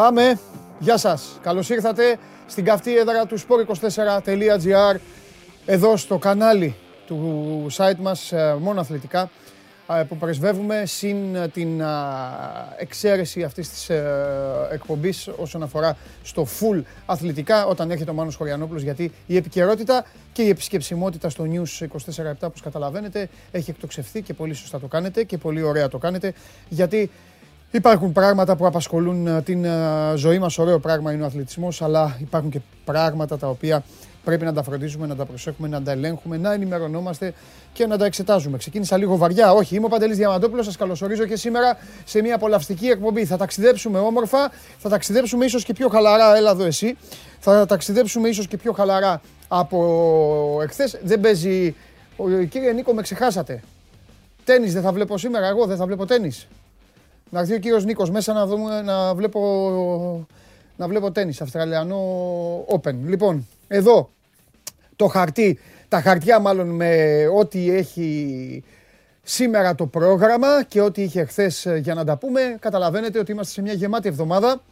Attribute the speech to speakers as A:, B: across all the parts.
A: Πάμε. Γεια σας. Καλώς ήρθατε στην καυτή έδρα του sport24.gr εδώ στο κανάλι του site μας ε, μόνο αθλητικά ε, που πρεσβεύουμε συν ε, την εξαίρεση αυτής της εκπομπής όσον αφορά στο full αθλητικά όταν έρχεται ο Μάνος Χωριανόπουλος γιατί η επικαιρότητα και η επισκεψιμότητα στο News 24-7 όπως καταλαβαίνετε έχει εκτοξευθεί και πολύ σωστά το κάνετε και πολύ ωραία το κάνετε γιατί Υπάρχουν πράγματα που απασχολούν ε, την ε, ζωή μας, ωραίο πράγμα είναι ο αθλητισμός, αλλά υπάρχουν και πράγματα τα οποία πρέπει να τα φροντίζουμε, να τα προσέχουμε, να τα ελέγχουμε, να ενημερωνόμαστε και να τα εξετάζουμε. Ξεκίνησα λίγο βαριά, όχι, είμαι ο Παντελής Διαμαντόπουλος, σας καλωσορίζω και σήμερα σε μια απολαυστική εκπομπή. Θα ταξιδέψουμε όμορφα, θα ταξιδέψουμε ίσως και πιο χαλαρά, έλα εδώ εσύ, θα ταξιδέψουμε ίσως και πιο χαλαρά από εχθές. Δεν παίζει, κύριε Νίκο με ξεχάσατε. Τένις δεν θα βλέπω σήμερα, εγώ δεν θα βλέπω τένις. Να έρθει ο κύριος Νίκος μέσα να, δούμε, να βλέπω, να βλέπω τέννις, Αυστραλιανό Open. Λοιπόν, εδώ το χαρτί, τα χαρτιά μάλλον με ό,τι έχει σήμερα το πρόγραμμα και ό,τι είχε χθες για να τα πούμε. Καταλαβαίνετε ότι είμαστε σε μια γεμάτη εβδομάδα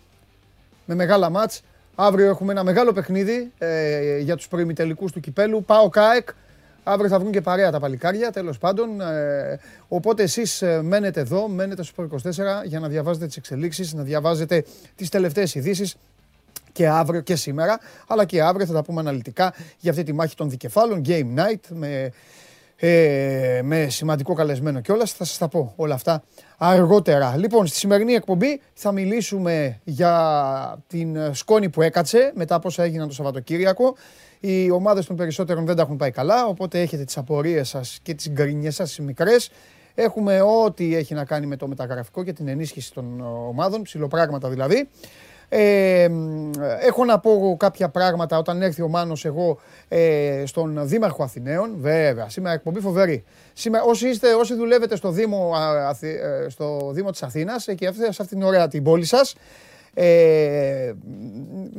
A: με μεγάλα μάτς. Αύριο έχουμε ένα μεγάλο παιχνίδι ε, για τους προημιτελικούς του Κυπέλου. Πάω ΚΑΕΚ, Αύριο θα βγουν και παρέα τα παλικάρια, τέλος πάντων. Ε, οπότε εσείς ε, μένετε εδώ, μένετε στο 24 για να διαβάζετε τις εξελίξεις, να διαβάζετε τις τελευταίες ειδήσεις και αύριο και σήμερα, αλλά και αύριο θα τα πούμε αναλυτικά για αυτή τη μάχη των δικεφάλων, Game Night, με, ε, με σημαντικό καλεσμένο κιόλας. Θα σας τα πω όλα αυτά αργότερα. Λοιπόν, στη σημερινή εκπομπή θα μιλήσουμε για την σκόνη που έκατσε μετά από όσα έγιναν το Σαββατοκύριακο. Οι ομάδες των περισσότερων δεν τα έχουν πάει καλά, οπότε έχετε τις απορίες σας και τις γκρινιές σας οι μικρές. Έχουμε ό,τι έχει να κάνει με το μεταγραφικό και την ενίσχυση των ομάδων, ψηλοπράγματα δηλαδή. Ε, έχω να πω κάποια πράγματα όταν έρθει ο Μάνος εγώ ε, στον Δήμαρχο Αθηναίων. Βέβαια, σήμερα εκπομπή φοβερή. Σήμερα, όσοι, είστε, όσοι δουλεύετε στο Δήμο, ε, στο Δήμο της Αθήνας, εκεί σε αυτήν την ωραία την πόλη σας, ε,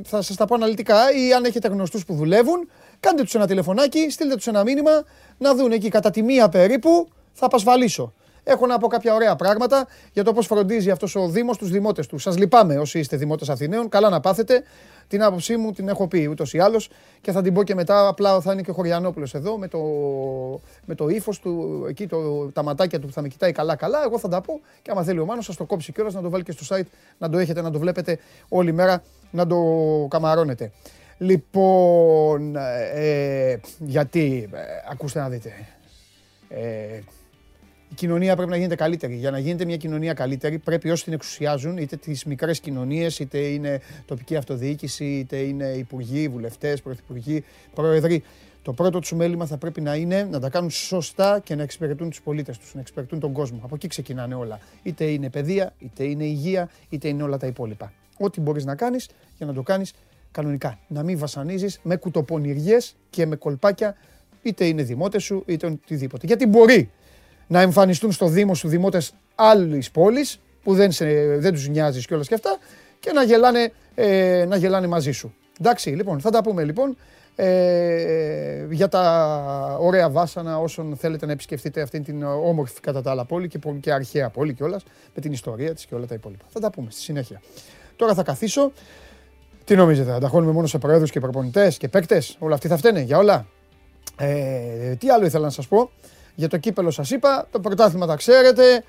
A: θα σας τα πω αναλυτικά ή αν έχετε γνωστούς που δουλεύουν, κάντε τους ένα τηλεφωνάκι, στείλτε τους ένα μήνυμα να δουν εκεί κατά τη μία περίπου θα απασφαλίσω. Έχω να πω κάποια ωραία πράγματα για το πώς φροντίζει αυτός ο Δήμος τους δημότες του. Σας λυπάμαι όσοι είστε δημότες Αθηναίων. Καλά να πάθετε. Την άποψή μου την έχω πει ούτως ή άλλως και θα την πω και μετά. Απλά θα είναι και ο Χωριανόπουλος εδώ με το, με το ύφος του, εκεί το, τα ματάκια του που θα με κοιτάει καλά-καλά. Εγώ θα τα πω και άμα θέλει ο Μάνος, σα το κόψει κιόλας να το βάλει και στο site, να το έχετε, να το βλέπετε όλη μέρα, να το καμαρώνετε. Λοιπόν, ε, γιατί, ε, ακούστε να δείτε. Ε, η κοινωνία πρέπει να γίνεται καλύτερη. Για να γίνεται μια κοινωνία καλύτερη, πρέπει όσοι την εξουσιάζουν, είτε τις μικρές κοινωνίες, είτε είναι τοπική αυτοδιοίκηση, είτε είναι υπουργοί, βουλευτές, πρωθυπουργοί, πρόεδροι. Το πρώτο τους μέλημα θα πρέπει να είναι να τα κάνουν σωστά και να εξυπηρετούν τους πολίτες τους, να εξυπηρετούν τον κόσμο. Από εκεί ξεκινάνε όλα. Είτε είναι παιδεία, είτε είναι υγεία, είτε είναι όλα τα υπόλοιπα. Ό,τι μπορείς να κάνεις για να το κάνεις κανονικά. Να μην βασανίζεις με κουτοπονηριές και με κολπάκια, είτε είναι δημότες σου, είτε οτιδήποτε. Γιατί μπορεί να εμφανιστούν στο Δήμο σου δημότες άλλης πόλης που δεν, σε, δεν τους νοιάζεις και όλα και αυτά και να γελάνε, ε, να γελάνε μαζί σου. Εντάξει, λοιπόν, θα τα πούμε λοιπόν ε, για τα ωραία βάσανα όσων θέλετε να επισκεφτείτε αυτήν την όμορφη κατά τα άλλα πόλη και, και αρχαία πόλη κιόλας με την ιστορία της και όλα τα υπόλοιπα. Θα τα πούμε στη συνέχεια. Τώρα θα καθίσω. Τι νομίζετε, θα τα χώνουμε μόνο σε προέδρους και προπονητές και παίκτες, όλα αυτοί θα φταίνε για όλα; Ε, τι άλλο ήθελα να σας πω; Για το κύπελο σας είπα, το πρωτάθλημα τα ξέρετε.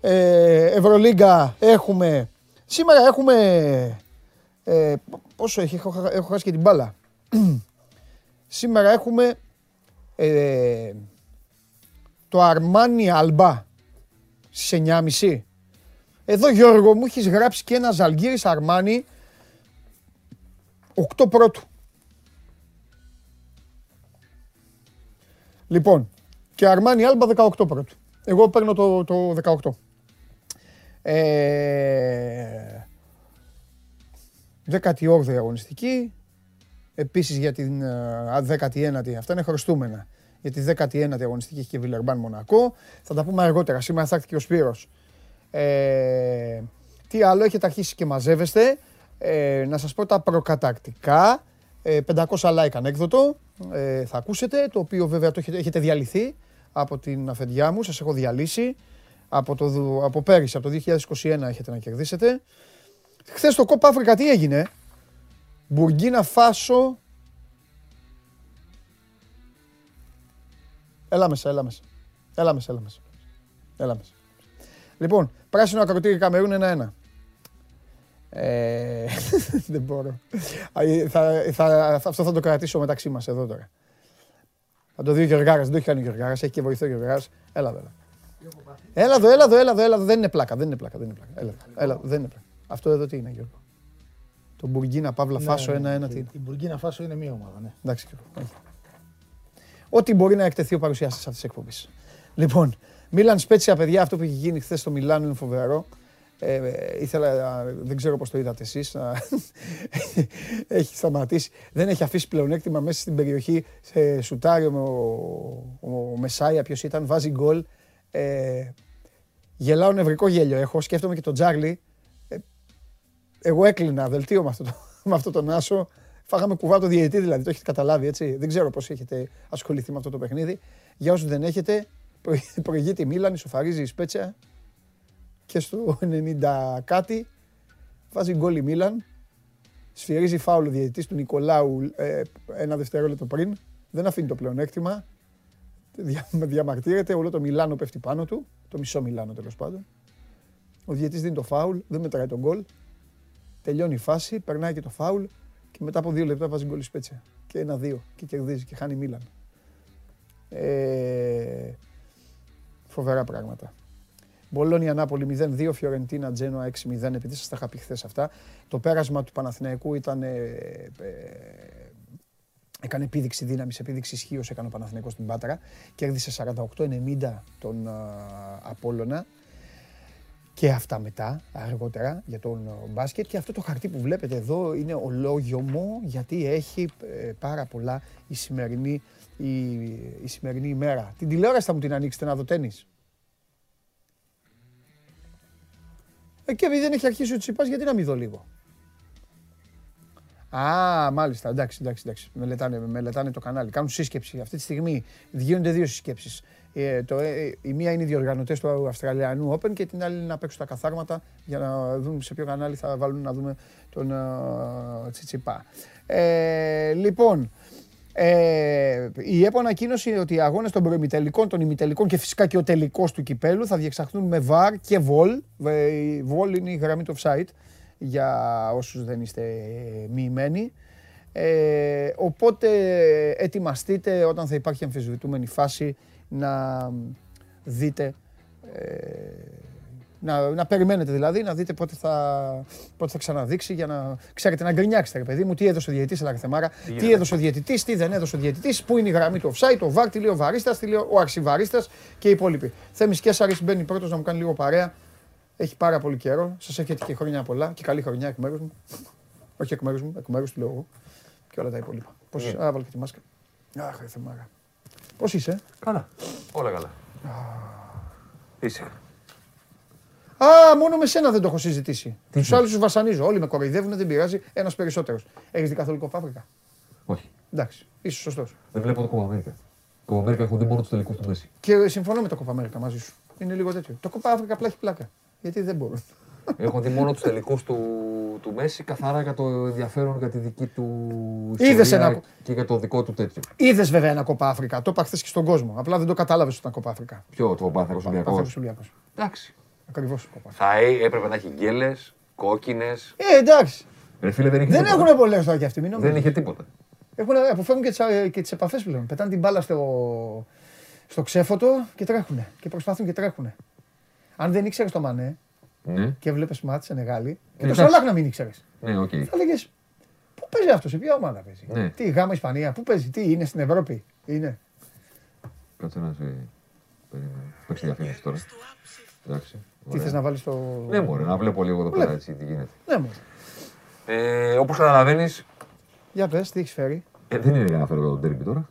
A: Ε, Ευρωλίγκα έχουμε... Σήμερα έχουμε... Ε, πόσο έχει, έχω, έχω χάσει και την μπάλα. Σήμερα έχουμε ε, το Αρμάνι Αλμπά στις 9.30. Εδώ Γιώργο μου έχεις γράψει και ένα Ζαλγκύρης Αρμάνι 8 πρώτου. Λοιπόν, και Αρμάνι Άλμπα 18 πρώτο. Εγώ παίρνω το, το 18. Ε, 18η αγωνιστική. Επίσης για την 19η, αυτά είναι χρωστούμενα. Για τη 19η αγωνιστική έχει και Βιλερμπάν Μονακό. Θα τα πούμε αργότερα. Σήμερα θα έρθει και ο Σπύρος. Ε, τι άλλο έχετε αρχίσει και μαζεύεστε. Ε, να σας πω τα προκατακτικά. 500 like ανέκδοτο ε, θα ακούσετε, το οποίο βέβαια το έχετε, έχετε διαλυθεί από την αφεντιά μου, σας έχω διαλύσει. Από, το, από πέρυσι, από το 2021 έχετε να κερδίσετε. Χθες στο Κόπα Αφρικα τι έγινε; Μπουργκίνα Φάσο. Έλα μέσα, έλα μέσα. Έλα μέσα, έλα μέσα. Έλα μέσα. Λοιπόν, πράσινο ακροτήρι Καμερούν 1-1. Ε, δεν μπορώ. Θα, θα, αυτό θα το κρατήσω μεταξύ μας εδώ τώρα. Θα το δει ο Γεωργάρας, δεν το έχει κάνει ο Γεωργάρας, έχει και βοηθό ο Γεωργάρας. Έλα εδώ. Έλα εδώ, έλα εδώ, έλα εδώ, έλα εδώ. Δεν είναι πλάκα, δεν είναι πλάκα, δεν είναι πλάκα. Έλα, έλα, δεν είναι πλάκα. Αυτό εδώ τι είναι, Γιώργο; Το Μπουργκίνα Παύλα ναι, Φάσο 1-1 ναι, ναι, τι είναι;
B: Η Μπουργκίνα Φάσο είναι μία ομάδα, ναι.
A: Εντάξει, Γιώργο. Ό,τι μπορεί να εκτεθεί ο παρουσιαστής αυτής της εκπομπής. Λοιπόν, Μίλαν Σπέτσια, παιδιά, αυτό που έχει γίνει χθες στο Μιλάνο είναι φοβερό. Ε, ήθελα, δεν ξέρω πώς το είδατε εσείς, έχει σταματήσει. Δεν έχει αφήσει πλεονέκτημα μέσα στην περιοχή σε σουτάριο ο, ο, Μεσάια, ποιος ήταν, βάζει γκολ. Ε, γελάω νευρικό γέλιο έχω, σκέφτομαι και τον Τζάρλι. Ε, εγώ έκλεινα δελτίο με αυτό, το, με αυτό τον Άσο. Φάγαμε κουβά το διαιτητή δηλαδή, το έχετε καταλάβει έτσι. Δεν ξέρω πώς έχετε ασχοληθεί με αυτό το παιχνίδι. Για όσους δεν έχετε, προηγείται η Μίλαν, ισοφαρίζει η Σπέτσια και στο 90 κάτι βάζει γκολ η Μίλαν. Σφυρίζει φάουλ ο διαιτητής του Νικολάου ε, ένα δευτερόλεπτο πριν. Δεν αφήνει το πλεονέκτημα. Δια, διαμαρτύρεται, όλο το Μιλάνο πέφτει πάνω του. Το μισό Μιλάνο τέλος πάντων. Ο διαιτητής δίνει το φάουλ, δεν μετράει τον γκολ. Τελειώνει η φάση, περνάει και το φάουλ και μετά από δύο λεπτά βάζει γκολ η Σπέτσια. Και ένα-δύο και κερδίζει και χάνει Μίλαν. Ε, φοβερά πράγματα. Μπολόνια Νάπολη 0-2, Φιωρεντίνα Τζένοα 6-0, επειδή σας τα είχα πει χθες αυτά. Το πέρασμα του Παναθηναϊκού ήταν. Ε, ε, έκανε επίδειξη δύναμης, επίδειξη ισχύω έκανε ο Παναθηναϊκός στην Πάτρα. Κέρδισε 48-90 τον uh, Απόλλωνα. Και αυτά μετά, αργότερα, για τον μπάσκετ. Και αυτό το χαρτί που βλέπετε εδώ είναι ολόγιο μου, γιατί έχει ε, πάρα πολλά η σημερινή, η, η σημερινή ημέρα. Την τηλεόραση θα μου την ανοίξετε να δω τέννις. Και επειδή δεν έχει αρχίσει ο Τσιπάς, γιατί να μην δω λίγο; Α, μάλιστα. Εντάξει, εντάξει, εντάξει. Μελετάνε, μελετάνε το κανάλι. Κάνουν σύσκεψη. Αυτή τη στιγμή γίνονται δύο συσκέψει. Ε, το, ε, η μία είναι οι διοργανωτές του Αυστραλιανού Open και την άλλη είναι να παίξουν τα καθάρματα για να δούμε σε ποιο κανάλι θα βάλουν να δούμε τον uh, Τσιτσιπά. Ε, λοιπόν, ε, η ΕΠΟ ανακοίνωσε ότι οι αγώνες των προημιτελικών, των ημιτελικών και φυσικά και ο τελικός του κυπέλου θα διεξαχθούν με VAR και VOL. Η VOL είναι η γραμμή του offside για όσους δεν είστε μοιημένοι. Ε, οπότε ετοιμαστείτε όταν θα υπάρχει αμφισβητούμενη φάση να δείτε ε, να, να περιμένετε δηλαδή, να δείτε πότε θα, πότε θα ξαναδείξει για να ξέρετε να γκρινιάξετε, ρε παιδί μου, τι έδωσε ο διαιτητής, αλλά θεμάρα, τι έδωσε ο διαιτητής, τι δεν έδωσε ο διαιτητής, πού είναι η γραμμή του offside, ο βάρ, τι λέει ο βαρίστα, τι λέει ο αρσιβαρίστα και οι υπόλοιποι. Θέμη Κέσσαρη μπαίνει πρώτος να μου κάνει λίγο παρέα. Έχει πάρα πολύ καιρό. Σας έχετε και χρόνια πολλά και καλή χρονιά εκ μέρους μου. Όχι εκ μέρους μου, εκ μέρους του λέω εγώ. Και όλα τα υπόλοιπα. Πώ είσαι, Α, βάλω και τη μάσκα. Αχ, θεμάρα. Πώς είσαι,
C: Καλά. Όλα καλά. Ήσυχα.
A: Α, μόνο με σένα δεν το έχω συζητήσει. Τους άλλους τους βασανίζω. Όλοι με κοροϊδεύουν, δεν πειράζει. Ένας περισσότερος. Έχεις δει καθολικό φάβρικα.
C: Όχι.
A: Εντάξει, είσαι σωστός.
C: Δεν βλέπω το Κόπα Αμέρικα. Το Κόπα Αμέρικα έχουν δει μόνο τους τελικούς του Μέση.
A: Και συμφωνώ με το Κόπα Αμέρικα μαζί σου. Είναι λίγο τέτοιο. Το Κόπα Αφρικα απλά έχει πλάκα. Γιατί δεν μπορούν.
C: Έχω δει μόνο τους τελικούς του, του Μέση καθαρά για το ενδιαφέρον για τη δική του
A: ιστορία ένα...
C: και για το δικό του τέτοιο.
A: Είδες βέβαια ένα κοπά Αφρικα. Το είπα χθες και στον κόσμο. Απλά δεν το κατάλαβες ότι ήταν κοπά Αφρικα.
C: Ποιο το Πάθαρο
A: Ολυμπιακός.
C: Εντάξει.
A: Ακριβώς.
C: Θα έπρεπε να έχει γκέλες, κόκκινες.
A: Ε, εντάξει.
C: Ρε φίλε, δεν,
A: δεν έχουν πολλές τώρα κι αυτοί.
C: Δεν είχε τίποτα.
A: Έχουν, αποφεύγουν και τις επαφές πλέον. Πετάνε την μπάλα στο, στο ξέφωτο και τρέχουν. Και προσπαθούν και τρέχουν. Αν δεν ήξερες το μανέ
C: ναι.
A: και βλέπεις μάτι σε μεγάλη. Και το Σαλάχ να μην ήξερες.
C: Ναι, okay.
A: Θα λέγες. Πού παίζει αυτός, σε ποια ομάδα παίζει; Ναι. Τι, γάμα Ισπανία, πού παίζει, τι είναι στην Ευρώπη; Είναι.
C: Κάτσε να σε. Παίξει διαφήμιση τώρα. Εντάξει.
A: Τι θες να βάλεις στο.
C: Ναι, μπορεί να βλέπω λίγο εδώ πέρα έτσι τι γίνεται.
A: Ναι, μπορεί.
C: Ε, Όπως καταλαβαίνει.
A: Για πες, τι έχεις φέρει.
C: Ε, δεν είναι για να φέρω τον τέρμι τώρα.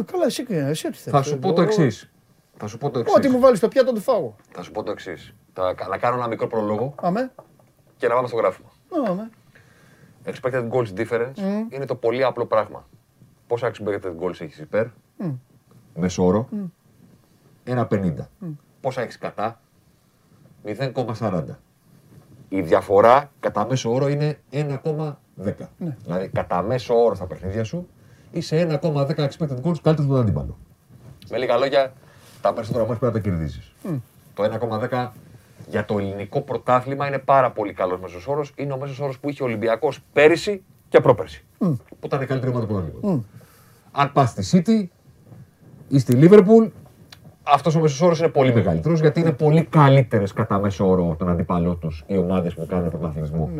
A: Ε, καλά, εσύ, εσύ ό,τι
C: Θα σου πω το εξής. Θα σου πω το εξής.
A: Ό,τι μου βάλεις στο πιάτο του φάγω.
C: Θα σου πω το εξής. Θα να κάνω ένα μικρό προλόγο.
A: Αμέ.
C: Και να πάμε στο γράφημα.
A: Αμέ.
C: Expected goals difference mm. είναι το πολύ απλό πράγμα. Πόσα expected goals έχεις υπέρ, mm. μέσο όρο, mm. 1,50. Mm. Πόσα έχεις κατά, 0,40. η διαφορά κατά μέσο όρο είναι 1,10. Δηλαδή κατά μέσο όρο στα παιχνίδια σου είσαι 1,10 expected goals καλύτερο από τον αντίπαλο. Με λίγα λόγια, τα περισσότερα μάτια πρέπει να τα κερδίζεις. Το 1,10 για το ελληνικό πρωτάθλημα είναι πάρα πολύ καλός μέσος όρος. Είναι ο μέσος όρος που είχε ο Ολυμπιακός πέρυσι και πρόπερσι. Που ήταν η καλύτερη ομάδα του πρωταθλήματο. Αν πας στη City ή στη Liverpool, αυτός ο μέσος όρος είναι πολύ μεγαλύτερος γιατί είναι πολύ καλύτερες κατά μέσο όρο από τον αντίπαλό τους οι ομάδες που κάνουν πρωταθλητισμό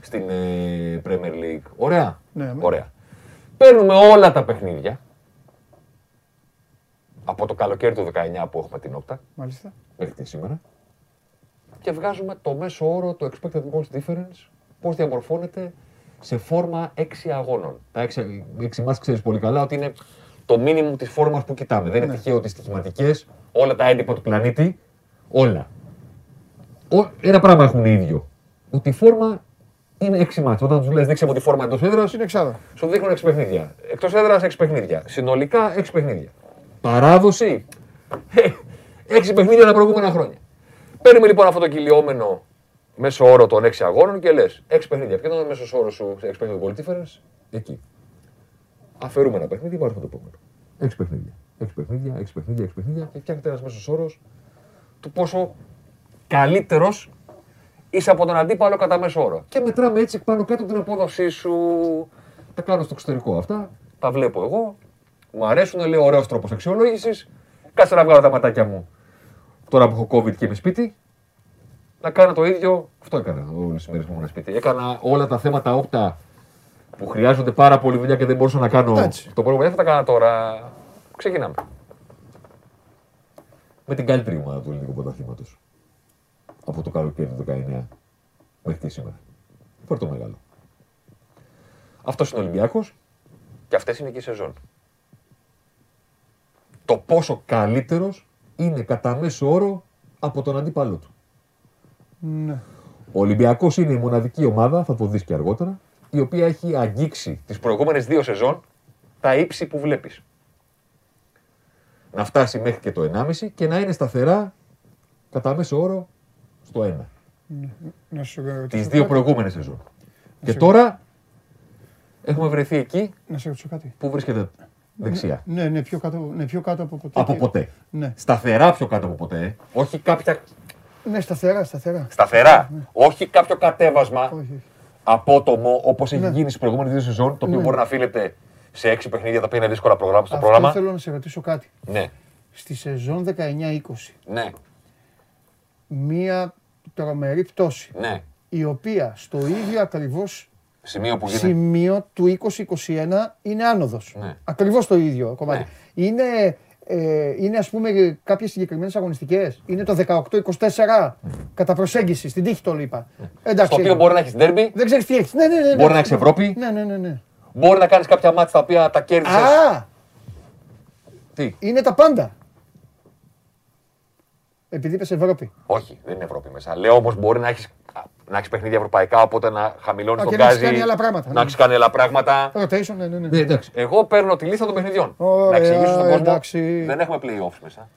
C: στην ε, Premier League. Ωραία.
A: Ναι, ναι.
C: Ωραία. Παίρνουμε όλα τα παιχνίδια από το καλοκαίρι του 19 που έχουμε την όπτα
A: Μάλιστα.
C: μέχρι και σήμερα και βγάζουμε το μέσο όρο, το expected goals difference, πώς διαμορφώνεται σε φόρμα 6 αγώνων. Τα 6, 6 μάτς ξέρεις πολύ καλά ότι είναι το μήνυμο της φόρμας που κοιτάμε. Δεν είναι τυχαίο ότι στοιχηματικές, όλα τα έντυπα του πλανήτη, όλα. Ο- ένα πράγμα έχουν ίδιο. Ότι η φόρμα είναι 6 μάτς. Όταν τους λες δείξε μου τη φόρμα εντός έδρας,
A: Είναι εξάδα.
C: σου δείχνουν 6 παιχνίδια. Εκτός έδρας 6 παιχνίδια. Συνολικά 6 παιχνίδια. Παράδοση 6 παιχνίδια τα προηγούμενα χρόνια. Παίρνουμε λοιπόν αυτό το κυλιόμενο μέσο όρο των 6 αγώνων και λες: 6 παιχνίδια. Ποιο ήταν ο μέσο όρο σου σε expected goal difference, εκεί. Αφαιρούμε ένα παιχνίδι, βάζουμε το επόμενο. 6 παιχνίδια. 6 παιχνίδια, 6 παιχνίδια, 6 παιχνίδια και φτιάχνεται ένας μέσος όρος του πόσο καλύτερος είσαι από τον αντίπαλο κατά μέσο όρο. Και μετράμε έτσι πάνω κάτω την απόδοσή σου. Τα κάνω στο εξωτερικό αυτά. Τα βλέπω εγώ. Μου αρέσουν, λέω ωραίος τρόπος αξιολόγησης. Κάτσε να βγάλω τα ματάκια μου τώρα που έχω COVID και είμαι σπίτι. Να κάνω το ίδιο. Αυτό έκανα όλες τις μέρες που ήμουν σπίτι. Έκανα όλα τα θέματα όπτα που χρειάζονται πάρα πολύ δουλειά και δεν μπορούσα να κάνω
A: Εντάξει.
C: το πρώτο. Δεν θα τα κάνω τώρα. Ξεκινάμε. Με την καλύτερη ομάδα του ελληνικού πρωταθλήματος. Από το καλοκαίρι του 19 μέχρι και σήμερα. Φέρ το μεγάλο. Αυτός είναι ο Ολυμπιακός και αυτές είναι και οι σεζόν. Το πόσο καλύτερος είναι κατά μέσο όρο από τον αντίπαλό του.
A: Ναι.
C: Ο Ολυμπιακός είναι η μοναδική ομάδα, θα το δεις και αργότερα, η οποία έχει αγγίξει τις προηγούμενες δύο σεζόν τα ύψη που βλέπεις. Να φτάσει μέχρι και το 1,5 και να είναι σταθερά κατά μέσο όρο στο 1.
A: Να σου ρωτήσω
C: Τις
A: κάτι.
C: δύο προηγούμενες σεζόν. Και τώρα έχουμε βρεθεί εκεί
A: Να σε ρωτήσω κάτι.
C: που βρίσκεται δεξιά.
A: Ναι, ναι, πιο κάτω, ναι, πιο κάτω από ποτέ.
C: Από
A: Και-
C: ποτέ.
A: Ναι.
C: Σταθερά πιο κάτω από ποτέ. ε. Όχι κάποια.
A: Ναι, σταθερά, σταθερά.
C: Σταθερά. Όχι κάποιο κατέβασμα
A: Όχι, όχι.
C: Απότομο όπως έχει
A: Ναι.
C: γίνει στις προηγούμενες δύο σεζόν, το οποίο
A: Ναι.
C: μπορεί να οφείλεται σε έξι παιχνίδια τα οποία είναι δύσκολα προγράμματα στο
A: Αυτό
C: πρόγραμμα.
A: θέλω να σε ρωτήσω κάτι.
C: Ναι,
A: Στη σεζόν 19-20,
C: ναι,
A: μία τρομερή πτώση,
C: ναι.
A: η οποία στο ίδιο ακριβώς
C: Σημείο που γίνεται.
A: σημείο του 2021 είναι άνοδος.
C: Ναι.
A: Ακριβώς το ίδιο κομμάτι.
C: Ναι.
A: Είναι, ε, είναι ας πούμε κάποιες συγκεκριμένες αγωνιστικές. Είναι το 18-24 κατά προσέγγιση, στην τύχη το είπα. Εντάξει.
C: Ναι. Στο οποίο μπορεί να έχεις ντέρμπι,
A: Δεν ξέρεις τι έχεις. Ναι, ναι, ναι, ναι.
C: μπορεί να έχεις Ευρώπη,
A: Ναι, ναι, ναι, ναι.
C: μπορεί να κάνεις κάποια μάτια τα οποία τα κέρδισες.
A: Α,
C: Τι,
A: είναι τα πάντα. Επειδή είπες Ευρώπη.
C: όχι, δεν είναι Ευρώπη μέσα. Λέω όμως μπορεί να έχεις να έχεις παιχνίδια ευρωπαϊκά, οπότε να χαμηλώνεις
A: Α,
C: τον
A: και να έχεις
C: γκάζι.
A: κάνει άλλα πράγματα,
C: Να
A: ναι.
C: έχεις κάνει άλλα πράγματα.
A: Rotation, ναι, ναι, ναι.
C: Ναι, εντάξει. Εγώ παίρνω τη λίστα των παιχνιδιών.
A: Ωραία,
C: να εξηγήσω στον κόσμο.
A: εντάξει.
C: Δεν έχουμε playoffs μέσα.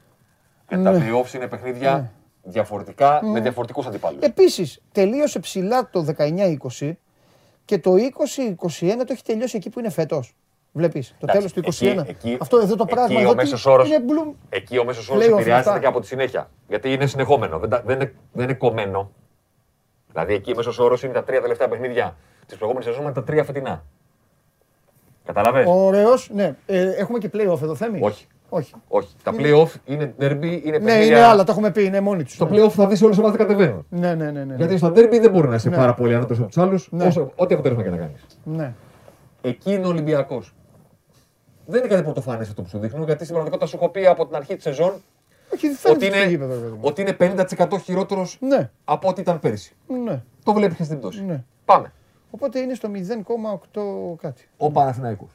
C: Γιατί τα playoffs είναι παιχνίδια διαφορετικά με διαφορετικούς αντιπάλους.
A: Επίσης, τελείωσε ψηλά το 19-20 και το 20-21 το έχει τελειώσει εκεί που είναι φέτος. Βλέπεις, το τέλος του 21. Αυτό εδώ το πράγμα
C: εκεί
A: εδώ
C: ο
A: τι-
C: μέσος όρος,
A: είναι μπλουμ.
C: εκεί ο μέσος όρος
A: Playoff
C: επηρεάζεται
A: αυτά.
C: και από τη συνέχεια. Γιατί είναι συνεχόμενο, δεν, τα- δεν, είναι, δεν είναι κομμένο. Δηλαδή εκεί ο μέσος όρος είναι τα τρία τελευταία παιχνίδια της προηγούμενης σεζόν με τα τρία φετινά. Καταλαβες;
A: Ωραίος, ναι. Ε, έχουμε και play-off εδώ, Θέμη;
C: Όχι.
A: Όχι.
C: Όχι. Τα play-off είναι derby, είναι
A: Ναι,
C: παιχνίδια.
A: είναι άλλα, το έχουμε πει, είναι μόνοι τους.
C: Στο
A: ναι.
C: play-off θα δεις όλες οι ομάδες κατεβαίνουν.
A: Ναι, ναι, ναι. ναι,
C: Γιατί στο derby δεν μπορεί να είσαι
A: Ναι.
C: πάρα πολύ ανώτερος από τους άλλους,
A: Ναι.
C: όσο, ό,τι αποτέλεσμα και να κάνεις.
A: ναι.
C: Εκεί είναι ο Ολυμπιακός. Δεν είναι κάτι πρωτοφανέ αυτό που σου δείχνω, γιατί στην πραγματικότητα σου έχω πει από την αρχή της σεζόν
A: Όχι, δεν φαίνεται
C: ότι
A: στο
C: είναι,
A: γήπεδο, παιδί μου.
C: ότι είναι 50% χειρότερος
A: Ναι,
C: από ό,τι ήταν πέρυσι.
A: ναι,
C: Το βλέπεις και στην πτώση.
A: ναι.
C: Πάμε.
A: Οπότε είναι στο 0,8 κάτι.
C: Ο Παναθηναϊκός.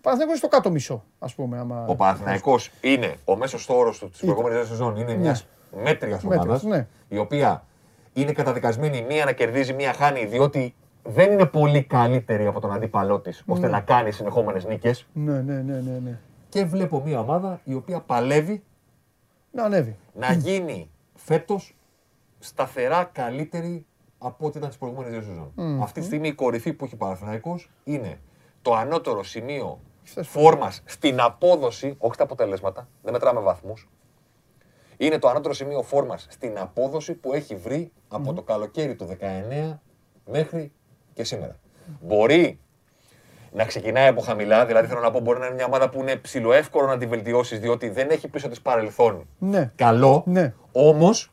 A: Παναθηναϊκός είναι στο κάτω μισό, ας πούμε. Άμα...
C: Ο Παναθηναϊκός είναι ο μέσος όρο του της προηγούμενης σεζόν. Είναι μια μέτρια ομάδα.
A: Μέτριος, ναι.
C: Η οποία είναι καταδικασμένη μία να κερδίζει, μία χάνει, διότι δεν είναι πολύ καλύτερη από τον αντίπαλό της ώστε να κάνει συνεχόμενες νίκες.
A: Ναι, ναι, ναι, ναι, ναι.
C: Και βλέπω μία ομάδα η οποία παλεύει
A: Να ανέβει.
C: να γίνει φέτος σταθερά καλύτερη από ό,τι ήταν τις προηγούμενες δύο σεζόν. Αυτή τη στιγμή η κορυφή που έχει ο Παναθηναϊκός είναι το ανώτερο σημείο φόρμας στην απόδοση, όχι στα αποτελέσματα, δεν μετράμε βαθμούς. Είναι το ανώτερο σημείο φόρμας στην απόδοση που έχει βρει από το καλοκαίρι του 19 μέχρι και σήμερα. Μπορεί να ξεκινάει από χαμηλά, δηλαδή θέλω να πω μπορεί να είναι μια ομάδα που είναι ψηλοεύκολο να τη βελτιώσεις διότι δεν έχει πίσω της παρελθόν
A: Ναι.
C: καλό.
A: Ναι.
C: Όμως,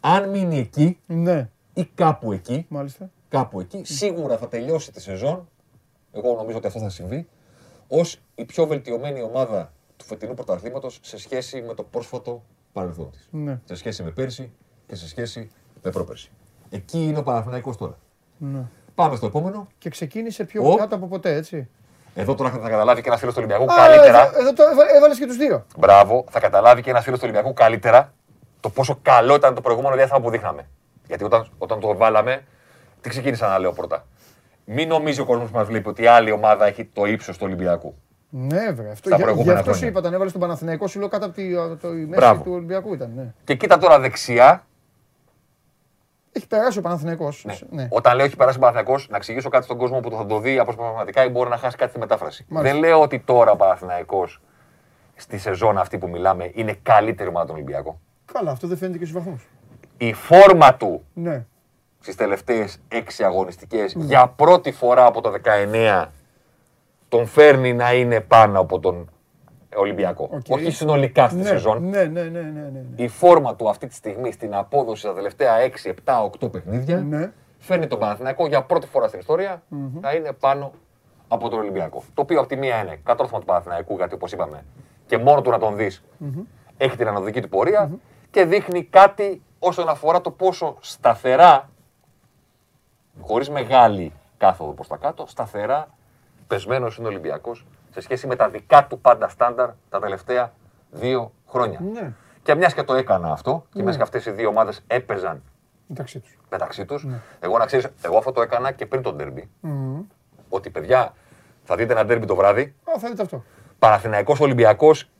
C: αν μείνει εκεί
A: Ναι.
C: ή κάπου εκεί,
A: Μάλιστα.
C: κάπου εκεί, σίγουρα θα τελειώσει τη σεζόν. Εγώ νομίζω ότι αυτό θα συμβεί. Ω η πιο βελτιωμένη ομάδα του φετινού πρωταθλήματος σε σχέση με το πρόσφατο παρελθόν της.
A: Ναι.
C: Σε σχέση με πέρσι και σε σχέση με πρόπερσι. Εκεί είναι ο Παναθηναϊκός τώρα.
A: Ναι.
C: Πάμε στο επόμενο.
A: Και ξεκίνησε πιο
C: Ο.
A: κάτω από ποτέ, έτσι.
C: Εδώ τώρα θα καταλάβει και ένας φίλος του Ολυμπιακού
A: Α,
C: καλύτερα.
A: Εδώ, εδώ το έβαλες και τους δύο.
C: Μπράβο, θα καταλάβει και ένας φίλος του Ολυμπιακού καλύτερα το πόσο καλό ήταν το προηγούμενο διάστημα που δείχναμε. Γιατί όταν, όταν το βάλαμε, τι ξεκίνησα να λέω πρώτα. Μην νομίζει ο κόσμος που μας βλέπει ότι η άλλη ομάδα έχει το ύψος του Ολυμπιακού.
A: Ναι, βέβαια. Αυτό,
C: Στα
A: για, γι'
C: προηγούμενα
A: αυτό σου
C: χρόνια.
A: είπα, τον έβαλες στον Παναθηναϊκό, σου λέω κάτω από τη, το, η μέση
C: Μπράβο.
A: του Ολυμπιακού ήταν. Ναι.
C: Και κοίτα τώρα δεξιά,
A: Έχει περάσει ο Παναθηναϊκός.
C: ναι.
A: Ναι.
C: όταν λέω έχει περάσει ο Παναθηναϊκός, να εξηγήσω κάτι στον κόσμο που το θα το δει αποσπασματικά ή μπορεί να χάσει κάτι στη μετάφραση.
A: Μάλιστα.
C: Δεν λέω ότι τώρα ο Παναθηναϊκός στη σεζόν αυτή που μιλάμε είναι καλύτερη ομάδα τον Ολυμπιακό.
A: Καλά, αυτό δεν φαίνεται και στους βαθμούς.
C: Η φόρμα του
A: Ναι.
C: στις τελευταίες έξι αγωνιστικές για πρώτη φορά από το 19 τον φέρνει να είναι πάνω από τον Ολυμπιακό.
A: Οκ.
C: Όχι συνολικά στη
A: Ναι,
C: σεζόν.
A: ναι, ναι, ναι, ναι, ναι, ναι.
C: Η φόρμα του αυτή τη στιγμή στην απόδοση στα τελευταία 6, 7, 8 παιχνίδια
A: Ναι.
C: φέρνει τον Παναθηναϊκό για πρώτη φορά στην ιστορία να είναι πάνω από τον Ολυμπιακό. Το οποίο από τη μία είναι κατόρθωμα του Παναθηναϊκού, γιατί όπως είπαμε, και μόνο του να τον δεις έχει την ανωδική του πορεια και δείχνει κάτι όσον αφορά το πόσο σταθερά, χωρίς μεγάλη κάθοδο προς τα κάτω, σταθερά πεσμένος είναι ο Ολυμπιακός σε σχέση με τα δικά του πάντα στάνταρ τα τελευταία δύο χρόνια.
A: Ναι.
C: Και μιας και το έκανα αυτό, και μιας και αυτές οι δύο ομάδες έπαιζαν
A: Μεταξύ τους.
C: μεταξύ τους. Εγώ να ξέρεις, εγώ αυτό το έκανα και πριν τον ντέρμπι. Ότι παιδιά, θα δείτε ένα ντέρμπι το βράδυ.
A: Α, θα δείτε αυτό.
C: Παναθηναϊκός Ολυμπιακός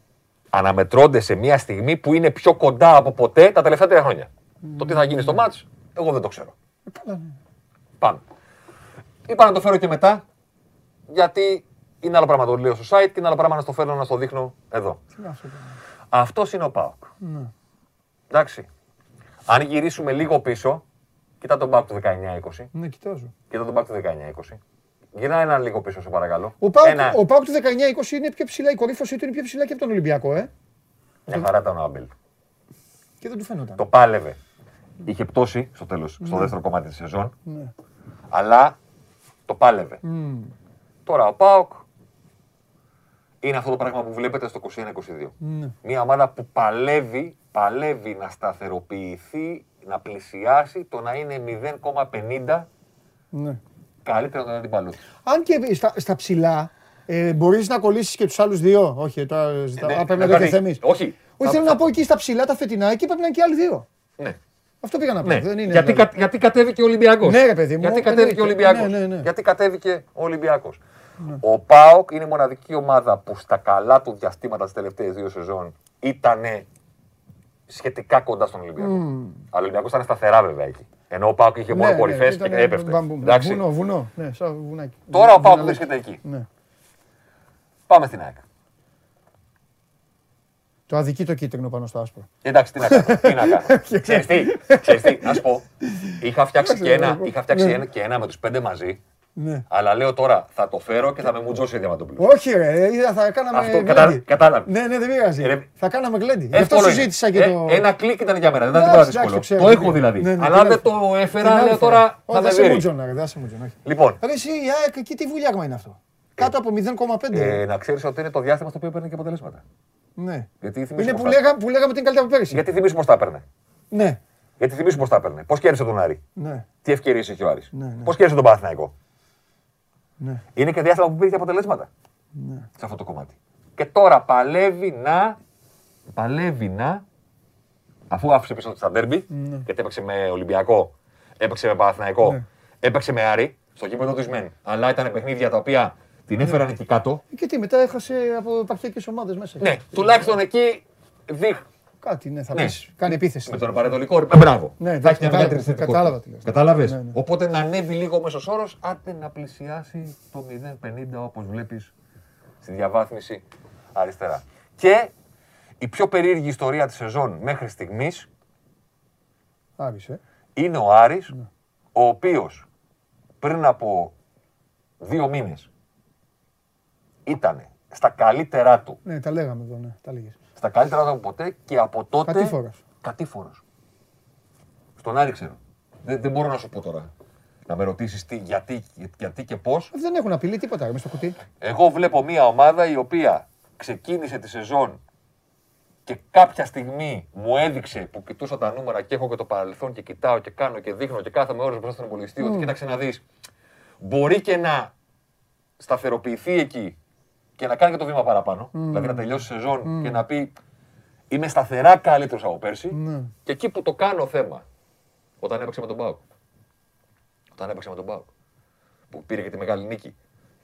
C: αναμετρώνται σε μια στιγμή που είναι πιο κοντά από ποτέ τα τελευταία τρία χρόνια. Το τι θα γίνει στο μάτς, εγώ δεν το ξέρω.
A: Ε, καλά, ναι.
C: Πάμε. Είπα να το φέρω και μετά, γιατί είναι άλλο πράγμα το λέω στο site και είναι άλλο πράγμα να στο φέρνω να στο δείχνω εδώ.
A: Τι να σου πω.
C: Αυτός είναι ο Πάοκ.
A: Ναι.
C: Εντάξει. Αν γυρίσουμε λίγο πίσω, κοίτα τον Πάοκ του 19-20.
A: Ναι, κοιτάζω.
C: Κοίτα τον ΠΑΟΚ του 19-20. Γύρνα ένα λίγο πίσω, σε παρακαλώ.
A: Ο ΠΑΟΚ,
C: Ένα...
A: ο ΠΑΟΚ του 19-20 είναι πιο ψηλά, η κορύφωσή του είναι πιο ψηλά και από τον Ολυμπιακό, ε.
C: Μια χαρά ήταν ο Άμπελ.
A: Και δεν του φαίνονταν.
C: Το πάλευε. Είχε πτώση στο τέλος, στο δεύτερο κομμάτι της σεζόν,
A: Ναι.
C: αλλά το πάλευε.
A: Μμμ.
C: Τώρα ο ΠΑΟΚ είναι αυτό το πράγμα που βλέπετε στο 21-22.
A: Ναι.
C: Μια ομάδα που παλεύει, παλεύει να σταθεροποιηθεί, να πλησιάσει το να είναι 0,50
A: Ναι.
C: καλύτερο από τον αντίπαλο. του.
A: Αν και στα, στα ψηλά ε, μπορείς να κολλήσεις και τους άλλους δύο. Όχι, τώρα
C: Ναι,
A: ζητάω. Α,
C: να
A: πρέπει να το
C: κάνει-
A: θεμεί.
C: Όχι.
A: Όχι, θέλω να πω εκεί στα ψηλά τα φετινά, εκεί πρέπει να είναι και άλλοι δύο.
C: Ναι.
A: Αυτό πήγα να πω.
C: Ναι.
A: Δεν είναι
C: γιατί,
A: δηλαδή.
C: κα, γιατί κατέβηκε ο Ολυμπιακός.
A: Ναι, ρε παιδί μου,
C: Γιατί κατέβηκε ο
A: εννοείται.
C: Ολυμπιακός.
A: Ναι, ναι, ναι.
C: Γιατί κατέβηκε ο Ολυμπιακός. Ο ΠΑΟΚ είναι η μοναδική ομάδα που στα καλά του διαστήματα τις τελευταίες δύο σεζόν ήταν σχετικά κοντά στον Ολυμπιακό. Αλλά ο Ολυμπιακός ήταν σταθερά βέβαια εκεί. Ενώ ο ΠΑΟΚ είχε μόνο
A: Ναι, ναι,
C: κορυφές
A: ήταν
C: και έπεφτε.
A: μπαμπούμ.
C: Εντάξει.
A: Βουνό, βουνό. Ναι, σαν βουνάκι.
C: Τώρα ο ΠΑΟΚ
A: Βουναλάκι.
C: βρίσκεται εκεί.
A: Ναι.
C: Πάμε στην ΑΕΚ.
A: Το αδικεί το κίτρινο πάνω στο άσπρο.
C: Εντάξει, τι να κάνω. τι να κάνω. Ξέρεις τι, ξέρεις τι, να σου πω. Είχα φτιάξει και ένα, είχα φτιάξει
A: Ναι.
C: ένα, και ένα με τους πέντε μαζί.
A: Ναι.
C: Αλλά λέω τώρα θα το φέρω και θα με μουτζώσει η Διαμαντοπούλου.
A: Όχι, ρε, είδα, θα κάναμε.
C: Αυτό
A: γλέντι.
C: κατα- κατάλαβες.
A: Ναι, ναι, δεν πειράζει.
C: Ε, ρε,
A: Θα κάναμε γλέντι. Γι' αυτό
C: Εύκολο
A: σου
C: είναι.
A: ζήτησα και
C: Ε,
A: το.
C: Ένα κλικ ήταν για μένα, δεν ήταν
A: Εντάξει,
C: τίποτα
A: εντάξει,
C: δύσκολο.
A: ξέρω,
C: Το
A: τι
C: έχω
A: είναι.
C: δηλαδή.
A: Ναι, ναι,
C: Αλλά
A: την
C: δεν
A: άλλη-
C: το
A: την
C: έφερα,
A: άλλη
C: λέω
A: φορά.
C: τώρα
A: Όχι,
C: θα με
A: δεν σε
C: βρει.
A: μουτζώνα, ρε, δεν σε μουτζώνα, όχι.
C: Λοιπόν,
A: Ρε, εσύ, η ΑΕΚ, εκεί τι βουλιάγμα είναι αυτό; Κάτω από 0,5.
C: ε, να ξέρεις ότι είναι το διάστημα στο οποίο παίρνει και αποτελέσματα.
A: Ναι.
C: Γιατί
A: Είναι
C: θυμίσου
A: που,
C: πώς τα-
A: λέγα, που λέγαμε ότι είναι καλύτερα από πέρυσι.
C: Γιατί θυμίσου πώς τα έπαιρνε.
A: Ναι.
C: Γιατί θυμίσου πώς τα έπαιρνε. Πώς κέρδισε τον Άρη.
A: Ναι.
C: Τι ευκαιρίες έχει ο Άρης.
A: Ναι, ναι.
C: Πώς κέρδισε τον Παναθηναϊκό.
A: Ναι.
C: Είναι και διάστημα που πήρε και αποτελέσματα.
A: Ναι.
C: Σε αυτό το κομμάτι. Και τώρα παλεύει να. Παλεύει να. Αφού άφησε πίσω στα ντέρμπι, γιατί έπαιξε με Ολυμπιακό, έπαιξε με Παναθηναϊκό,
A: Ναι.
C: έπαιξε με Άρη, στο γήπεδο του Ισμέν. Αλλά ήταν παιχνίδια τα οποία την έφεραν εκεί κάτω.
A: Και τι, μετά έχασε από επαρχιακές ομάδες μέσα.
C: Ναι, τουλάχιστον εκεί δείχ,
A: Κάτι, ναι, θα
C: Ναι.
A: πεις, κάνει επίθεση.
C: Με τον Πανετολικό. Ε, μπράβο.
A: Ναι,
C: θα
A: εντάξει,
C: έχει μια
A: κατάλαβα,
C: μεγαλύτερη θετικότητα.
A: κατάλαβα τι λες.
C: Κατάλαβες.
A: Ναι, ναι.
C: Οπότε να ανέβει λίγο ο μέσος όρος, άντε να πλησιάσει το 0,50 όπως βλέπεις στη διαβάθμιση αριστερά. Και η πιο περίεργη ιστορία της σεζόν μέχρι στιγμής
A: Άρης, ε.
C: είναι ο Άρης, ο οποίος πριν από δύο μήνες ήταν στα καλύτερά του,
A: Ναι, τα λέγαμε εδώ, ναι, τα λέγες.
C: Στα καλύτερά του από ποτέ και από τότε...
A: Κατήφορος.
C: Κατήφορος. Στον Άρη ξέρω. Δεν, δεν μπορώ να σου πω τώρα. Να με ρωτήσεις τι, γιατί, γιατί και πώς.
A: Δεν έχουν απειλή τίποτα ρε, μες στο κουτί.
C: Εγώ βλέπω μια ομάδα η οποία ξεκίνησε τη σεζόν και κάποια στιγμή μου έδειξε που κοιτούσα τα νούμερα και έχω και το παρελθόν και κοιτάω και κάνω και δείχνω και κάθομαι ώρες μπροστά στον υπολογιστή ότι κοίταξε να δεις μπορεί και να σταθεροποιηθεί εκεί και να κάνει και το βήμα παραπάνω. Δηλαδή να τελειώσει η σεζόν και να πει είμαι σταθερά καλύτερος από πέρσι
A: Ναι.
C: και εκεί που το κάνω θέμα όταν έπαιξε με τον Πάουκ. Όταν έπαιξε με τον Πάουκ. Που πήρε και τη μεγάλη νίκη.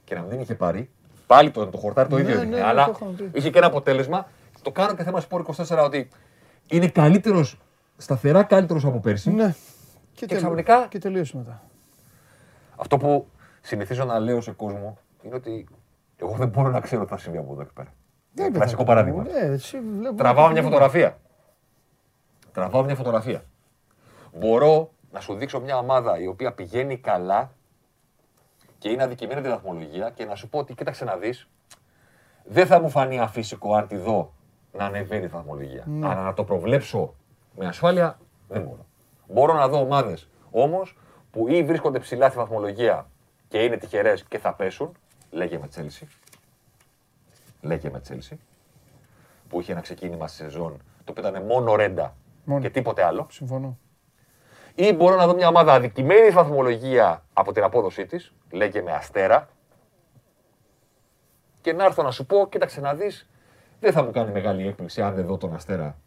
C: Και να μην την είχε πάρει. Πάλι το, το χορτάρι το
A: Ναι,
C: ίδιο
A: ναι,
C: έδινε.
A: ναι,
C: αλλά
A: το είχαμε πει.
C: είχε και ένα αποτέλεσμα. Το κάνω και θέμα Σπόρ 24 ότι είναι καλύτερος, σταθερά καλύτερος από πέρσι.
A: Ναι. Και, τελει-
C: ξαφνικά-
A: Και τελείωσε μετά.
C: Αυτό που συνηθίζω να λέω σε κόσμο είναι ότι εγώ δεν μπορώ να ξέρω τι θα συμβεί από εδώ και πέρα.
A: Δεν
C: Κλασικό
A: πειράζει.
C: παράδειγμα.
A: Ναι, έτσι βλέπω.
C: Τραβάω μια φωτογραφία. Τραβάω μια φωτογραφία. Μπορώ να σου δείξω μια ομάδα η οποία πηγαίνει καλά και είναι αδικημένη τη βαθμολογία και να σου πω ότι κοίταξε να δεις, δεν θα μου φανεί αφύσικο αν τη δω να ανεβαίνει η βαθμολογία. Αλλά να το προβλέψω με ασφάλεια δεν μπορώ. Μπορώ να δω ομάδες όμως που ή βρίσκονται ψηλά στη βαθμολογία και είναι τυχερές και θα πέσουν, λέγε με Τσέλσι, λέγε με Τσέλσι, που είχε ένα ξεκίνημα στη σεζόν το οποίο ήταν μόνο ρέντα
A: Μόνο.
C: και τίποτε άλλο.
A: Συμφωνώ.
C: Ή μπορώ να δω μια ομάδα αδικημένη στη βαθμολογία από την απόδοσή της, λέγε με αστέρα, και να έρθω να σου πω, κοίταξε να δεις, δεν θα μου κάνει μεγάλη έκπληξη αν δεν δω τον αστέρα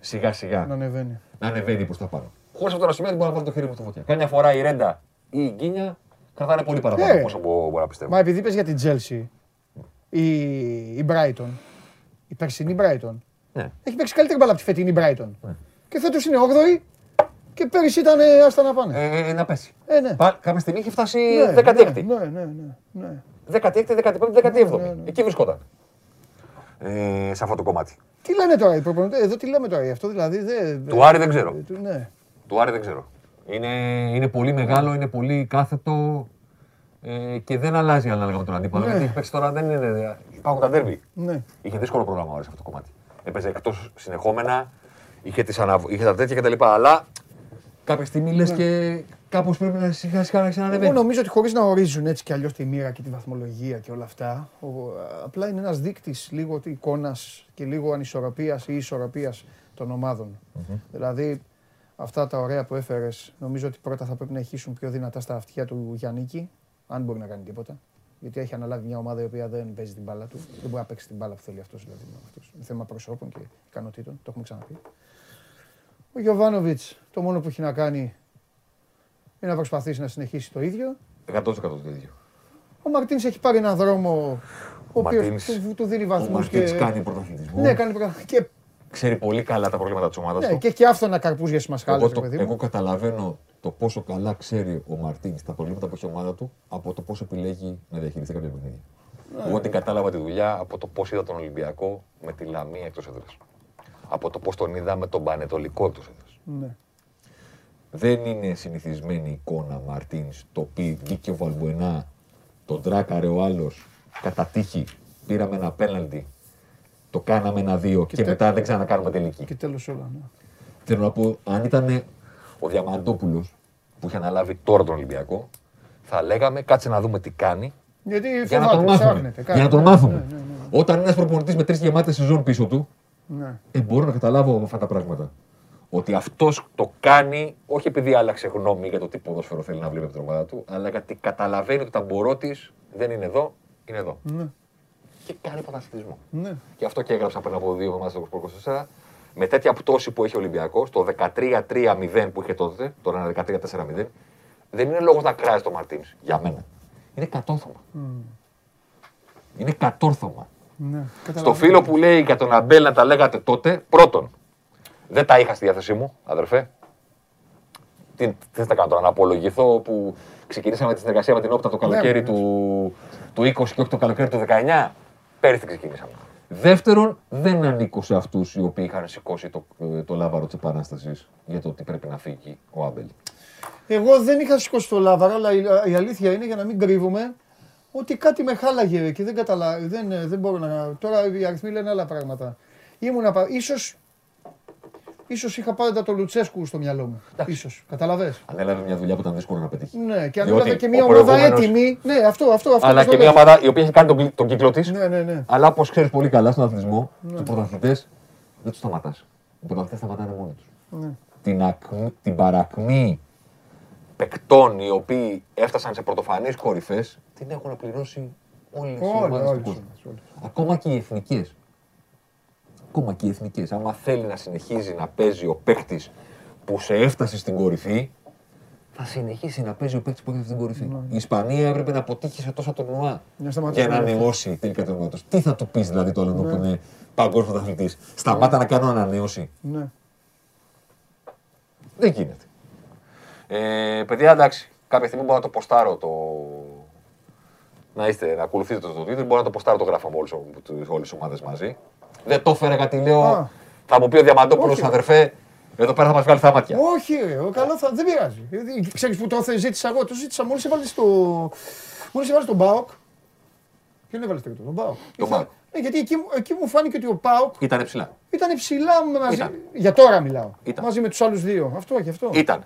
C: σιγά σιγά
A: Να ανεβαίνει.
C: να ανεβαίνει προς τα πάνω. Χωρίς αυτό να σημαίνει ότι μπορώ να βάλω το χέρι μου στο φωτιά. Κάμια φορά η Ρέντα ή η Γκίνια κρατάνε πολύ παραπάνω
A: Ε.
C: από όσο μπο- μπορώ να πιστεύω.
A: Μα επειδή είπες για την Chelsea, η, η Brighton, η περσινή Brighton,
C: Ναι.
A: έχει παίξει καλύτερη μπάλα από τη φετινή Brighton. Και φέτος είναι 8η και πέρυσι ήταν ε, άστα να πάνε.
C: Ε, να πέσει.
A: Ε, ναι.
C: Πα- κάποια στιγμή είχε φτάσει
A: Ναι,
C: 16η.
A: Ναι, ναι, ναι, ναι.
C: 16η, 15η, 17η.
A: Ναι, ναι, ναι.
C: Εκεί βρισκόταν. Ε, σε αυτό το κομμάτι.
A: Τι λένε τώρα οι προπονητές, εδώ τι λέμε τώρα γι' αυτό δηλαδή. Δεν,
C: Του Άρη δεν ξέρω.
A: ε, του- Ναι.
C: Του Άρη δεν ξέρω. Είναι, είναι πολύ μεγάλο, είναι πολύ κάθετο ε, και δεν αλλάζει ανάλογα με τον αντίπαλο.
A: Ναι.
C: Γιατί έχει παίξει τώρα δεν είναι. Υπάρχουν τα ντέρμπι.
A: Ναι.
C: Είχε δύσκολο πρόγραμμα ο Άρης αυτό το κομμάτι. Έπαιζε εκτός συνεχόμενα, είχε, τις αναβ... είχε τα τέτοια κτλ. Αλλά κάποια στιγμή λες και κάπως πρέπει να σιγά σιγά να
A: Εγώ
C: ξανανεβαίνει.
A: νομίζω ότι χωρίς να ορίζουν έτσι κι αλλιώς τη μοίρα και τη βαθμολογία και όλα αυτά, ο, απλά είναι ένας δείκτης λίγο εικόνας και λίγο ανισορροπίας ή ισορροπίας των ομαδων Δηλαδή, αυτά τα ωραία που έφερες, νομίζω ότι πρώτα θα πρέπει να ηχήσουν πιο δυνατά στα αυτιά του Γιάννικη, αν μπορεί να κάνει τίποτα. Γιατί έχει αναλάβει μια ομάδα η οποία δεν παίζει την μπάλα του. Δεν μπορεί να παίξει την μπάλα που θέλει αυτός. Δηλαδή, με αυτούς. είναι θέμα προσώπων και ικανοτήτων. Το έχουμε ξαναπεί. Ο Γιωβάνοβιτς, το μόνο που έχει να κάνει είναι να προσπαθήσει να συνεχίσει το ίδιο.
C: 100% το ίδιο.
A: Ο Μαρτίνς έχει πάρει έναν δρόμο ο οποίος
C: Μαρτίνς-
A: του, του δίνει
C: Ο
A: βαθμούς.
C: Μαρτίνς
A: Και...
C: κάνει πρωταθλητισμό.
A: Ναι, κάνει πρωτά- Και,
C: Ξέρει πολύ καλά τα προβλήματα της ομάδας
A: ναι,
C: του.
A: και, και άφθονα καρπούζια στις μασχάλες,
C: Εγώ,
A: ρε
C: το,
A: παιδί
C: εγώ
A: μου.
C: καταλαβαίνω το πόσο καλά ξέρει ο Μαρτίνς τα προβλήματα που έχει η ομάδα του από το πώ επιλέγει να διαχειριστεί κάποια παιχνίδια.
A: Ναι.
C: Εγώ την κατάλαβα τη δουλειά από το πώς είδα τον Ολυμπιακό με τη Λαμία εκτός έδρας. Από το πώς τον είδα με τον Πανετολικό εκτός έδρας.
A: Ναι.
C: Δεν είναι συνηθισμένη εικόνα Μαρτίνς το πει μπήκε ο Βαλμπουενά, τον τράκαρε ο άλλος, κατά τύχη πήραμε ένα πέναλτι, το κάναμε ένα δύο και,
A: τε-
C: μετά δεν ξανακάνουμε τελική.
A: Και τέλος όλα. Ναι.
C: Θέλω να πω, αν ήταν ο Διαμαντόπουλος που είχε αναλάβει τώρα τον Ολυμπιακό, θα λέγαμε κάτσε να δούμε τι κάνει
A: Γιατί
C: για να τον
A: φοβάται,
C: μάθουμε.
A: ψάχνεται,
C: Για να τον
A: κάτι.
C: μάθουμε.
A: Ναι, ναι, ναι,
C: Όταν είναι ένας προπονητής με τρεις γεμάτες σεζόν πίσω του,
A: ναι.
C: ε, μπορώ να καταλάβω αυτά τα πράγματα. Ότι αυτός το κάνει όχι επειδή άλλαξε γνώμη για το τι ποδόσφαιρο θέλει να βλέπει από την ομάδα του, αλλά γιατί καταλαβαίνει ότι τα μπορώ της δεν είναι εδώ, είναι εδώ.
A: Ναι.
C: Και κάνει πρωταθλητισμό.
A: Ναι.
C: Και αυτό και έγραψα πριν από δύο εβδομάδες στο Σπορ 24. Με τέτοια πτώση που έχει ο Ολυμπιακός, το 13-3-0 που είχε τότε, τώρα είναι 13-4-0, δεν είναι λόγος να κράζει το Μαρτίνς για μένα. Είναι κατόρθωμα. Είναι κατόρθωμα.
A: Ναι,
C: Στο
A: καταλαβαίνω.
C: φίλο που λέει για τον Αμπέλ να τα λέγατε τότε, πρώτον, δεν τα είχα στη διάθεσή μου, αδερφέ. Τι, τι θες να κάνω τώρα, να απολογηθώ που ξεκινήσαμε τη συνεργασία με την Όπτα το καλοκαίρι
A: ναι.
C: του, του 20 και όχι το καλοκαίρι του 19. Πέρυσι ξεκινήσαμε. Δεύτερον, δεν ανήκω σε αυτούς οι οποίοι είχαν σηκώσει το, το λάβαρο της επανάστασης για το ότι πρέπει να φύγει ο Άμπελ.
A: Εγώ δεν είχα σηκώσει το λάβαρο, αλλά η, η αλήθεια είναι για να μην κρύβουμε ότι κάτι με χάλαγε και δεν καταλάβει. Δεν, ε, δεν μπορώ να. Τώρα οι αριθμοί λένε άλλα πράγματα. Ήμουνα. πα- Ίσως, ίσως είχα πάντα το Λουτσέσκου στο μυαλό μου. Ίσως. Καταλαβες.
C: Ανέλαβε μια δουλειά που ήταν δύσκολο να πετύχει.
A: Ναι, και αν
C: Διότι
A: έβλεπα και
C: ο
A: μια ομάδα
C: προηγούμενος-
A: έτοιμη. Ναι, αυτό, αυτό. αυτό
C: Αλλά
A: πώς
C: και
A: το
C: μια
A: λέω.
C: ομάδα η οποία έχει κάνει τον, τον κύκλο της.
A: Ναι, ναι, ναι.
C: Αλλά όπως ξέρεις πολύ καλά στον αθλητισμό, τους πρωταθλητές δεν τους σταματάς. Οι πρωταθλητές σταματάνε μόνοι τους.
A: Ναι.
C: Την, ακμή- την παρακμή παικτών οι οποίοι έφτασαν σε πρωτοφανείς κορυφές την έχουν πληρώσει όλες οι
A: Όλοι,
C: ομάδες
A: όλοι,
C: του κόσμου.
A: όλοι.
C: Ακόμα και οι εθνικές. Ακόμα και οι εθνικέ. Άμα θέλει να συνεχίζει να παίζει ο παίκτης που σε έφτασε στην κορυφή, θα συνεχίσει να παίζει ο παίκτης που έφτασε στην κορυφή. Η Ισπανία έπρεπε να αποτύχει σε τόσα τουρνουά
A: Ναι. Να σταματήσει
C: για να
A: να
C: ανανεώσει τελικά το τους. Τι θα του πεις δηλαδή το άλλο
A: Ναι.
C: που είναι παγκόσμιος πρωταθλητής. Σταμάτα να κάνω ανανέωση.
A: Ναι.
C: Δεν γίνεται. Ε, παιδιά, εντάξει. Κάποια στιγμή μπορώ να το ποστάρω το. Να είστε, να ακολουθείτε το στο Twitter. Μπορώ να το ποστάρω το γράφω με όλες τι ομάδες μαζί. Δεν το έφερα γιατί λέω.
A: Α.
C: Θα μου πει ο Διαμαντόπουλος,
A: Όχι.
C: αδερφέ, εδώ πέρα θα μας βγάλει τα μάτια.
A: Όχι, ρε, ο καλός θα, δεν πειράζει. Ε, Ξέρεις που το θε- ζήτησα εγώ, το ζήτησα μόλις έβαλες το... Μόλις έβαλες τον ΠΑΟΚ. Ποιον έβαλες τρίτο, τον ΠΑΟΚ;
C: Τον
A: Ήθελα-
C: ΠΑΟΚ.
A: Ναι, γιατί εκεί, μου- εκεί μου φάνηκε ότι ο ΠΑΟΚ
C: Ήταν ψηλά.
A: ήταν ψηλά μαζί.
C: Ήταν.
A: Για τώρα μιλάω.
C: Ήταν.
A: Μαζί με τους άλλους δύο. Αυτό και αυτό.
C: Ήταν.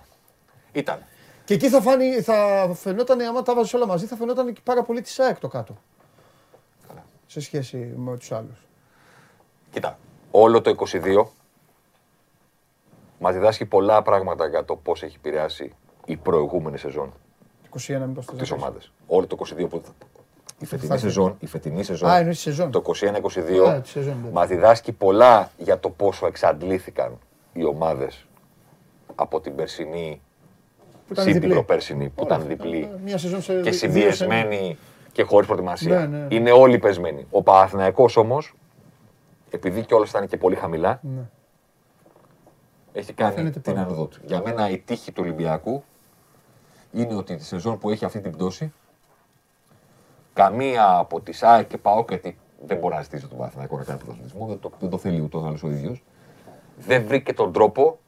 C: Ήταν.
A: Και εκεί θα, φάνει, θα φαινόταν, άμα τα βάζεις όλα μαζί, θα φαινόταν και πάρα πολύ της ΑΕΚ το κάτω. Σε σχέση με τους άλλους.
C: Κοίτα, όλο το 22 μας διδάσκει πολλά πράγματα για το πώς έχει επηρεάσει η προηγούμενη σεζόν
A: 21 μήπως το
C: τι
A: δεκαέξι.
C: ομάδε. Όλο το 22 που. Η φετινή
A: φτάσει.
C: σεζόν, η φετινή σεζόν,
A: Α, εννοείς τη σεζόν.
C: το 21-22,
A: Α, τη σεζόν, ναι.
C: μας διδάσκει πολλά για το πόσο εξαντλήθηκαν οι ομάδες από την περσινή,
A: Που ήταν
C: σύντυπρο
A: διπλή.
C: πέρσινη, που
A: Ωραία.
C: ήταν διπλή
A: Μια σεζόν σε
C: και
A: δύο
C: συμπιεσμένη και χωρίς προετοιμασία.
A: Ναι, ναι.
C: Είναι όλοι πεσμένοι. Ο Παναθηναϊκός όμως, επειδή κιόλα ήταν και πολύ χαμηλά,
A: Ναι.
C: έχει κάνει
A: Φαίνεται
C: την
A: πάρα.
C: άνοδό του. Για μένα η τύχη του Ολυμπιακού είναι ότι τη σεζόν που έχει αυτή την πτώση, καμία από τι ΑΕΚ και ΠΑΟΚ, γιατί δεν μπορεί να ζητήσει τον Παναθηναϊκό να κάνει πρωταθλητισμό, δεν το, δεν το θέλει ούτως ή ο ίδιος, δεν βρήκε τον τρόπο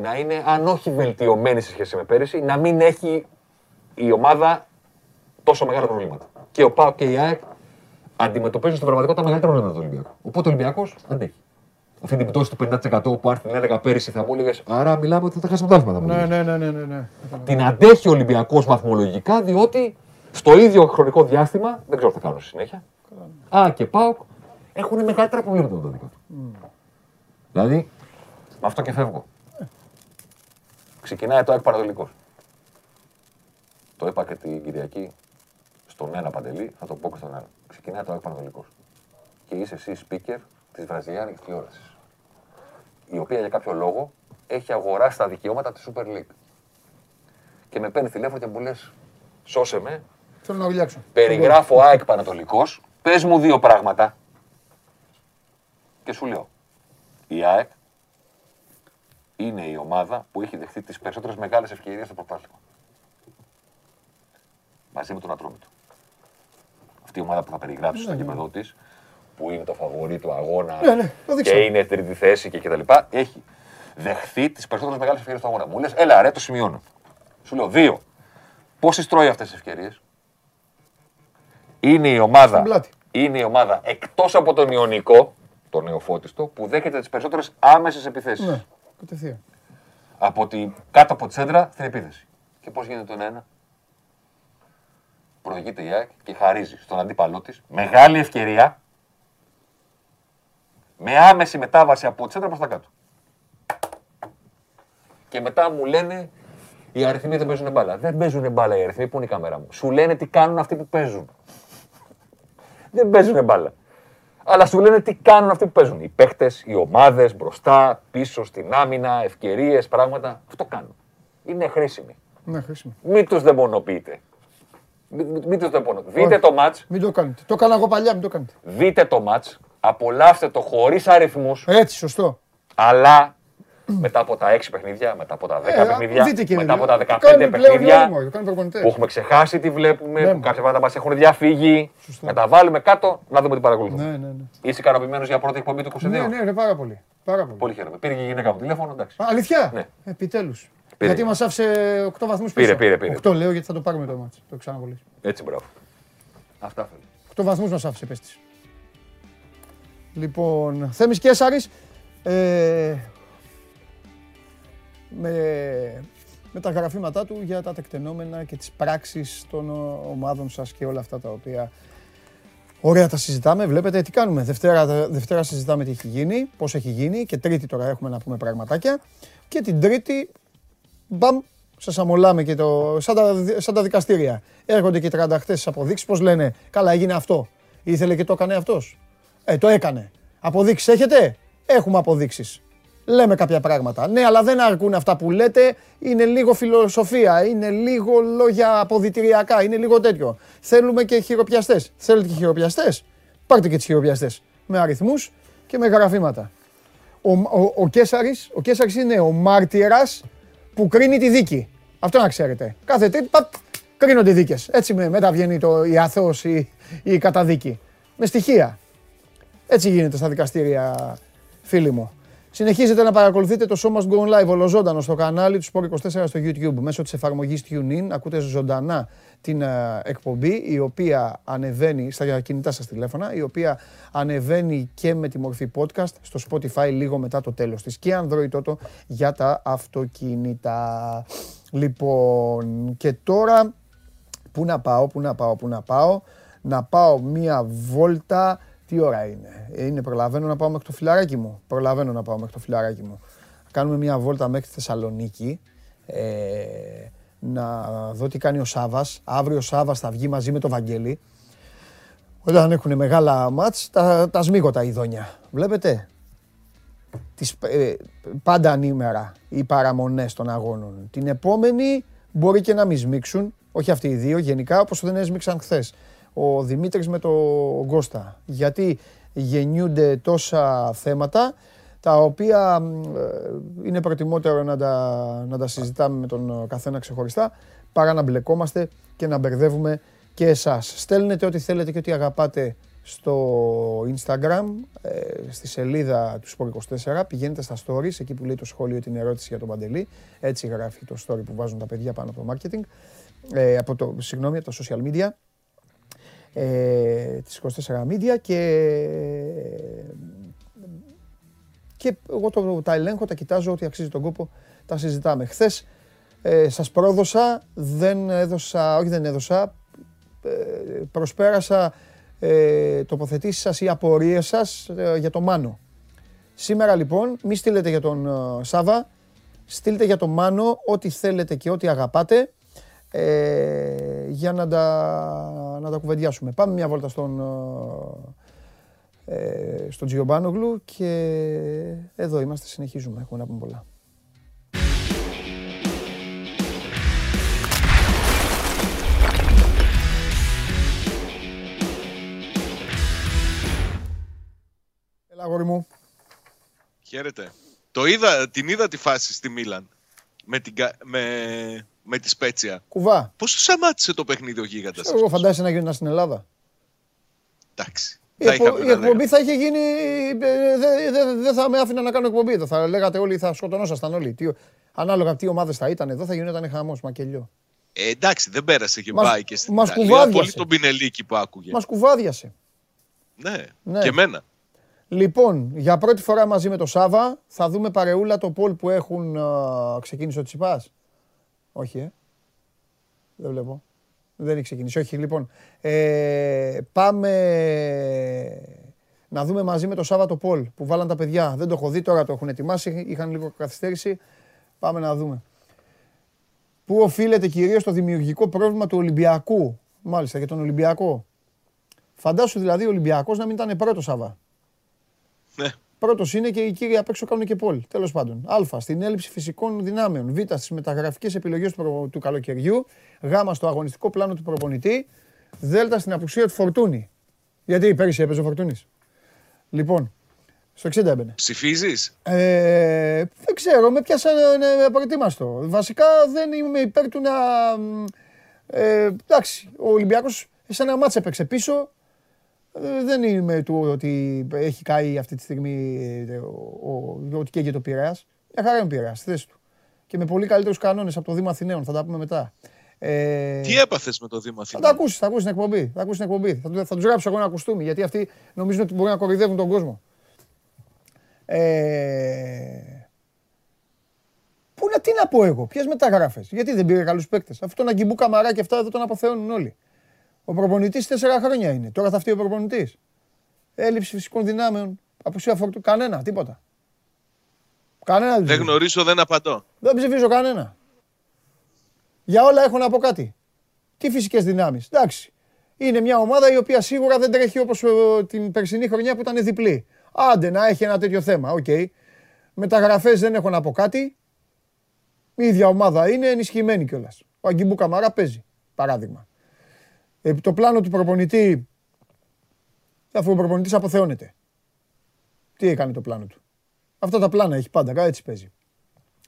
C: να είναι, αν όχι βελτιωμένη σε σχέση με πέρυσι, να μην έχει η ομάδα τόσο μεγάλα προβλήματα. Και ο ΠΑΟΚ και η ΑΕΚ αντιμετωπίζουν στην πραγματικότητα μεγαλύτερα προβλήματα του Ολυμπιακού. Οπότε ο Ολυμπιακός αντέχει. Αυτή την πτώση του 50% που άρθει την 11 πέρυσι θα μου έλεγες Άρα μιλάμε ότι θα τα χάσουμε το άθλημα. θα μου
A: Ναι,
C: έλεγες.
A: ναι, ναι, ναι, ναι, ναι.
C: Την αντέχει ο Ολυμπιακός βαθμολογικά διότι στο ίδιο χρονικό διάστημα, δεν ξέρω τι θα κάνω στη συνέχεια, Α και ΠΑΟΚ έχουν μεγαλύτερα προβλήματα με το δικό του. Δηλαδή, με αυτό και φεύγω. Ξεκινάει το ΑΕΚ Πανατολικός. Το είπα και την Κυριακή στον ένα παντελή, θα το πω και στον άλλο. Ξεκινάει το ΑΕΚ Πανατολικός. Και είσαι εσύ speaker της βραζιλιάνικης τηλεόρασης. Η οποία για κάποιο λόγο έχει αγοράσει τα δικαιώματα της Super League. Και με παίρνει τηλέφωνο και μου λες, σώσε με,
A: Θέλω να ουλιάξω.
C: περιγράφω ΑΕΚ Πανατολικός, πες μου δύο πράγματα. Και σου λέω, η ΑΕΚ είναι η ομάδα που έχει δεχτεί τις περισσότερες μεγάλες ευκαιρίες στο πρωτάθλημα. Μαζί με τον Ατρόμητο. Αυτή η ομάδα που θα περιγράψει στο
A: Ναι, ναι.
C: κήπεδο της, που είναι το φαβορή του αγώνα
A: Ναι, ναι, το δείξα.
C: και είναι τρίτη θέση και κτλ. Έχει δεχθεί τις περισσότερες μεγάλες ευκαιρίες του αγώνα. Μου λες, έλα ρε, το σημειώνω. Σου λέω, δύο. Πώ τι τρώει αυτές τις ευκαιρίες, είναι η ομάδα,
A: Στον πλάτη.
C: είναι η ομάδα εκτός από τον Ιωνικό, τον νεοφώτιστο, που δέχεται τις περισσότερες άμεσες επιθέσεις.
A: Ναι, κατευθείαν.
C: Από τη, κάτω από τη σέντρα στην επίθεση. Και πώς γίνεται το ένα. Προηγείται η ΑΕΚ και χαρίζει στον αντίπαλό της μεγάλη ευκαιρία με άμεση μετάβαση από τη σέντρα προς τα κάτω. Και μετά μου λένε οι αριθμοί δεν παίζουν μπάλα. Δεν παίζουν μπάλα οι αριθμοί, πού είναι η κάμερα μου. Σου λένε τι κάνουν αυτοί που παίζουν. δεν παίζουν μπάλα. Αλλά σου λένε τι κάνουν αυτοί που παίζουν. Οι παίχτες, οι ομάδες, μπροστά, πίσω, στην άμυνα, ευκαιρίες, πράγματα. Αυτό κάνουν. Είναι χρήσιμοι.
A: Ναι, χρήσιμο.
C: Μην τους δαιμονοποιείτε. Μην μην το πόνο. Δείτε το match.
A: Μην το κάνετε. Το έκανα εγώ παλιά, μην το κάνετε.
C: Δείτε το match. Απολαύστε το χωρίς αριθμούς.
A: Έτσι, σωστό.
C: Αλλά μετά από τα 6 παιχνίδια, μετά από τα 10
A: Ε,
C: παιχνίδια,
A: δείτε και
C: μετά από τα 15
A: το κάνουν πλέον
C: παιχνίδια
A: νόμιμο, το κάνουν προπονητές.
C: που έχουμε ξεχάσει τι βλέπουμε,
A: Ναι.
C: που κάποια πράγματα μας έχουν διαφύγει. Να τα βάλουμε κάτω, να δούμε τι παρακολουθούμε.
A: Ναι, ναι, ναι.
C: Είσαι ικανοποιημένος για πρώτη εκπομπή του 22.
A: Ναι, ναι, ναι, πάρα πολύ. Πάρα πολύ.
C: Πολύ χαίρομαι. Πήρε και η γυναίκα μου τηλέφωνο, εντάξει.
A: Α, Αλήθεια;
C: Ναι.
A: Επιτέλους.
C: Πήρε.
A: Γιατί μας άφησε 8 βαθμούς πίσω.
C: Πήρε, πήρε, πήρε.
A: 8 λέω γιατί θα το πάρουμε το μάτσο. Το ξαναβολή.
C: Έτσι, μπράβο. Αυτά θέλω.
A: 8 βαθμούς μας άφησε πέστη. Λοιπόν, Θέμης Κέσαρης, ε, με, με τα γραφήματά του για τα τεκτενόμενα και τις πράξεις των ο- ομάδων σας και όλα αυτά τα οποία ωραία τα συζητάμε. Βλέπετε τι κάνουμε. Δευτέρα, Δευτέρα συζητάμε τι έχει γίνει, πώς έχει γίνει και Τρίτη τώρα έχουμε να πούμε πραγματάκια και την Τρίτη μπαμ, σας αμολάμε και το, σαν, τα, σαν τα δικαστήρια. Έρχονται και οι 30 χτες αποδείξεις, πώς λένε, καλά έγινε αυτό. Ήθελε και το έκανε αυτός. Ε, το έκανε. Αποδείξεις έχετε; Έχουμε αποδείξεις. Λέμε κάποια πράγματα. Ναι, αλλά δεν αρκούν αυτά που λέτε. Είναι λίγο φιλοσοφία. Είναι λίγο λόγια αποδητηριακά. Είναι λίγο τέτοιο. Θέλουμε και χειροπιαστές. Θέλετε και χειροπιαστές; Πάρτε και τις χειροπιαστές. Με αριθμούς και με γραφήματα. Ο, ο, ο, Κέσαρης, ο Κέσαρης είναι ο μάρτυρας που κρίνει τη δίκη. Αυτό να ξέρετε. Κάθε τρίτη παπ, κρίνονται δίκες. Έτσι με, μετά βγαίνει το, η αθώος ή η, η καταδίκη. Με στοιχεία. Έτσι γίνεται στα δικαστήρια, φίλοι μου. Συνεχίζετε να παρακολουθείτε το Show Must Go On Live ολοζώντανο στο κανάλι του Sport24 στο YouTube μέσω της εφαρμογής TuneIn. Ακούτε ζωντανά την ε, εκπομπή η οποία ανεβαίνει στα κινητά σας τηλέφωνα, η οποία ανεβαίνει και με τη μορφή podcast στο Spotify λίγο μετά το τέλος της και Android Auto για τα αυτοκίνητα. Λοιπόν, και τώρα Πού να πάω, πού να πάω, πού να πάω. Να πάω μία βόλτα. Τι ώρα είναι; Ε, Είναι προλαβαίνω να πάω μέχρι το φιλαράκι μου. Προλαβαίνω να πάω μέχρι το φιλαράκι μου. Κάνουμε μία βόλτα μέχρι τη Θεσσαλονίκη. Ε, να δω τι κάνει ο Σάβας. Αύριο ο Σάβας θα βγει μαζί με το Βαγγέλη. Όταν έχουν μεγάλα μάτς, τα, τα σμίγω τα ειδόνια. Βλέπετε; Τις, ε, πάντα ανήμερα οι παραμονές των αγώνων. Την επόμενη μπορεί και να μην σμίξουν, όχι αυτοί οι δύο γενικά, όπως δεν έσμιξαν χθες. Ο Δημήτρης με το Γκώστα. Γιατί γεννιούνται τόσα θέματα τα οποία μ, ε, είναι προτιμότερο να τα, να τα συζητάμε με τον καθένα ξεχωριστά παρά να μπλεκόμαστε και να μπερδεύουμε και εσάς. Στέλνετε ό,τι θέλετε και ό,τι αγαπάτε στο Instagram, ε, στη σελίδα του Sport24, πηγαίνετε στα stories, εκεί που λέει το σχόλιο την ερώτηση για τον Παντελή, έτσι γράφει το story που βάζουν τα παιδιά πάνω από το marketing, ε, από το, συγγνώμη, από τα social media, ε, της 24 Media και, και εγώ το, τα ελέγχω, τα κοιτάζω, ό,τι αξίζει τον κόπο, τα συζητάμε. Χθες ε, σας πρόδωσα, δεν έδωσα, όχι δεν έδωσα, ε, προσπέρασα ε, τοποθετήσεις σας ή απορίες σας ε, για το Μάνο. Σήμερα λοιπόν, μη στείλετε για τον ε, Σάβα, στείλτε για τον Μάνο ό,τι θέλετε και ό,τι αγαπάτε ε, για να τα, να τα κουβεντιάσουμε. Πάμε μια βόλτα στον, ε, ε, στον Τζιομπάνογλου και εδώ είμαστε, συνεχίζουμε, έχουμε να πούμε πολλά. Έλα, αγόρι μου.
D: Χαίρετε. Το είδα, την είδα τη φάση στη Μίλαν με, την, κα- με, με τη Σπέτσια.
A: Κουβά.
D: Πώς το σταμάτησε το παιχνίδι ο γίγαντας
A: Εγώ φαντάζεσαι να γίνει στην Ελλάδα.
D: Εντάξει.
A: Η,
D: Θα
A: εκπο-
D: είχαμε
A: η
D: να
A: εκπομπή
D: λέγαμε.
A: θα είχε γίνει. Δεν δε, δε- δεν θα με άφηνα να κάνω εκπομπή εδώ. Θα λέγατε όλοι, θα σκοτωνόσασταν όλοι. Τι, ανάλογα τι ομάδες θα ήταν εδώ, θα γινόταν χαμός μακελιό.
D: Ε, εντάξει, δεν πέρασε και
A: Μας-
D: πάει και στην
A: μας
D: Ιταλία.
A: κουβάδιασε.
D: Πολύ τον Πινελίκη που άκουγε.
A: Μας κουβάδιασε.
D: Ναι.
A: Ναι.
D: και εμένα.
A: Λοιπόν, για πρώτη φορά μαζί με το Σάβα θα δούμε παρεούλα το πόλ που έχουν. α, ξεκίνησε ο Τσιπάς. Όχι, ε. Δεν βλέπω. Δεν έχει ξεκινήσει. Όχι, λοιπόν. Ε, πάμε να δούμε μαζί με το Σάβα το πόλ που βάλαν τα παιδιά. Δεν το έχω δει, τώρα το έχουν ετοιμάσει. Είχαν λίγο καθυστέρηση. Πάμε να δούμε. Πού οφείλεται κυρίως το δημιουργικό πρόβλημα του Ολυμπιακού; Μάλιστα, για τον Ολυμπιακό. Φαντάσου δηλαδή ο Ολυμπιακός να μην ήταν πρώτος Σάβα.
D: Ναι.
A: Πρώτος είναι και οι κύριοι απ' έξω κάνουν και πόλ. Τέλος πάντων. Α. Στην έλλειψη φυσικών δυνάμεων. Β. Στις μεταγραφικές επιλογές του, προ- του καλοκαιριού. Γ. Στο αγωνιστικό πλάνο του προπονητή. Δ. Στην απουσία του Φορτούνη. Γιατί πέρυσι έπαιζε ο Φορτούνης. Λοιπόν, στο 60 έμπαινε.
D: Ψηφίζεις;
A: Ε, δεν ξέρω, με πιάσαν ε, προετοίμαστο. Βασικά δεν είμαι υπέρ του να. μ, Ε, εντάξει, ο Ολυμπιακός σαν ένα μάτς έπαιξε πίσω. Ε, δεν είμαι του ότι έχει καεί αυτή τη στιγμή ε, ο, ο, ότι καίγεται το Πειραιάς. Μια χαρά είναι ο Πειραιάς, στη θέση του. Και με πολύ καλύτερους κανόνες από το Δήμα Αθηναίων, θα τα πούμε μετά. Ε,
D: Τι έπαθες με το Δήμα
A: θα τα
D: Αθηνών.
A: ακούσεις, θα ακούσεις την εκπομπή. Θα ακούσεις την εκπομπή. Θα, του- θα τους γράψω εγώ ένα κουστούμι γιατί αυτοί νομίζουν ότι μπορούν να κοροϊδεύουν τον κόσμο. Ε... Πού να, τι να πω εγώ, ποιες μεταγράφες. Γιατί δεν πήρε καλούς παίκτες. Αυτό τον Αγκιμπού Καμαρά και αυτά εδώ τον αποθεώνουν όλοι. Ο προπονητής τέσσερα χρόνια είναι. Τώρα θα φταίει ο προπονητής. Έλλειψη φυσικών δυνάμεων. Απουσία φορτού. Κανένα, τίποτα. Κανένα δεν
D: Δεν
A: ψηφίζω.
D: γνωρίζω, δεν απαντώ.
A: Δεν ψηφίζω κανένα. Για όλα έχω να πω κάτι. Τι φυσικές δυνάμεις. Εντάξει. Είναι μια ομάδα η οποία σίγουρα δεν τρέχει όπως ε, την περσινή χρονιά που ήταν διπλή. Άντε να έχει ένα τέτοιο θέμα. Οκ. Μεταγραφές δεν έχω να πω κάτι. Η ίδια ομάδα είναι ενισχυμένη κιόλας. Ο Αγκιμπού Καμαρά παίζει. Παράδειγμα. Ε, το πλάνο του προπονητή. Αφού ο προπονητής αποθεώνεται. Τι έκανε το πλάνο του. Αυτά τα πλάνα έχει πάντα. Έτσι παίζει.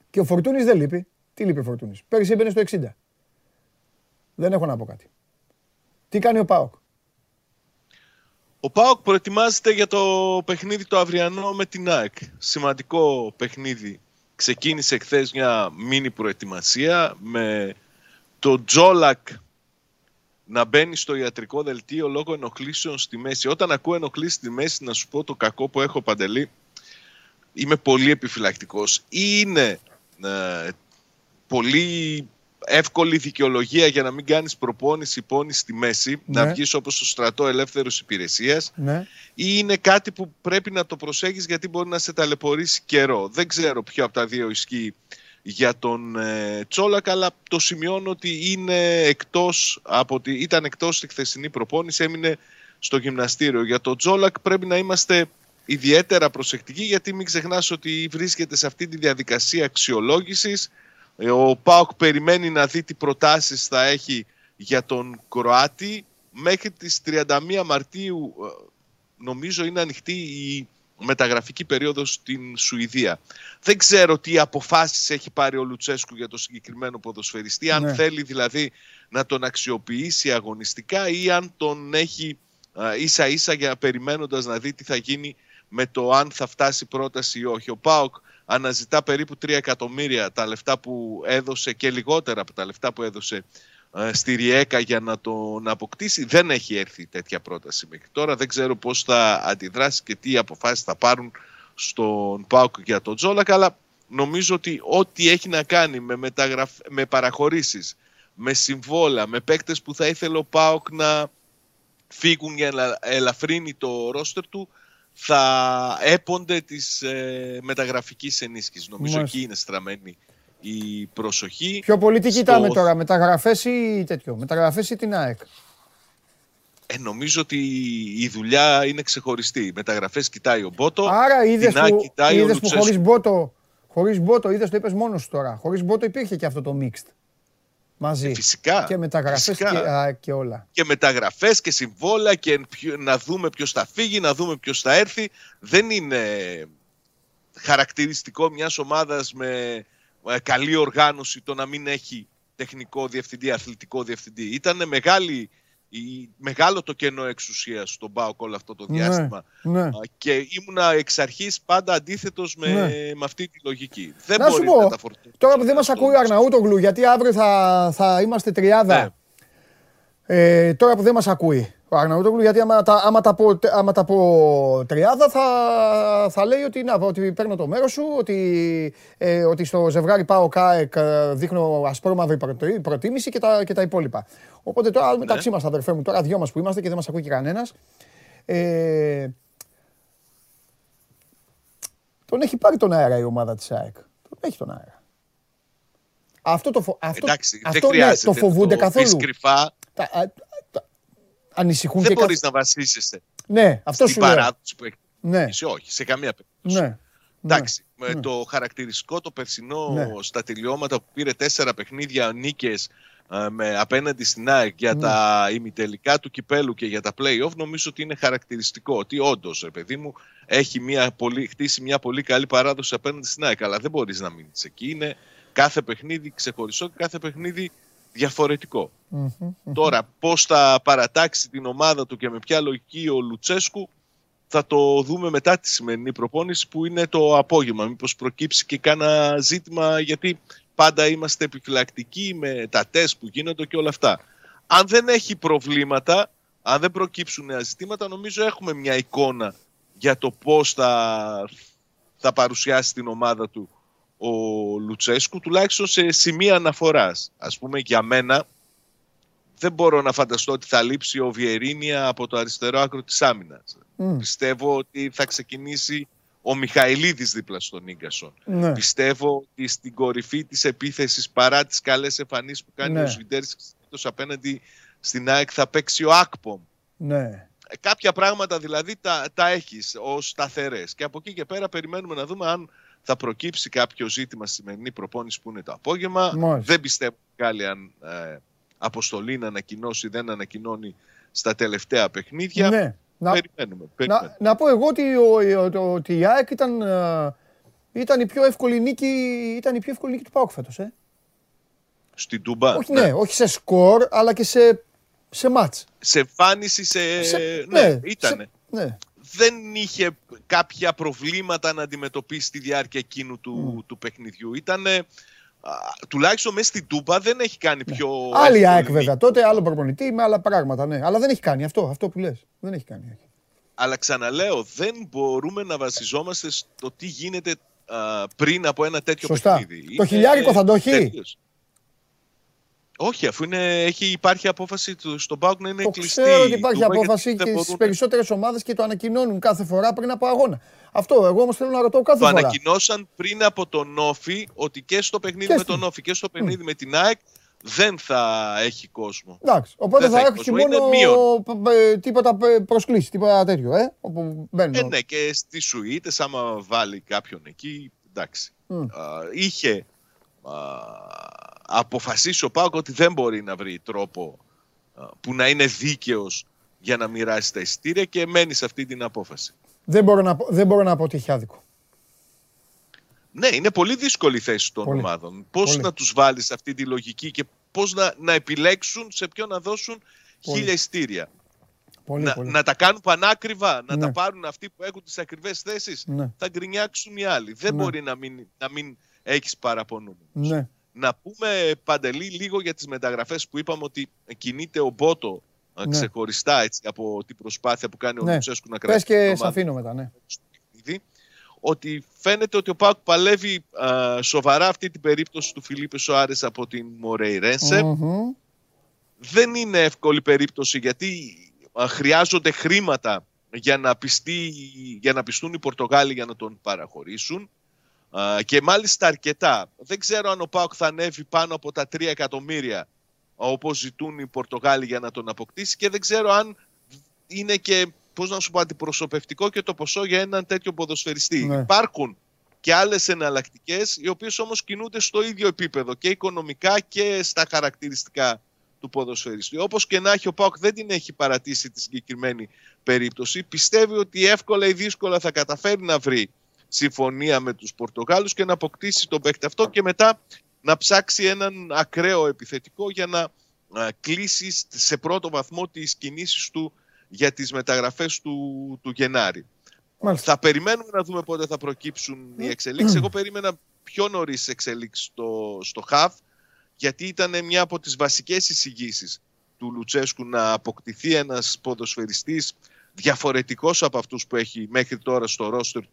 A: Και ο Φορτούνης δεν λείπει. Τι λείπει ο Φορτούνης. Πέρυσι έμπαινε στο 60. Δεν έχω να πω κάτι. Τι κάνει ο Πάοκ;
D: Ο ΠΑΟΚ προετοιμάζεται για το παιχνίδι το αυριανό με την ΑΕΚ. Σημαντικό παιχνίδι. Ξεκίνησε χθες μια μίνι προετοιμασία με το Τζόλακ να μπαίνει στο ιατρικό δελτίο λόγω ενοχλήσεων στη μέση. Όταν ακούω ενοχλήσεις στη μέση, να σου πω το κακό που έχω παντελή, είμαι πολύ επιφυλακτικός. Ή είναι ε, πολύ εύκολη δικαιολογία για να μην κάνεις προπόνηση πόνη στη μέση,
A: Ναι.
D: να βγεις όπως στο στρατό ελεύθερος υπηρεσίας
A: Ναι.
D: ή είναι κάτι που πρέπει να το προσέχεις γιατί μπορεί να σε ταλαιπωρήσει καιρό. Δεν ξέρω ποιο από τα δύο ισχύει για τον ε, Τσόλακ, αλλά το σημειώνω ότι είναι εκτός από τη, ήταν εκτός στη χθεσινή προπόνηση, έμεινε στο γυμναστήριο. Για τον Τζόλακ πρέπει να είμαστε ιδιαίτερα προσεκτικοί γιατί μην ξεχνάς ότι βρίσκεται σε αυτή τη διαδικασία αξιολόγησης. Ε, Ο ΠΑΟΚ περιμένει να δει τι προτάσεις θα έχει για τον Κροάτη. Μέχρι τις 31 Μαρτίου ε, νομίζω είναι ανοιχτή η μεταγραφική περίοδος στην Σουηδία. Δεν ξέρω τι αποφάσεις έχει πάρει ο Λουτσέσκου για το συγκεκριμένο ποδοσφαιριστή, αν
A: Ναι.
D: θέλει δηλαδή να τον αξιοποιήσει αγωνιστικά ή αν τον έχει α, ίσα ίσα για περιμένοντας να δει τι θα γίνει με το αν θα φτάσει πρόταση ή όχι. Ο ΠΑΟΚ αναζητά περίπου 3 εκατομμύρια τα λεφτά που έδωσε και λιγότερα από τα λεφτά που έδωσε ε, στη Ριέκα για να τον αποκτήσει. Δεν έχει έρθει τέτοια πρόταση μέχρι τώρα. Δεν ξέρω πώς θα αντιδράσει και τι αποφάσεις θα πάρουν στον ΠΑΟΚ για τον Τζόλακ, αλλά νομίζω ότι ό,τι έχει να κάνει με, μεταγραφ... με παραχωρήσεις, με συμβόλα, με παίκτες που θα ήθελε ο ΠΑΟΚ να φύγουν για να ελαφρύνει το ρόστερ του, θα έπονται της ε, μεταγραφικής ενίσχυσης. Νομίζω
A: Μάλιστα.
D: εκεί είναι στραμμένη η προσοχή.
A: Πιο πολύ τι
D: Στο-
A: κοιτάμε τώρα, μεταγραφές ή τέτοιο. Μεταγραφές ή την ΑΕΚ.
D: Ε, νομίζω ότι η δουλειά είναι ξεχωριστή. Μεταγραφές κοιτάει ο Μπότο.
A: Άρα είδες
D: την ΑΕΚ
A: που,
D: κοιτάει ο
A: είδες που
D: Λουτσέσκου.
A: χωρίς μπότο, χωρίς μπότο, είδες το είπες μόνος σου τώρα. Χωρίς μπότο υπήρχε και αυτό το mixed. Μαζί.
D: Ε, φυσικά.
A: Και μεταγραφές και,
D: Φυσικά.
A: α, και όλα.
D: και μεταγραφές και συμβόλαια και ποιο- να δούμε ποιος θα φύγει, να δούμε ποιος θα έρθει. Δεν είναι χαρακτηριστικό μιας ομάδας με ε, καλή οργάνωση το να μην έχει τεχνικό διευθυντή, αθλητικό διευθυντή. Ήταν μεγάλη, η, μεγάλο το κενό εξουσίας στον ΠΑΟΚ όλο αυτό το
A: Ναι,
D: διάστημα.
A: ναι.
D: Α, Και ήμουνα εξ αρχής πάντα αντίθετος με,
A: Ναι.
D: με αυτή τη λογική. Δεν
A: Να σου
D: μπορεί
A: πω,
D: να τα φορτώσει.
A: τώρα που δεν μας ακούει ο Αρναούτογλου, γιατί αύριο θα, θα είμαστε τριάδα.
D: Ναι.
A: Ε, τώρα που δεν μας ακούει ο Αρναούτογλου, γιατί άμα τα, άμα τα, πω, άμα τα πω τριάδα θα, θα λέει ότι, να, ότι παίρνω το μέρος σου, ότι, ε, ότι στο ζευγάρι πάω ΚΑΕΚ ε, δείχνω ασπρόμαυρη προτι- προτίμηση και τα, και τα υπόλοιπα. Οπότε τώρα μεταξύ μας αδερφέ μου, τώρα δυο μας που είμαστε και δεν μας ακούει και κανένας, ε, τον έχει πάρει τον αέρα η ομάδα της ΑΕΚ. Τον έχει τον αέρα. Αυτό το, φο... αυτό,
D: Εντάξει,
A: αυτό
D: δεν
A: ναι,
D: χρειάζεται
A: το φοβούνται
D: να
A: καθόλου.
D: πεις κρυφά.
A: Τα, α, τα- ανησυχούν
D: Δεν
A: και
D: μπορείς
A: καθ-
D: να βασίσεσαι
A: Ναι, αυτό
D: στην
A: σου λέω.
D: παράδοση που έχεις η
A: Ναι.
D: Εσύ όχι, σε καμία περίπτωση.
A: Ναι.
D: Εντάξει,
A: ναι.
D: με το χαρακτηριστικό το περσινό
A: Ναι.
D: στα τελειώματα που πήρε τέσσερα παιχνίδια νίκες ε, με, απέναντι στην ΑΕΚ για
A: Ναι.
D: τα ημιτελικά του κυπέλου και για τα play-off νομίζω ότι είναι χαρακτηριστικό ότι όντως, παιδί μου, έχει μια πολύ, χτίσει μια πολύ καλή παράδοση απέναντι στην ΑΕΚ αλλά δεν μπορείς να μείνεις εκεί. Είναι κάθε παιχνίδι ξεχωριστό και κάθε παιχνίδι διαφορετικό.
A: Μμμ, μμμ.
D: Τώρα, πώς θα παρατάξει την ομάδα του και με ποια λογική ο Λουτσέσκου θα το δούμε μετά τη σημερινή προπόνηση που είναι το απόγευμα. Μήπως προκύψει και κάνα ζήτημα γιατί πάντα είμαστε επιφυλακτικοί με τα τεστ που γίνονται και όλα αυτά. Αν δεν έχει προβλήματα, αν δεν προκύψουν νέα ζητήματα, νομίζω έχουμε μια εικόνα για το πώς θα, θα παρουσιάσει την ομάδα του ο Λουτσέσκου, τουλάχιστον σε σημεία αναφοράς. Ας πούμε για μένα, δεν μπορώ να φανταστώ ότι θα λείψει ο Βιερίνια από το αριστερό άκρο της άμυνας.
A: Μμ,
D: Πιστεύω ότι θα ξεκινήσει ο Μιχαηλίδης δίπλα στον Ίγκασον.
A: Ναι.
D: Πιστεύω ότι στην κορυφή της επίθεσης παρά τις καλές εμφανίσεις που κάνει
A: Ναι.
D: ο Σβιντέρης απέναντι στην ΑΕΚ θα παίξει ο Ακπομ.
A: Ναι.
D: Ε, Κάποια πράγματα δηλαδή τα, τα έχεις ως σταθερές και από εκεί και πέρα περιμένουμε να δούμε αν θα προκύψει κάποιο ζήτημα στη σημερινή προπόνηση που είναι το απόγευμα.
A: Μάλιστα.
D: Δεν πιστεύω πάλι αν ε, αποστολή να ανακοινώσει ή δεν ανακοινώνει στα τελευταία παιχνίδια.
A: Ναι. Να,
D: Περιμένουμε. περιμένουμε.
A: να, να πω εγώ ότι, ο, ο- ότι η ΑΕΚ ήταν, ε, ήταν, η πιο εύκολη νίκη, ήταν η πιο εύκολη νίκη του ΠΑΟΚ φέτος. Ε.
D: Στην Τούμπα.
A: όχι, ναι. όχι σε σκορ, αλλά και σε, σε μάτς.
D: Σε εμφάνιση, σε...
A: Σε-
D: ναι,
A: ναι,
D: ήτανε.
A: Ναι.
D: Δεν είχε κάποια προβλήματα να αντιμετωπίσει στη διάρκεια εκείνου του, του παιχνιδιού. Ήτανε... α, τουλάχιστον μέσα στην Τούμπα δεν έχει κάνει πιο.
A: Ναι. Άλλη
D: εύκολη
A: ΑΕΚ
D: νίκη.
A: βέβαια. Τότε άλλο προπονητή με άλλα πράγματα. Ναι. Αλλά δεν έχει κάνει αυτό, αυτό που λες. Δεν έχει κάνει.
D: Αλλά ξαναλέω, δεν μπορούμε να βασιζόμαστε στο τι γίνεται α, πριν από ένα τέτοιο
A: Σωστά.
D: παιχνίδι.
A: Το χιλιάρικο θα το έχει;
D: τελείως. Όχι, αφού είναι, έχει, υπάρχει απόφαση του, στον Πάουκ να είναι
A: Το
D: κλειστή.
A: ξέρω ότι
D: η
A: υπάρχει
D: Τούμπα,
A: απόφαση
D: γιατί
A: και
D: δεν
A: στις
D: μπορούν-
A: περισσότερες ομάδες και το ανακοινώνουν κάθε φορά πριν από αγώνα. Αυτό εγώ όμως θέλω να ρωτώ κάθε
D: Το
A: φορά.
D: ανακοινώσαν πριν από τον Όφη ότι και στο παιχνίδι
A: Και
D: με
A: στην-
D: τον Όφη και στο παιχνίδι με την ΑΕΚ δεν θα έχει κόσμο.
A: Εντάξει. Οπότε
D: Δεν
A: θα
D: θα
A: έχει
D: έχει κόσμο,
A: μόνο
D: είναι μείον.
A: π- π- τίποτα π- προσκλήσεις, τίποτα τέτοιο, ε, όπου μπαίνουν.
D: Ε, ναι, και στι Σουήτες άμα βάλει κάποιον εκεί, εντάξει.
A: Μμ.
D: Α, είχε α, αποφασίσει ο Πάουκ ότι δεν μπορεί να βρει τρόπο α, που να είναι δίκαιος για να μοιράσει τα εισιτήρια και μένει σε αυτή την απόφαση.
A: Δεν, μπορώ να, πω- δεν μπορώ να πω ότι έχει άδικο.
D: Ναι, είναι πολύ δύσκολη η θέση των
A: Πολύ.
D: ομάδων. Πώς
A: Πολύ.
D: να τους βάλεις σε αυτή τη λογική και πώς να, να επιλέξουν σε ποιον να δώσουν
A: Πολύ.
D: χίλια εισιτήρια.
A: Πολύ,
D: Να,
A: πολύ.
D: να τα κάνουν πανάκριβα, να
A: Ναι.
D: τα πάρουν αυτοί που έχουν τις ακριβές θέσεις.
A: Ναι.
D: Θα γκρινιάξουν οι άλλοι. Δεν
A: Ναι.
D: μπορεί να μην, να μην έχεις παραπονούμενους.
A: Ναι.
D: Να πούμε παντελή λίγο για τις μεταγραφές που είπαμε ότι κινείται ο Μπότο α,
A: Ναι.
D: ξεχωριστά έτσι, από την προσπάθεια που κάνει ο
A: Ναι.
D: Λουτσέσκου να
A: Πες
D: κρατήσει την
A: και
D: ομάδα
A: σε αφήνω μετά, ναι.
D: στο παιχνίδι, ότι φαίνεται ότι ο Πάουκ παλεύει α, σοβαρά αυτή την περίπτωση του Φιλίπε Σοάρες από την Μορέιρενσε.
A: Μμμ.
D: Δεν είναι εύκολη περίπτωση γιατί α, χρειάζονται χρήματα για να, πιστεί, για να πιστούν οι Πορτογάλοι για να τον παραχωρήσουν. Α, και μάλιστα αρκετά. Δεν ξέρω αν ο Πάουκ θα ανέβει πάνω από τα 3 εκατομμύρια όπως ζητούν οι Πορτογάλοι για να τον αποκτήσει και δεν ξέρω αν είναι και, πώς να σου πω, αντιπροσωπευτικό και το ποσό για έναν τέτοιο ποδοσφαιριστή.
A: Ναι.
D: Υπάρχουν και άλλες εναλλακτικές, οι οποίες όμως κινούνται στο ίδιο επίπεδο και οικονομικά και στα χαρακτηριστικά του ποδοσφαιριστή. Όπως και να έχει ο Πάουκ δεν την έχει παρατήσει τη συγκεκριμένη περίπτωση. Πιστεύει ότι εύκολα ή δύσκολα θα καταφέρει να βρει συμφωνία με τους Πορτογάλους και να αποκτήσει τον παίκτη αυτό και μετά να ψάξει έναν ακραίο επιθετικό για να α, κλείσει σε πρώτο βαθμό τις κινήσεις του για τις μεταγραφές του, του Γενάρη.
A: Μάλιστα.
D: Θα περιμένουμε να δούμε πότε θα προκύψουν οι εξελίξεις. Εγώ περίμενα πιο νωρίς εξελίξεις στο, στο ΧΑΒ, γιατί ήταν μια από τις βασικές εισηγήσεις του Λουτσέσκου να αποκτηθεί ένας ποδοσφαιριστής διαφορετικός από αυτούς που έχει μέχρι τώρα στο ρόστερ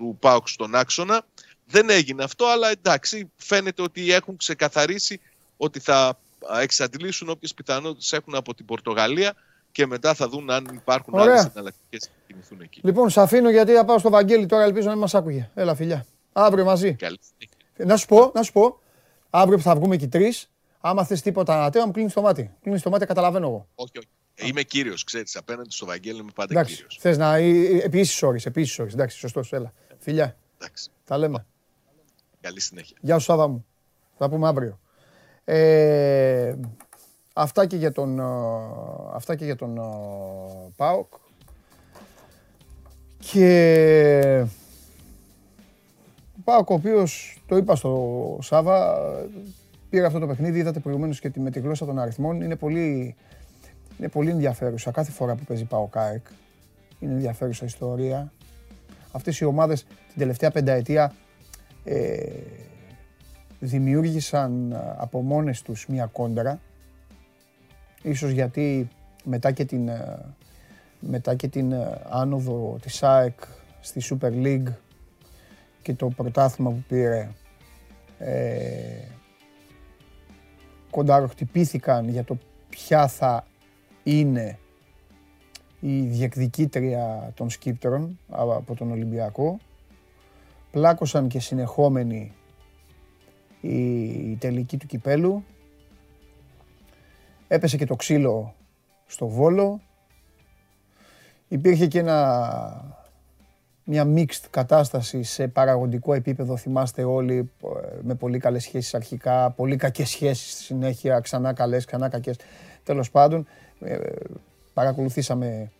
D: του ΠΑΟΚ στον άξονα. Δεν έγινε αυτό, αλλά εντάξει, φαίνεται ότι έχουν ξεκαθαρίσει ότι θα εξαντλήσουν όποιες πιθανότητες έχουν από την Πορτογαλία και μετά θα δουν αν υπάρχουν
A: Ωραία.
D: άλλες εναλλακτικές να κινηθούν εκεί.
A: Λοιπόν, σε αφήνω γιατί θα πάω στο Βαγγέλη τώρα, ελπίζω να μην μας άκουγε. Έλα, φιλιά. Αύριο μαζί.
D: Καλή συνέχεια.
A: Να σου πω, να σου πω, αύριο που θα βγούμε και οι τρεις, άμα θες τίποτα ανατέω, μου κλείνεις το μάτι. Κλείνεις το μάτι, καταλαβαίνω εγώ.
D: Όχι, όχι. Ε, Είμαι κύριος, ξέρεις. Απέναντι στο Βαγγέλη είμαι πάντα
A: Εντάξει,
D: κύριος.
A: θες να... Επί ίσης ώρες, επί ίσης ώρες. Εντάξει, σωστός, έλα. Φιλιά,
D: Εντάξει.
A: τα λέμε.
D: Καλή συνέχεια.
A: Γεια σου Σάβα μου. Θα πούμε αύριο. Ε, αυτά και για τον, ε, αυτά και για τον ε, ΠΑΟΚ. Και ο ΠΑΟΚ ο οποίος, το είπα στο Σάβα, πήρε αυτό το παιχνίδι, είδατε προηγουμένως και τη- με τη γλώσσα των αριθμών, είναι πολύ, είναι πολύ ενδιαφέρουσα κάθε φορά που παίζει ΠΑΟΚ ΑΕΚ. Είναι ενδιαφέρουσα ιστορία. Αυτές οι ομάδες την τελευταία πενταετία ε, δημιούργησαν α, από μόνες τους μια κόντρα. Ίσως γιατί μετά και την, α, μετά και την α, άνοδο της ΑΕΚ στη Super League και το πρωτάθλημα που πήρε ε, κονταροχτυπήθηκαν για το ποια θα είναι η διεκδικήτρια των σκύπτρων α, από τον Ολυμπιακό πλάκωσαν και συνεχόμενοι η, η τελική του κυπέλου. Έπεσε και το ξύλο στο Βόλο. Υπήρχε και ένα, μια mixed κατάσταση σε παραγωγικό επίπεδο, θυμάστε όλοι, ε, με πολύ καλές σχέσεις αρχικά, πολύ κακές σχέσεις στη συνέχεια, ξανά καλές, ξανά κακές. Τέλος πάντων, ε, παρακολουθήσαμε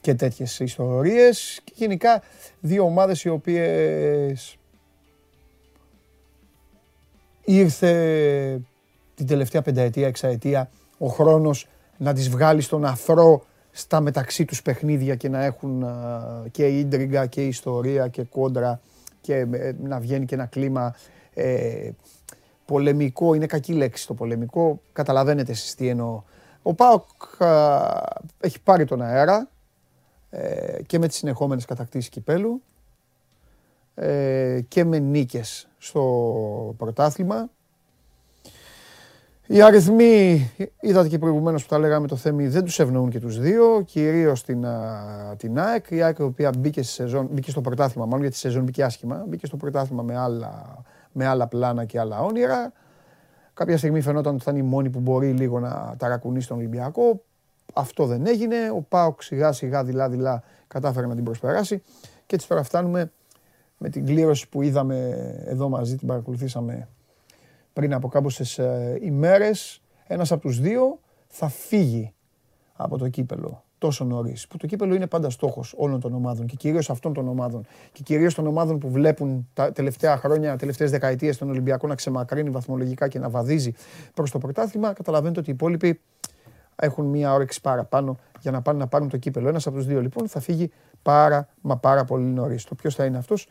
A: και τέτοιες ιστορίες. Και γενικά δύο ομάδες οι οποίες ήρθε την τελευταία πενταετία, εξαετία ο χρόνος να τις βγάλει στον αφρό στα μεταξύ τους παιχνίδια και να έχουν α, και ίντριγκα και ιστορία και κόντρα και ε, να βγαίνει και ένα κλίμα ε, πολεμικό, είναι κακή λέξη το πολεμικό, καταλαβαίνετε εσείς τι εννοώ. Ο ΠΑΟΚ α, έχει πάρει τον αέρα, ε, και με τις συνεχόμενες κατακτήσεις κυπέλου ε, και με νίκες στο πρωτάθλημα. Οι αριθμοί, είδατε και προηγουμένως που τα λέγαμε το Θέμη, δεν τους ευνοούν και τους δύο, κυρίως την, α, την ΑΕΚ. Η ΑΕΚ η οποία μπήκε, στη σεζόν, μπήκε στο πρωτάθλημα, μάλλον γιατί η σεζόν μπήκε άσχημα, μπήκε στο πρωτάθλημα με άλλα, με άλλα πλάνα και άλλα όνειρα. Κάποια στιγμή φαινόταν ότι θα είναι η μόνη που μπορεί λίγο να ταρακουνήσει τον Ολυμπιακό. Αυτό δεν έγινε. Ο Πάοκ σιγά σιγά δειλά δειλά κατάφερε να την προσπεράσει. Και έτσι τώρα φτάνουμε με την κλήρωση που είδαμε εδώ μαζί, την παρακολουθήσαμε πριν από κάμποσες ε, ημέρες. Ένας από τους δύο θα φύγει από το κύπελο τόσο νωρίς. Που το κύπελο είναι πάντα στόχος όλων των ομάδων και κυρίως αυτών των ομάδων. Και κυρίως των ομάδων που βλέπουν τα τελευταία χρόνια, τελευταίες δεκαετίες τον Ολυμπιακό να ξεμακρύνει βαθμολογικά και να βαδίζει προς το πρωτάθλημα. Καταλαβαίνετε ότι οι υπόλοιποι έχουν μία όρεξη παραπάνω για να πάνε να πάρουν το κύπελο. Ένας από τους δύο λοιπόν θα φύγει πάρα μα πάρα πολύ νωρίς. Το ποιος θα είναι αυτός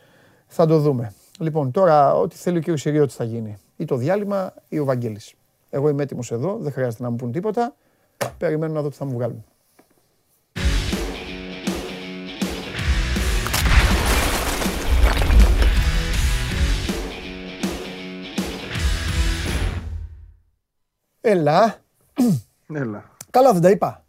A: θα το δούμε. Λοιπόν, τώρα ό,τι θέλει ο κύριος Σιριώτη θα γίνει. Ή το διάλειμμα ή ο Βαγγέλης. Εγώ είμαι έτοιμος εδώ, δεν χρειάζεται να μου πούν τίποτα. Περιμένω να δω τι θα μου βγάλουν. Έλα.
B: Έλα.
A: Καλά δεν τα είπα.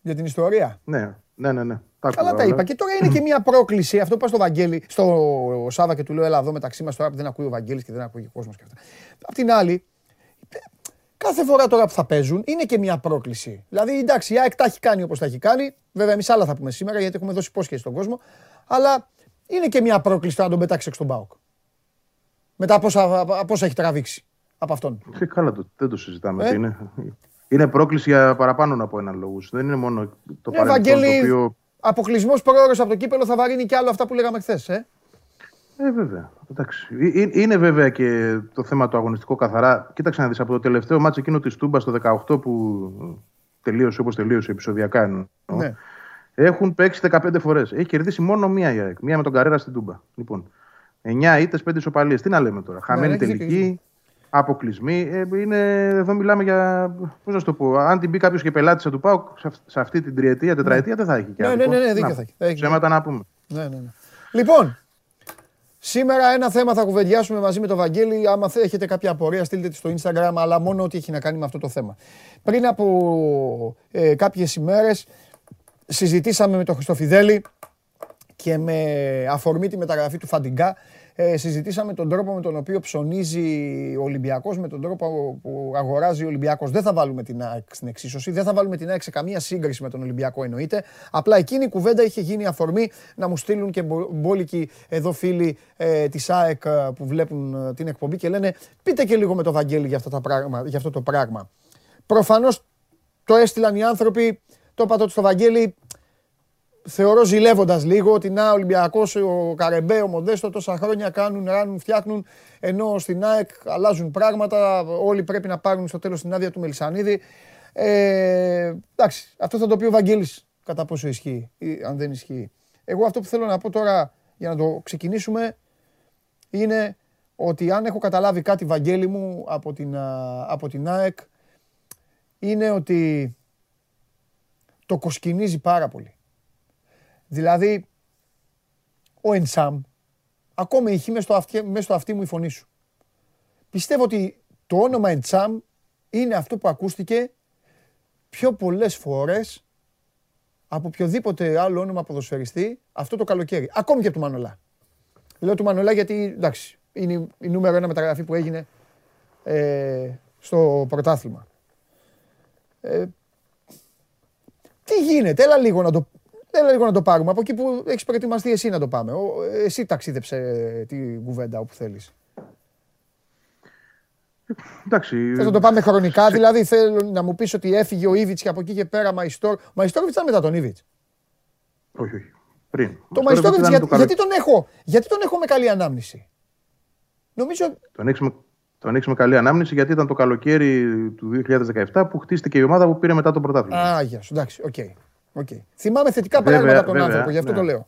A: Για την ιστορία.
B: Ναι, ναι, ναι. ναι. Τα
A: Καλά
B: άκουγα
A: τα
B: όλα.
A: είπα. Και τώρα είναι και μια πρόκληση. Αυτό που είπα στο Βαγγέλη, στο Σάβα και του λέω: Έλα εδώ μεταξύ μας τώρα που δεν ακούει ο Βαγγέλης και δεν ακούει ο κόσμος και αυτά. Απ' την άλλη, κάθε φορά τώρα που θα παίζουν είναι και μια πρόκληση. Δηλαδή, εντάξει, η ΑΕΚ τα έχει κάνει όπως τα έχει κάνει. Βέβαια, εμείς άλλα θα πούμε σήμερα γιατί έχουμε δώσει υπόσχεση στον κόσμο. Αλλά είναι και μια πρόκληση τώρα να τον πετάξεις έξω στον Πάοκ. Μετά από όσα, από όσα έχει τραβήξει από αυτόν.
B: Και καλά, το, δεν το συζητάμε.
A: Ε;
B: τι Είναι, είναι πρόκληση για παραπάνω από έναν λόγο. Δεν είναι μόνο το
A: Ναι,
B: παρελθόν
A: Βαγγέλη,
B: το οποίο.
A: αποκλεισμός πρόωρο από το κύπελο θα βαρύνει και άλλο αυτά που λέγαμε χθες. Ε;
B: Ε, βέβαια. Εντάξει. Ε, ε, Είναι βέβαια και το θέμα το αγωνιστικό καθαρά. Κοίταξε να δεις από το τελευταίο μάτσο εκείνο της Τούμπας το 18 που τελείωσε όπως τελείωσε επεισοδιακά εννοώ.
A: Ναι.
B: Έχουν παίξει 15 φορές. Έχει κερδίσει μόνο μία η ΑΕΚ. Μία με τον Καρέρα στην Τούμπα. Λοιπόν, 9 ήττες, 5 ισοπαλίες. Τι να λέμε τώρα. Χαμένη
A: έχεις δίκιο, έχεις
B: τελική, αποκλεισμοί. Ε, είναι, εδώ μιλάμε για. Πώς να σου το πω. Αν την μπει κάποιος και πελάτης του ΠΑΟΚ σε, αυ- σε αυτή την τριετία, τετραετία δεν θα έχει και
A: Ναι,
B: άδικο.
A: ναι, ναι, ναι, δίκιο
B: Να,
A: θα έχει. Θα έχει.
B: Ψέματα να πούμε.
A: Ναι, ναι, ναι. Λοιπόν, σήμερα ένα θέμα θα κουβεντιάσουμε μαζί με τον Βαγγέλη. Άμα θε- έχετε κάποια απορία, στείλτε τη στο Instagram, αλλά μόνο ό,τι έχει να κάνει με αυτό το θέμα. Πριν από ε, κάποιες ημέρες συζητήσαμε με τον Χριστοφιδέλη και με αφορμή τη μεταγραφή του Φαντιγκά ε, συζητήσαμε τον τρόπο με τον οποίο ψωνίζει ο Ολυμπιακός, με τον τρόπο που αγοράζει ο Ολυμπιακός. Δεν θα βάλουμε την ΑΕΚ στην εξίσωση, δεν θα βάλουμε την ΑΕΚ σε καμία σύγκριση με τον Ολυμπιακό εννοείται. Απλά εκείνη η κουβέντα είχε γίνει αφορμή να μου στείλουν και μπόλικοι εδώ φίλοι ε, της ΑΕΚ ε, που βλέπουν ε, την εκπομπή και λένε πείτε και λίγο με το Βαγγέλη για, αυτά τα πράγμα, για αυτό το πράγμα. Προφανώς το έστειλαν οι άνθρωποι, το είπα τότε στο Βαγγέλη, θεωρώ ζηλεύοντας λίγο ότι να ο Ολυμπιακός, ο Καρεμπέ, ο Μοντέστο τόσα χρόνια κάνουν, ράνουν, φτιάχνουν. Ενώ στην ΑΕΚ αλλάζουν πράγματα. Όλοι πρέπει να πάρουν στο τέλος την άδεια του Μελισανίδη. Ε, εντάξει, αυτό θα το πει ο Βαγγέλης κατά πόσο ισχύει ή αν δεν ισχύει. Εγώ αυτό που θέλω να πω τώρα για να το ξεκινήσουμε είναι ότι αν έχω καταλάβει κάτι Βαγγέλη μου από την, από την ΑΕΚ είναι ότι το κοσκινίζει πάρα πολύ. Δηλαδή, ο Ενσάμ, ακόμη ηχεί μέσα στο, αυτί, μέσα στο αυτί μου η φωνή σου. Πιστεύω ότι το όνομα Εντσάμ είναι αυτό που ακούστηκε πιο πολλές φορές από οποιοδήποτε άλλο όνομα ποδοσφαιριστή αυτό το καλοκαίρι. Ακόμη και του Μανολά. Λέω του Μανολά γιατί, εντάξει, είναι η νούμερο ένα μεταγραφή που έγινε ε, στο πρωτάθλημα. Ε, τι γίνεται, έλα λίγο να το, έλα λίγο να το πάρουμε. Από εκεί που έχεις προετοιμαστεί εσύ να το πάμε. Εσύ ταξίδεψε την κουβέντα όπου θέλεις.
B: Εντάξει.
A: Θες να το πάμε χρονικά, δηλαδή θέλω να μου πεις ότι έφυγε ο Ήβιτς και από εκεί και πέρα Μαϊστόρ. Μαϊστόρβιτς ήταν μετά τον Ήβιτς.
B: Όχι, όχι. Πριν.
A: Το Μαϊστόρβιτς γιατί, γιατί, τον έχω, γιατί τον έχω με καλή ανάμνηση; Νομίζω...
B: Τον έχεις με, τον έχεις με καλή ανάμνηση γιατί ήταν το καλοκαίρι του 2017 που χτίστηκε η ομάδα που πήρε μετά το πρωτάθλημα.
A: Α, γεια σου, εντάξει, OK. Okay. Okay. Θυμάμαι θετικά βέβαια, πράγματα από τον βέβαια, άνθρωπο, γι' αυτό
B: ναι.
A: το λέω.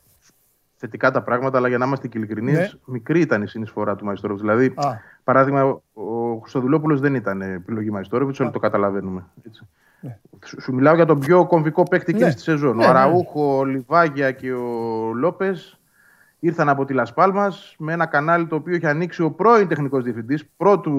B: Θετικά τα πράγματα, αλλά για να είμαστε ειλικρινείς, ναι. μικρή ήταν η συνεισφορά του Μαϊστόροβιτς. Δηλαδή, Α. παράδειγμα, ο Χριστοδουλόπουλος δεν ήταν επιλογή Μαϊστόροβιτς, όλοι το καταλαβαίνουμε. Έτσι. Ναι. Σου μιλάω για τον πιο κομβικό παίκτη ναι. της σεζόν. Ναι, ο ναι. Αραούχο, ο Λιβάγια και ο Λόπες ήρθαν από τη Λασπάλμα με ένα κανάλι το οποίο είχε ανοίξει ο πρώην τεχνικός διευθυντής, πρώτου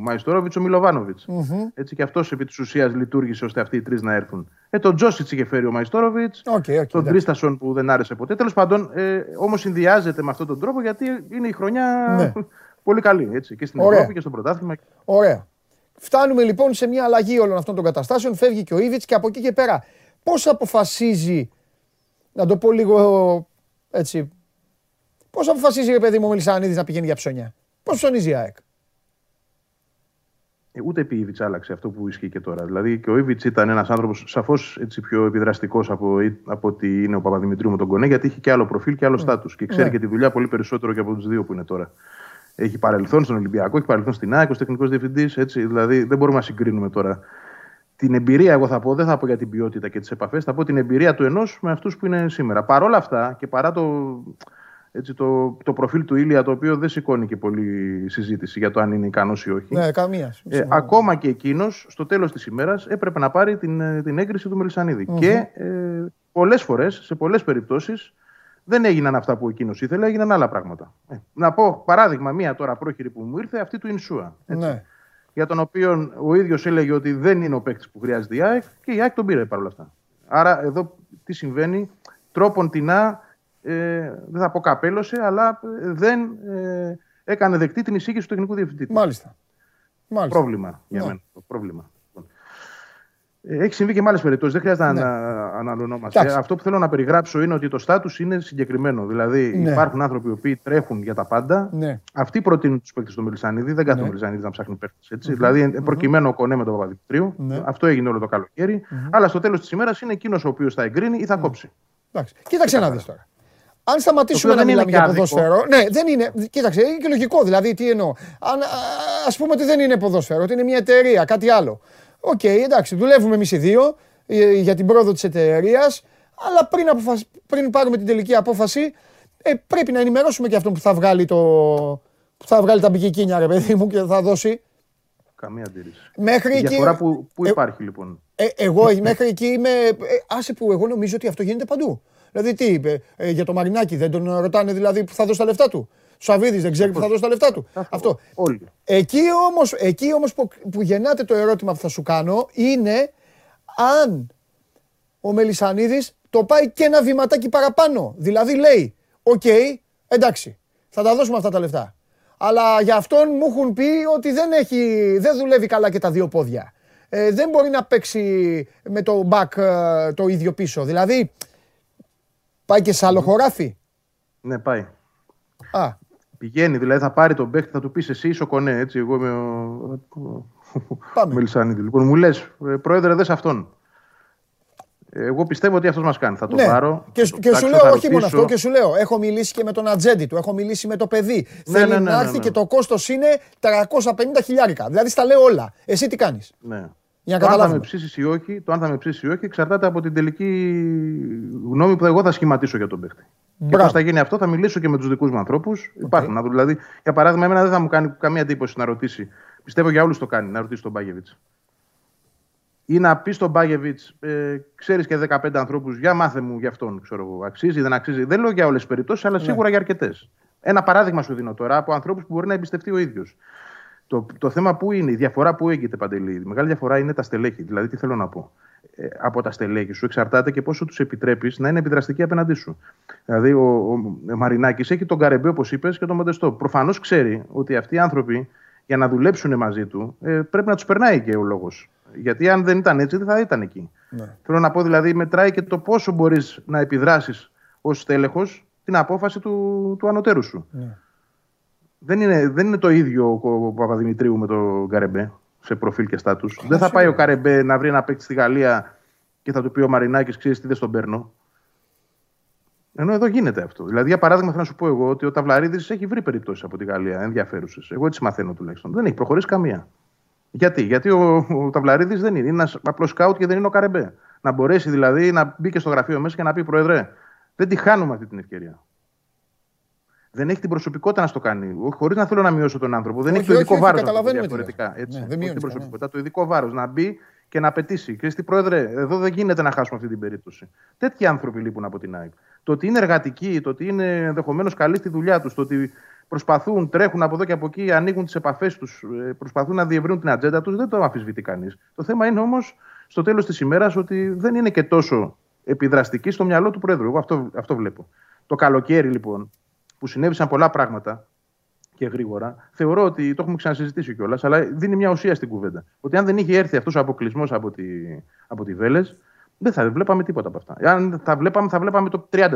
B: Μαϊστόροβιτς, ο μιλοβανοβιτ mm-hmm. Έτσι και αυτός επί της ουσίας λειτουργήσε ώστε αυτοί οι τρεις να έρθουν. Ε, τον Τζόσιτς είχε φέρει ο Μαϊστόροβιτς, okay, okay, τον Τρίστασον που δεν άρεσε ποτέ. Τέλος πάντων, ε, όμως συνδυάζεται με αυτόν τον τρόπο γιατί είναι η χρονιά ναι. πολύ καλή. Έτσι, και στην Ωραία. Ευρώπη και στο πρωτάθλημα.
A: Ωραία. Φτάνουμε λοιπόν σε μια αλλαγή όλων αυτών των καταστάσεων. Φεύγει και ο Ήβιτ και από εκεί και πέρα. Πώς αποφασίζει, να το πω λίγο έτσι Πώ αποφασίζει ρε παιδί μου ο Μελισανίδης να πηγαίνει για ψώνια; Πώς ψωνίζει η ΑΕΚ;
B: Ε, ούτε επί Ήβιτ άλλαξε αυτό που ισχύει και τώρα. Δηλαδή και ο Ήβιτ ήταν ένας άνθρωπος σαφώς πιο επιδραστικός από, από ότι είναι ο Παπαδημητρίου με τον Κονέ, γιατί είχε και άλλο προφίλ και άλλο ναι. στάτους. Και ξέρει ναι. και τη δουλειά πολύ περισσότερο και από τους δύο που είναι τώρα. Έχει παρελθόν στον Ολυμπιακό, έχει παρελθόν στην ΑΕΚ, ως τεχνικός διευθυντής. Δηλαδή δεν μπορούμε να συγκρίνουμε τώρα την εμπειρία, εγώ θα πω, δεν θα πω για την ποιότητα και τις επαφές, θα πω την εμπειρία του ενός με αυτούς που είναι σήμερα. Παρ' όλα αυτά και παρά το, έτσι, το, το προφίλ του Ήλια, το οποίο δεν σηκώνει και πολύ συζήτηση για το αν είναι ικανός ή όχι.
A: Ναι, καμία.
B: Ε, ακόμα και εκείνος, στο τέλος της ημέρας, έπρεπε να πάρει την, ε, την έγκριση του μελισανιδη Και ε, πολλές φορές, σε πολλές περιπτώσεις, δεν έγιναν αυτά που εκείνος ήθελε, έγιναν άλλα πράγματα. Ε, να πω παράδειγμα, μία τώρα πρόχειρη που μου ήρθε, αυτή του Ινσούα. Ναι. Για τον οποίο ο ίδιος έλεγε ότι δεν είναι ο παίκτης που χρειάζεται η ΑΕΚ και η ΑΕΚ τον πήρε παρόλα αυτά. Άρα εδώ τι συμβαίνει, τρόπον τεινά ε, δεν θα πω καπέλωσε, αλλά ε, δεν ε, έκανε δεκτή την εισήγηση του τεχνικού διευθυντή.
A: Μάλιστα. Μάλιστα.
B: Πρόβλημα για ναι. μένα. Πρόβλημα. Ε, έχει συμβεί και με άλλες περιπτώσεις. Δεν χρειάζεται ναι. να αναλωνόμαστε. Αυτό που θέλω να περιγράψω είναι ότι το στάτους είναι συγκεκριμένο. Δηλαδή ναι. υπάρχουν άνθρωποι οι τρέχουν για τα πάντα. Ναι. Αυτοί προτείνουν τους παίκτες του Μιλισανίδη. Δεν κάθεται ναι. ο Μιλισανίδη να ψάχνει παίκτες. Mm-hmm. Δηλαδή mm-hmm. προκειμένου ο κονέ με τον Παπαδημητρίου. Ναι. Αυτό έγινε όλο το καλοκαίρι. Mm-hmm. Αλλά στο τέλος της ημέρας είναι εκείνος ο οποίος θα εγκρίνει ή θα κόψει.
A: Κοίταξε να δεις τώρα. Αν σταματήσουμε να μιλάμε για ποδόσφαιρο. Ναι, δεν είναι. Κοίταξε, είναι και λογικό. Δηλαδή, τι εννοώ. Α πούμε ότι δεν είναι ποδόσφαιρο, ότι είναι μια εταιρεία, κάτι άλλο. OK, okay, εντάξει, δουλεύουμε εμείς οι δύο ε, για την πρόοδο της εταιρείας. Αλλά πριν, αποφασ... πριν πάρουμε την τελική απόφαση, ε, πρέπει να ενημερώσουμε και αυτόν που θα βγάλει, το... που θα βγάλει τα μπικικίνια, ρε παιδί μου, και θα δώσει.
B: Καμία αντίρρηση.
A: Μέχρι
B: Η διαφορά που, που ε, υπάρχει, λοιπόν.
A: Ε, εγώ μέχρι εκεί είμαι. Ε, άσε που εγώ νομίζω ότι αυτό γίνεται παντού. Δηλαδή τι είπε, ε, για το Μαρινάκη δεν τον ρωτάνε δηλαδή που θα δώσει τα λεφτά του. Σαββίδη δεν ξέρει που θα δώσει τα λεφτά του. Αυτό.
B: Όλοι.
A: Εκεί όμως εκεί όμως που, που γεννάται το ερώτημα που θα σου κάνω είναι αν ο Μελισανίδης το πάει και ένα βηματάκι παραπάνω. Δηλαδή λέει, οκ, εντάξει, Θα τα δώσουμε αυτά τα λεφτά. Αλλά για αυτόν μου έχουν πει ότι δεν, έχει, δεν δουλεύει καλά και τα δύο πόδια. Ε, δεν μπορεί να παίξει με το back ε, το ίδιο πίσω. Δηλαδή, πάει και σε άλλο χωράφι;
B: Ναι, πάει.
A: Α.
B: Πηγαίνει, δηλαδή θα πάρει τον παίχτη, θα του πεις εσύ είσαι ο Κονέ, έτσι, εγώ είμαι ο,
A: Πάμε.
B: Μελισανίδη. Λοιπόν, μου λες, πρόεδρε, δες αυτόν. Εγώ πιστεύω ότι αυτός μας κάνει. Θα το
A: ναι.
B: πάρω.
A: Και,
B: το
A: και σου λέω, όχι μόνο αυτό, και σου λέω, έχω μιλήσει και με τον ατζέντη του, έχω μιλήσει με το παιδί.
B: Ναι,
A: Θέλει
B: ναι, ναι,
A: να
B: ναι,
A: έρθει
B: ναι.
A: και το κόστος είναι 350 χιλιάρικα. Δηλαδή στα λέω όλα. Εσύ τι κάνεις;
B: Ναι.
A: Για να
B: το αν θα
A: καταλάβουμε.
B: με ψήσεις ή όχι, το αν θα με ψήσεις ή όχι, εξαρτάται από την τελική γνώμη που εγώ θα σχηματίσω για τον παίχτη. Και
A: Μπράβο.
B: πώς θα γίνει αυτό, θα μιλήσω και με τους δικούς μου ανθρώπους. Υπάρχουν. να δω, Δηλαδή, για παράδειγμα, εμένα δεν θα μου κάνει καμία εντύπωση να ρωτήσει. Πιστεύω για όλους το κάνει, να ρωτήσει τον Μπάγεβιτς. Ή να πεις στον Μπάγεβιτς, ε, ξέρεις και 15 ανθρώπους, για μάθε μου για αυτόν, ξέρω εγώ. Αξίζει, δεν αξίζει. Δεν λέω για όλες τις περιπτώσεις, αλλά σίγουρα για αρκετές. Ένα παράδειγμα σου δίνω τώρα από ανθρώπους που μπορεί να εμπιστευτεί ο ίδιος. Το, το θέμα που είναι, η διαφορά που έγκυται παντελή. Η μεγάλη διαφορά είναι τα στελέχη. Δηλαδή, τι θέλω να πω. Ε, από τα στελέχη σου εξαρτάται και πόσο τους επιτρέπεις να είναι επιδραστικοί απέναντί σου. Δηλαδή, ο, ο, ο Μαρινάκης έχει τον Καρεμπέ, όπως είπες, και τον Μοντεστό. Προφανώς ξέρει ότι αυτοί οι άνθρωποι για να δουλέψουν μαζί του ε, πρέπει να τους περνάει και ο λόγος. Γιατί αν δεν ήταν έτσι, δεν θα ήταν εκεί.
A: Ναι.
B: Θέλω να πω δηλαδή, μετράει και το πόσο μπορείς να επιδράσεις ως τέλεχο την απόφαση του, του ανωτέρου σου.
A: Ναι.
B: Δεν, είναι, δεν είναι το ίδιο ο, ο Παπαδημητρίου με τον Καρεμπέ σε προφίλ και στάτους. Δεν θα πάει ο Καρεμπέ να βρει ένα παίκτη στη Γαλλία και θα του πει ο Μαρινάκης, ξέρεις τι δεν στον παίρνω. Ενώ εδώ γίνεται αυτό. Δηλαδή, για παράδειγμα, θέλω να σου πω εγώ ότι ο Ταυλαρίδης έχει βρει περιπτώσεις από τη Γαλλία ενδιαφέρουσες. Εγώ έτσι μαθαίνω τουλάχιστον. Δεν έχει προχωρήσει καμία. Γιατί, Γιατί ο, ο Ταυλαρίδης δεν είναι. Είναι ένας απλός σκάουτ και δεν είναι ο Καρεμπέ. Να μπορέσει δηλαδή να μπει και στο γραφείο μέσα και να πει: Πρόεδρε, δεν τη χάνουμε αυτή την ευκαιρία. Δεν έχει την προσωπικότητα να στο κάνει. Χωρίς να θέλω να μειώσω τον άνθρωπο. Δεν
A: Όχι,
B: έχει το
A: όχι,
B: ειδικό
A: όχι,
B: βάρος.
A: καταλαβαίνουμε τι
B: Διαφορετικά.
A: λες.
B: Έτσι.
A: Ναι, δεν
B: Όχι
A: μειώνεις
B: την
A: κανένα.
B: προσωπικότητα. Το ειδικό βάρος να μπει και να απαιτήσει. Christy, Πρόεδρε, εδώ δεν γίνεται να χάσουμε αυτή την περίπτωση. Τέτοιοι άνθρωποι λείπουν από την ΑΕΚ. Το ότι είναι εργατικοί, το ότι είναι ενδεχομένως καλοί στη δουλειά τους, το ότι προσπαθούν, τρέχουν από εδώ και από εκεί, ανοίγουν τις επαφές τους, προσπαθούν να διευρύνουν την ατζέντα τους, δεν το αμφισβητεί κανείς. Το θέμα είναι όμως στο τέλος της ημέρας ότι δεν είναι και τόσο επιδραστική στο μυαλό του Πρόεδρου. Εγώ αυτό, αυτό βλέπω. Το καλοκαίρι λοιπόν, που συνέβησαν πολλά πράγματα και γρήγορα, θεωρώ ότι το έχουμε ξανασυζητήσει κιόλας, αλλά δίνει μια ουσία στην κουβέντα. Ότι αν δεν είχε έρθει αυτός ο αποκλεισμός από τη, από τη Βέλες, δεν θα βλέπαμε τίποτα από αυτά. Αν θα βλέπαμε, θα βλέπαμε το 30%.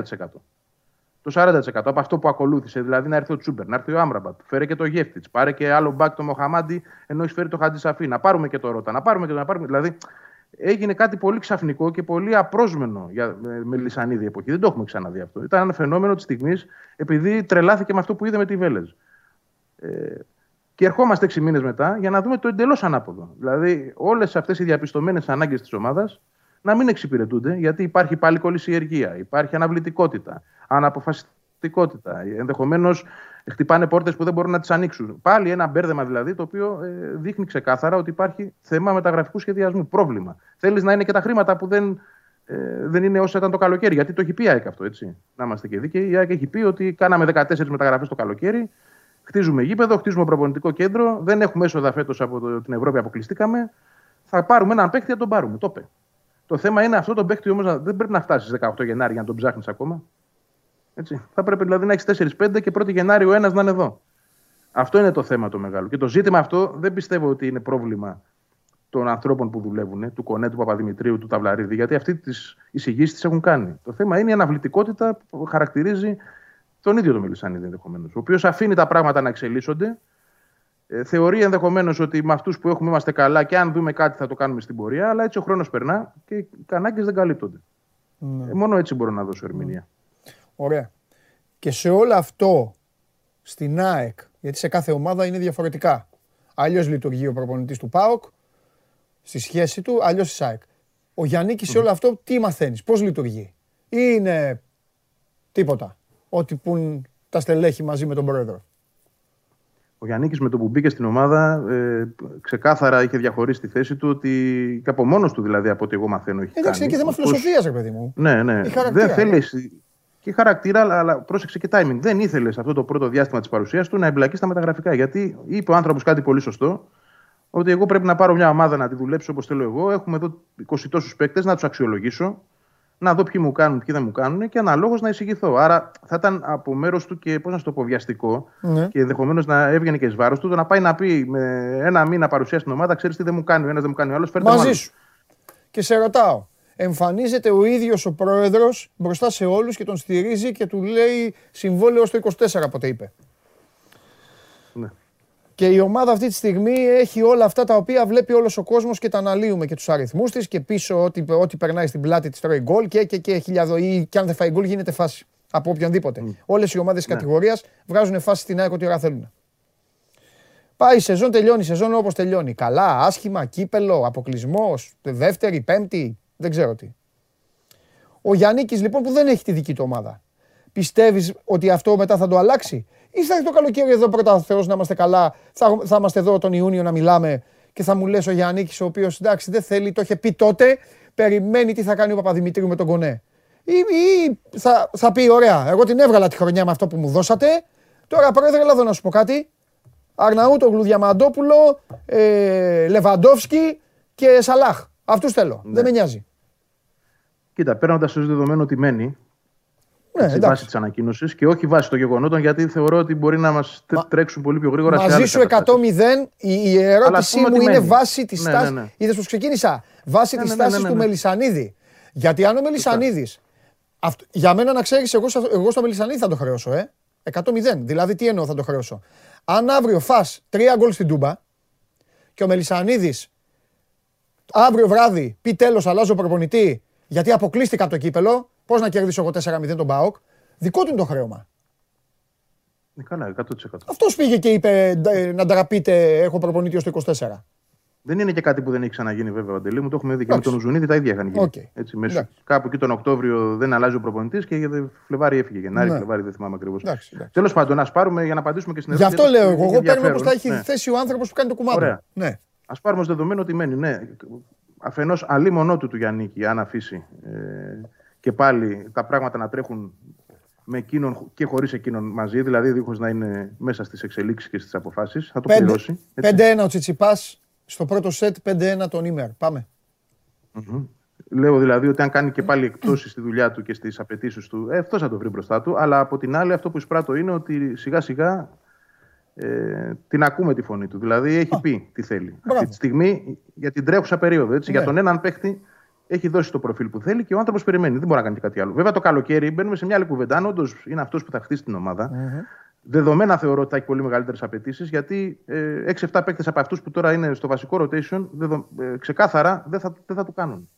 B: Το 40% από αυτό που ακολούθησε, δηλαδή να έρθει ο Τσούμπερ, να έρθει ο Άμραμπατ, φέρε και το Γεύτιτς, πάρε και άλλο μπακ το Μοχαμάντι, ενώ έχει φέρει το Χατζησαφή, να πάρουμε και το Ρώτα, να πάρουμε και το να πάρουμε. Δηλαδή έγινε κάτι πολύ ξαφνικό και πολύ απρόσμενο για, με, με Λισανίδη εποχή. Δεν το έχουμε ξαναδεί αυτό. Ήταν ένα φαινόμενο της στιγμής επειδή τρελάθηκε με αυτό που είδε με τη Βέλεζ. Ε, και ερχόμαστε 6 μήνες μετά για να δούμε το εντελώς ανάποδο. Δηλαδή, όλες αυτές οι διαπιστωμένες ανάγκες της ομάδας να μην εξυπηρετούνται, γιατί υπάρχει πάλι κολυσιεργία, υπάρχει αναβλητικότητα, αναποφασιστικότητα. Ενδεχομένως χτυπάνε πόρτες που δεν μπορούν να τις ανοίξουν. Πάλι ένα μπέρδεμα δηλαδή το οποίο ε, δείχνει ξεκάθαρα ότι υπάρχει θέμα μεταγραφικού σχεδιασμού. Πρόβλημα. Θέλεις να είναι και τα χρήματα που δεν, ε, δεν είναι όσα ήταν το καλοκαίρι. Γιατί το έχει πει η ΑΕΚ αυτό, έτσι. Να είμαστε και δίκαιοι. Η ΑΕΚ έχει πει ότι κάναμε 14 μεταγραφές το καλοκαίρι. Χτίζουμε γήπεδο, χτίζουμε προπονητικό κέντρο. Δεν έχουμε έσοδα φέτος από το, την Ευρώπη, αποκλειστήκαμε. Θα πάρουμε έναν παίκτη, θα τον πάρουμε. Το είπε. Το θέμα είναι αυτό το παίκτη όμως δεν πρέπει να φτάσει στις 18 Γενάρη για να τον ψάχνεις ακόμα. Έτσι. Θα πρέπει δηλαδή να έχεις 4-5 και 1η Γενάρη ο ένας να είναι εδώ. Αυτό είναι το θέμα το μεγάλο. Και το ζήτημα αυτό δεν πιστεύω ότι είναι πρόβλημα των ανθρώπων που δουλεύουν, του Κονέ, του Παπαδημητρίου, του Ταυλαρίδη, γιατί αυτοί τις εισηγήσεις τις έχουν κάνει. Το θέμα είναι η αναβλητικότητα που χαρακτηρίζει τον ίδιο τον Μιλισανίδη ενδεχομένως. Ο οποίος αφήνει τα πράγματα να εξελίσσονται. Ε, θεωρεί ενδεχομένως ότι με αυτούς που έχουμε είμαστε καλά και αν δούμε κάτι θα το κάνουμε στην πορεία, αλλά έτσι ο χρόνος περνά και οι ανάγκε δεν καλύπτονται.
A: Ναι.
B: Ε, μόνο έτσι μπορώ να δώσω ερμηνεία.
A: Ωραία. Και σε όλο αυτό στην ΑΕΚ, γιατί σε κάθε ομάδα είναι διαφορετικά. Αλλιώς λειτουργεί ο προπονητής του ΠΑΟΚ στη σχέση του, αλλιώς τη ΑΕΚ. Ο Γιάννη σε όλο αυτό τι μαθαίνεις, πώς λειτουργεί. Ή είναι τίποτα. Ό,τι πουν τα στελέχη μαζί με τον πρόεδρο.
B: Ο Γιάννη με το που μπήκε στην ομάδα ε, ξεκάθαρα είχε διαχωρίσει τη θέση του ότι και από μόνος του δηλαδή από ό,τι εγώ μαθαίνω. Έχει
A: Εντάξει, είναι και θέμα φιλοσοφίας, ρε παιδί μου.
B: Ναι, ναι. Δεν θέλεις. Και χαρακτήρα, αλλά, αλλά πρόσεξε και timing. Δεν ήθελε σε αυτό το πρώτο διάστημα της παρουσίας του να εμπλακεί στα μεταγραφικά. Γιατί είπε ο άνθρωπος κάτι πολύ σωστό, ότι εγώ πρέπει να πάρω μια ομάδα να τη δουλέψω όπως θέλω εγώ. Έχουμε εδώ 20 τόσους παίκτες, να τους αξιολογήσω, να δω ποιοι μου κάνουν, ποιοι δεν μου κάνουν και αναλόγως να εισηγηθώ. Άρα θα ήταν από μέρος του και πώς να σου το πω, βιαστικό ναι. και ενδεχομένως να έβγαινε και εις βάρος του το να πάει να πει με ένα μήνα παρουσιάσει την ομάδα, ξέρεις τι δεν μου κάνει ο ένας, δεν μου κάνει ο άλλος.
A: Μαζί σου. Και σε ρωτάω, εμφανίζεται ο ίδιος ο πρόεδρος μπροστά σε όλους και τον στηρίζει και του λέει συμβόλαιο στο 24 ποτέ είπε. Ναι. Και η ομάδα αυτή τη στιγμή έχει όλα αυτά τα οποία βλέπει όλος ο κόσμος και τα αναλύουμε και τους αριθμούς της και πίσω ό,τι, ό,τι περνάει στην πλάτη της τρώει γκολ και, και, και χιλιάδο ή και αν δεν φάει γκολ γίνεται φάση από οποιονδήποτε. Mm. Όλες οι ομάδες τη ναι. κατηγορίας βγάζουν φάση στην ΑΕΚ ό,τι ώρα θέλουν. Πάει η σεζόν, τελειώνει η σεζόν όπως τελειώνει. Καλά, άσχημα, κύπελο, αποκλεισμός, δεύτερη, πέμπτη, δεν ξέρω τι. Ο Γιάννη λοιπόν που δεν έχει τη δική του ομάδα. Πιστεύεις ότι αυτό μετά θα το αλλάξει, ή θα έρθει το καλοκαίρι εδώ πρώτα ο Θεός να είμαστε καλά, θα, θα είμαστε εδώ τον Ιούνιο να μιλάμε και θα μου λες ο Γιάννη, ο οποίος εντάξει δεν θέλει, το είχε πει τότε, περιμένει τι θα κάνει ο Παπαδημητρίου με τον Κονέ. Ή, ή θα, θα πει: Ωραία, εγώ την έβγαλα τη χρονιά με αυτό που μου δώσατε. Τώρα πρόεδρε, εδώ να σου πω κάτι. Αρναούτογλου, Διαμαντόπουλο, ε, Λεβαντόφσκι και Σαλάχ. Αυτούς θέλω. Ναι. Δεν με νοιάζει.
B: Κοίτα, παίρνοντας ως δεδομένο ότι μένει, ναι, στη βάση της ανακοίνωσης και όχι βάση των γεγονότων, γιατί θεωρώ ότι μπορεί να μας τρέξουν πολύ πιο γρήγορα
A: Μαζί σε Μαζί σου 100-0. Η ερώτησή μου είναι βάση της ναι, τάση. Ναι, ναι. Είδες πώς ξεκίνησα; Βάση ναι, της ναι, τάση του Μελισανίδη. Γιατί αν ο Μελισανίδη. Για μένα να ξέρεις, εγώ, εγώ στο Μελισανίδη θα το χρεώσω, ε. 100-0. Δηλαδή, τι εννοώ θα το χρεώσω; Αν αύριο φά τρία γκολ στην Τούμπα και ο Μελισανίδη αύριο βράδυ πει τέλος, αλλάζω προπονητή γιατί αποκλείστηκα από το κύπελο, Πώς να κερδίσω εγώ 4-0 τον Μπάοκ. Δικό του είναι το χρέωμα.
B: Ναι, καλά, 100%.
A: Αυτός πήγε και είπε να ντραπείτε, έχω προπονητή ως το 24.
B: Δεν είναι και κάτι που δεν έχει ξαναγίνει βέβαια ο Αντελή μου. Το έχουμε δει και με τον Ζουνίδη τα ίδια είχαν γίνει. Okay. Έτσι, μέσα, κάπου εκεί τον Οκτώβριο δεν αλλάζει ο προπονητής και για Φλεβάρι έφυγε. Γενάρη, ναι. Φλεβάρι δεν θυμάμαι ακριβώς. Τέλος πάντων, ας πάρουμε για να απαντήσουμε και στην
A: ερώτηση. Γι' αυτό λέω εγώ. Εγώ παίρνω πώ θα έχει ναι. θέσει ο άνθρωπος που κάνει το κουμάδι.
B: Ναι. Α πάρουμε ως δεδομένο ότι μένει. Ναι. Αφενός αλλή μονό του του Γιάννη, αν αφήσει. Ε, και πάλι τα πράγματα να τρέχουν με εκείνον και χωρίς εκείνον μαζί, δηλαδή δίχως να είναι μέσα στις εξελίξεις και στις αποφάσεις. Θα το 5, πληρώσει.
A: 5-1 ο Τσιτσιπάς στο πρώτο σετ, 5-1 τον Ήμερ. Πάμε.
B: Mm-hmm. Λέω δηλαδή ότι αν κάνει και πάλι εκτόσει στη δουλειά του και στις απαιτήσεις του, ε, αυτός θα το βρει μπροστά του. Αλλά από την άλλη, αυτό που εισπράττω είναι ότι σιγά σιγά ε, την ακούμε τη φωνή του. Δηλαδή έχει πει τι θέλει. Αυτή τη στιγμή για την τρέχουσα περίοδο. Έτσι, Για ναι. τον έναν παίχτη έχει δώσει το προφίλ που θέλει και ο άνθρωπος περιμένει. Δεν μπορεί να κάνει κάτι άλλο. Βέβαια το καλοκαίρι μπαίνουμε σε μια άλλη κουβέντα. Αν όντως είναι αυτός που θα χτίσει την ομάδα, mm-hmm. δεδομένα θεωρώ ότι θα έχει πολύ μεγαλύτερες απαιτήσεις γιατί ε, 6-7 παίκτες από αυτούς που τώρα είναι στο βασικό rotation δεδο, ε, ξεκάθαρα δεν θα, δεν θα του κάνουν.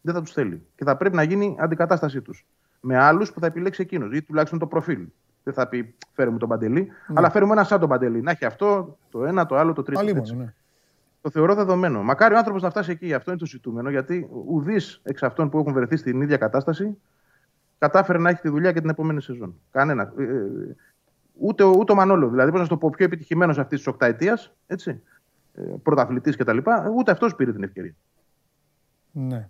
B: Δεν θα τους θέλει. Και θα πρέπει να γίνει αντικατάστασή τους. Με άλλους που θα επιλέξει εκείνος ή τουλάχιστον το προφίλ. Δεν θα πει φέρε μου τον Παντελή, mm. αλλά φέρουμε ένα σαν τον Παντελή. Να έχει αυτό, το ένα, το άλλο, το τρίτο. ναι. Το θεωρώ δεδομένο. Μακάρι ο άνθρωπος να φτάσει εκεί. Αυτό είναι το ζητούμενο. Γιατί ουδή εξ αυτών που έχουν βρεθεί στην ίδια κατάσταση κατάφερε να έχει τη δουλειά και την επόμενη σεζόν. Κανένα. Ε, ε ούτε, ούτε ο Μανόλο. Δηλαδή, πώς να το πω, πιο επιτυχημένος αυτής της οκταετίας, έτσι. Ε, Πρωταθλητής κτλ. Ούτε αυτός πήρε την ευκαιρία.
A: Ναι.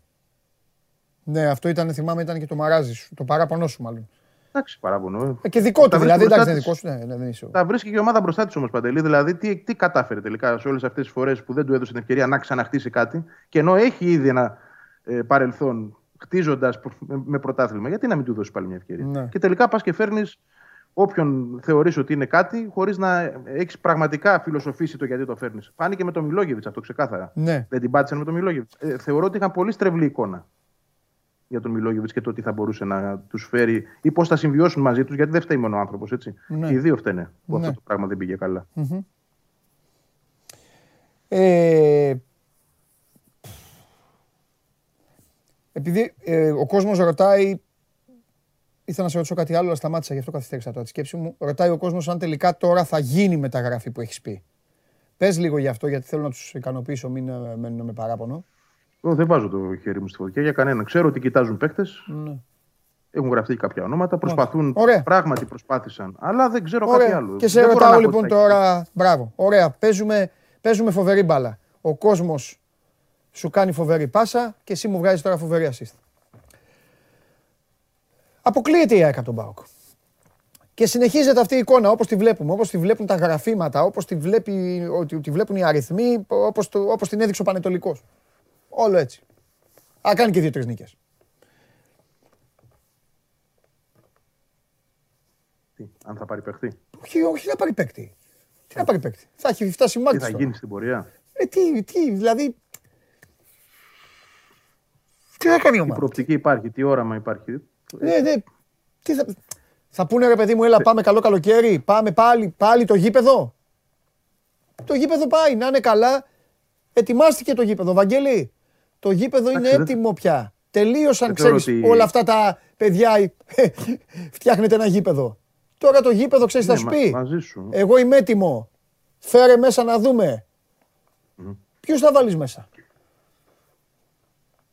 A: Ναι, αυτό ήταν, θυμάμαι, ήταν και το μαράζι σου. Το παράπονό σου, μάλλον.
B: Εντάξει, παράπονο.
A: Ε, και δικό του δηλαδή, εντάξει, δεν δικό σου. Ναι, ναι, δεν είσαι.
B: Τα βρίσκει και η ομάδα μπροστά της όμως Παντελή. Δηλαδή, τι, τι κατάφερε τελικά σε όλες αυτές τις φορές που δεν του έδωσε την ευκαιρία να ξαναχτίσει κάτι και ενώ έχει ήδη ένα ε, παρελθόν χτίζοντας με πρωτάθλημα, γιατί να μην του δώσει πάλι μια ευκαιρία; Ναι. Και τελικά πας και φέρνεις όποιον θεωρείς ότι είναι κάτι, χωρίς να έχεις πραγματικά φιλοσοφήσει το γιατί το φέρνεις. Φάνηκε με το Μιλόγεβιτς αυτό ξεκάθαρα. Ναι. Δεν την πάτησαν με το Μιλόγεβιτς. Ε, θεωρώ ότι είχαν πολύ στρεβλή εικόνα για τον Μιλόγεβιτς και το τι θα μπορούσε να τους φέρει ή πώς θα συμβιώσουν μαζί τους, γιατί δεν φταίει μόνο ο άνθρωπος. Ναι. Και οι δύο φταίνε που ναι. αυτό το πράγμα δεν πήγε καλά. Mm-hmm.
A: Ε, επειδή ε, ο κόσμος ρωτάει. Ήθελα να σε ρωτήσω κάτι άλλο, αλλά σταμάτησα γι' αυτό καθυστέρησα τώρα τη σκέψη μου. Ρωτάει ο κόσμος αν τελικά τώρα θα γίνει μεταγραφή που έχεις πει. Πες λίγο γι' αυτό, γιατί θέλω να τους ικανοποιήσω, μην ε, μένουν με παράπονο.
B: Δεν βάζω το χέρι μου στη φωτιά για κανένα. Ξέρω ότι κοιτάζουν παίκτες. Ναι. Έχουν γραφτεί κάποια ονόματα. Προσπαθούν. Ωραία. Πράγματι προσπάθησαν. Αλλά δεν ξέρω Ωραία. κάτι άλλο.
A: Και σε ρωτάω λοιπόν τώρα. Μπράβο. Ωραία. Παίζουμε, παίζουμε φοβερή μπάλα. Ο κόσμος σου κάνει φοβερή πάσα και εσύ μου βγάζεις τώρα φοβερή assist. Αποκλείεται η ΑΕΚ από τον Μπάουκ. Και συνεχίζεται αυτή η εικόνα όπως τη βλέπουμε, όπως τη βλέπουν τα γραφήματα, όπως τη, βλέπει, τη βλέπουν οι αριθμοί, όπως, το, όπως την έδειξε ο Πανετολικός. Όλο έτσι. Α, κάνει και δύο-τρεις νίκες.
B: Αν θα πάρει παίκτη;
A: Όχι, όχι, να πάρει παίκτη. Τι να πάρει παίκτη; Θα έχει φτάσει μάτι.
B: Τι θα γίνει στην πορεία;
A: Ε, τι, τι, δηλαδή. Τι θα κάνει η ομάδα;
B: Η προοπτική υπάρχει, τι όραμα υπάρχει;
A: Ναι, ναι. Τι θα... θα πούνε ρε παιδί μου, έλα ε. πάμε καλό καλοκαίρι, πάμε πάλι, πάλι το γήπεδο; Το γήπεδο πάει, να είναι καλά. Ετοιμάστηκε το γήπεδο, Βαγγέλη; Το γήπεδο είναι έτοιμο πια. Τελείωσαν, ξέρεις όλα αυτά τα παιδιά. Φτιάχνετε ένα γήπεδο. Τώρα το γήπεδο, ξέρεις, θα ναι, σου πει. Εγώ είμαι έτοιμο. Φέρε μέσα να δούμε. Mm. Ποιου θα βάλεις μέσα;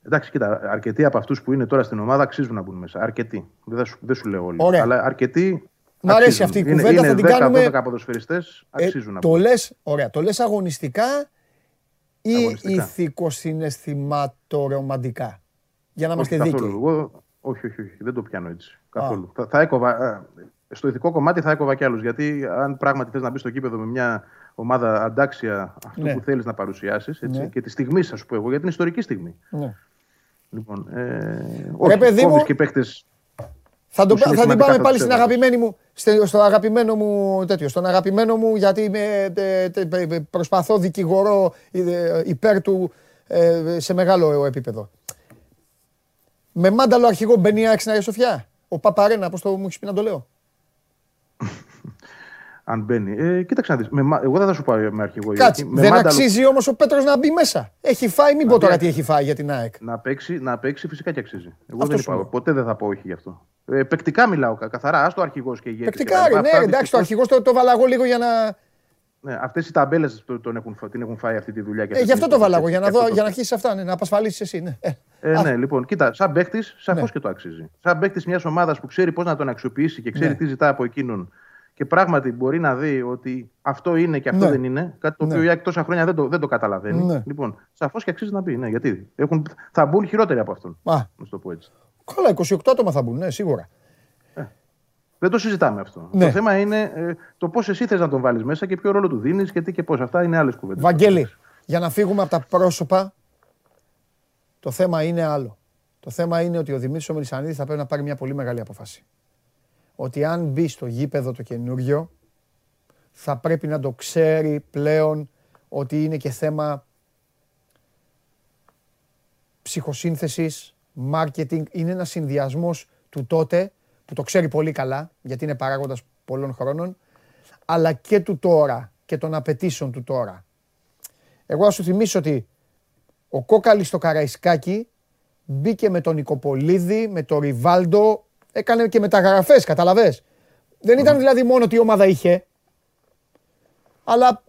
B: Εντάξει, κοίτα, αρκετοί από αυτούς που είναι τώρα στην ομάδα αξίζουν να μπουν μέσα. Αρκετοί. Δεν, σου, δεν σου λέω όλοι. Ωραία. Αλλά αρκετοί.
A: Μ' αρέσει αυτή η κουβέντα.
B: Είναι,
A: θα την κάνουμε.
B: 10-12 ποδοσφαιριστές αξίζουν ε, να
A: μπουν. Το λε, ωραία. Το λες αγωνιστικά ή ηθικοσυναισθηματορομαντικά. Για να είμαστε δίκαιοι.
B: Εγώ, όχι, όχι, όχι, δεν το πιάνω έτσι. Καθόλου. Θα, θα έκοβα, ε, στο ηθικό κομμάτι θα έκοβα κι άλλους. Γιατί αν πράγματι θες να μπεις στο κήπεδο με μια ομάδα αντάξια αυτό ναι. που θέλεις να παρουσιάσεις ναι. και τη στιγμή, θα σου πω εγώ, γιατί είναι ιστορική στιγμή. Ναι. Λοιπόν, ε, όχι, παιδί μου, και παίκτες
A: θα, το, θα την πάμε πάλι στην αγαπημένη μου, στο αγαπημένο μου τέτοιο, στον αγαπημένο μου γιατί με, προσπαθώ δικηγορώ ε, υπέρ του ε, σε μεγάλο επίπεδο. Με μάνταλο αρχηγό μπαίνει η στην Σοφιά. Ο Παπαρένα, πώς το μου έχεις πει να το λέω;
B: Αν μπαίνει. Ε, κοίταξε να δεις. εγώ δεν θα σου πάω με αρχηγό.
A: Κάτσε. δεν μάνταλο... αξίζει όμως ο Πέτρος να μπει μέσα. Έχει φάει, μην πω τώρα τι έχει φάει για την ΑΕΚ.
B: Να παίξει, να παίξει φυσικά και αξίζει. Εγώ δεν είπα. Ποτέ δεν θα πω όχι γι' αυτό. Ε, παικτικά μιλάω καθαρά. Α το αρχηγός και ηγέτη.
A: Παικτικά, ναι, εντάξει, το αρχηγός το, το βαλαγώ λίγο για να.
B: Ναι, αυτές οι ταμπέλες έχουν, την έχουν φάει αυτή τη δουλειά.
A: Και ε, γι' αυτό το βαλαγώ, για να, δω, για να αρχίσεις αυτά, ναι, να απασφαλίσεις εσύ. Ναι.
B: Ε, ε, ναι, λοιπόν, κοίτα, σαν παίχτη, σαφώς ναι. και το αξίζει. Σαν παίχτη μιας ομάδας που ξέρει πώς να τον αξιοποιήσει και ξέρει ναι. τι ζητά από εκείνον και πράγματι μπορεί να δει ότι αυτό είναι και αυτό ναι. δεν είναι, κάτι το οποίο ναι. τόσα χρόνια δεν το, δεν το καταλαβαίνει. Ναι. Λοιπόν, σαφώς και αξίζει να μπει. Ναι, γιατί έχουν, θα μπουν χειρότεροι από αυτόν. Α. Να το πω έτσι.
A: Καλά, 28 άτομα θα μπουν, ναι, σίγουρα.
B: Ε, δεν το συζητάμε αυτό. Ναι. Το θέμα είναι ε, το πώς εσύ θες να τον βάλεις μέσα και ποιο ρόλο του δίνεις και τι και πώς. Αυτά είναι άλλες κουβέντες.
A: Βαγγέλη, για να φύγουμε από τα πρόσωπα, το θέμα είναι άλλο. Το θέμα είναι ότι ο Δημήτρης Ομιλισανίδη θα πρέπει να πάρει μια πολύ μεγάλη αποφάση ότι αν μπει στο γήπεδο το καινούριο, θα πρέπει να το ξέρει πλέον ότι είναι και θέμα ψυχοσύνθεσης, marketing, είναι ένας συνδυασμός του τότε, που το ξέρει πολύ καλά, γιατί είναι παράγοντας πολλών χρόνων, αλλά και του τώρα και των απαιτήσεων του τώρα. Εγώ θα σου θυμίσω ότι ο Κόκαλης στο Καραϊσκάκι μπήκε με τον Νικοπολίδη, με τον Ριβάλντο, έκανε και μεταγραφές, καταλαβέ. Δεν ήταν δηλαδή μόνο ότι η ομάδα είχε, αλλά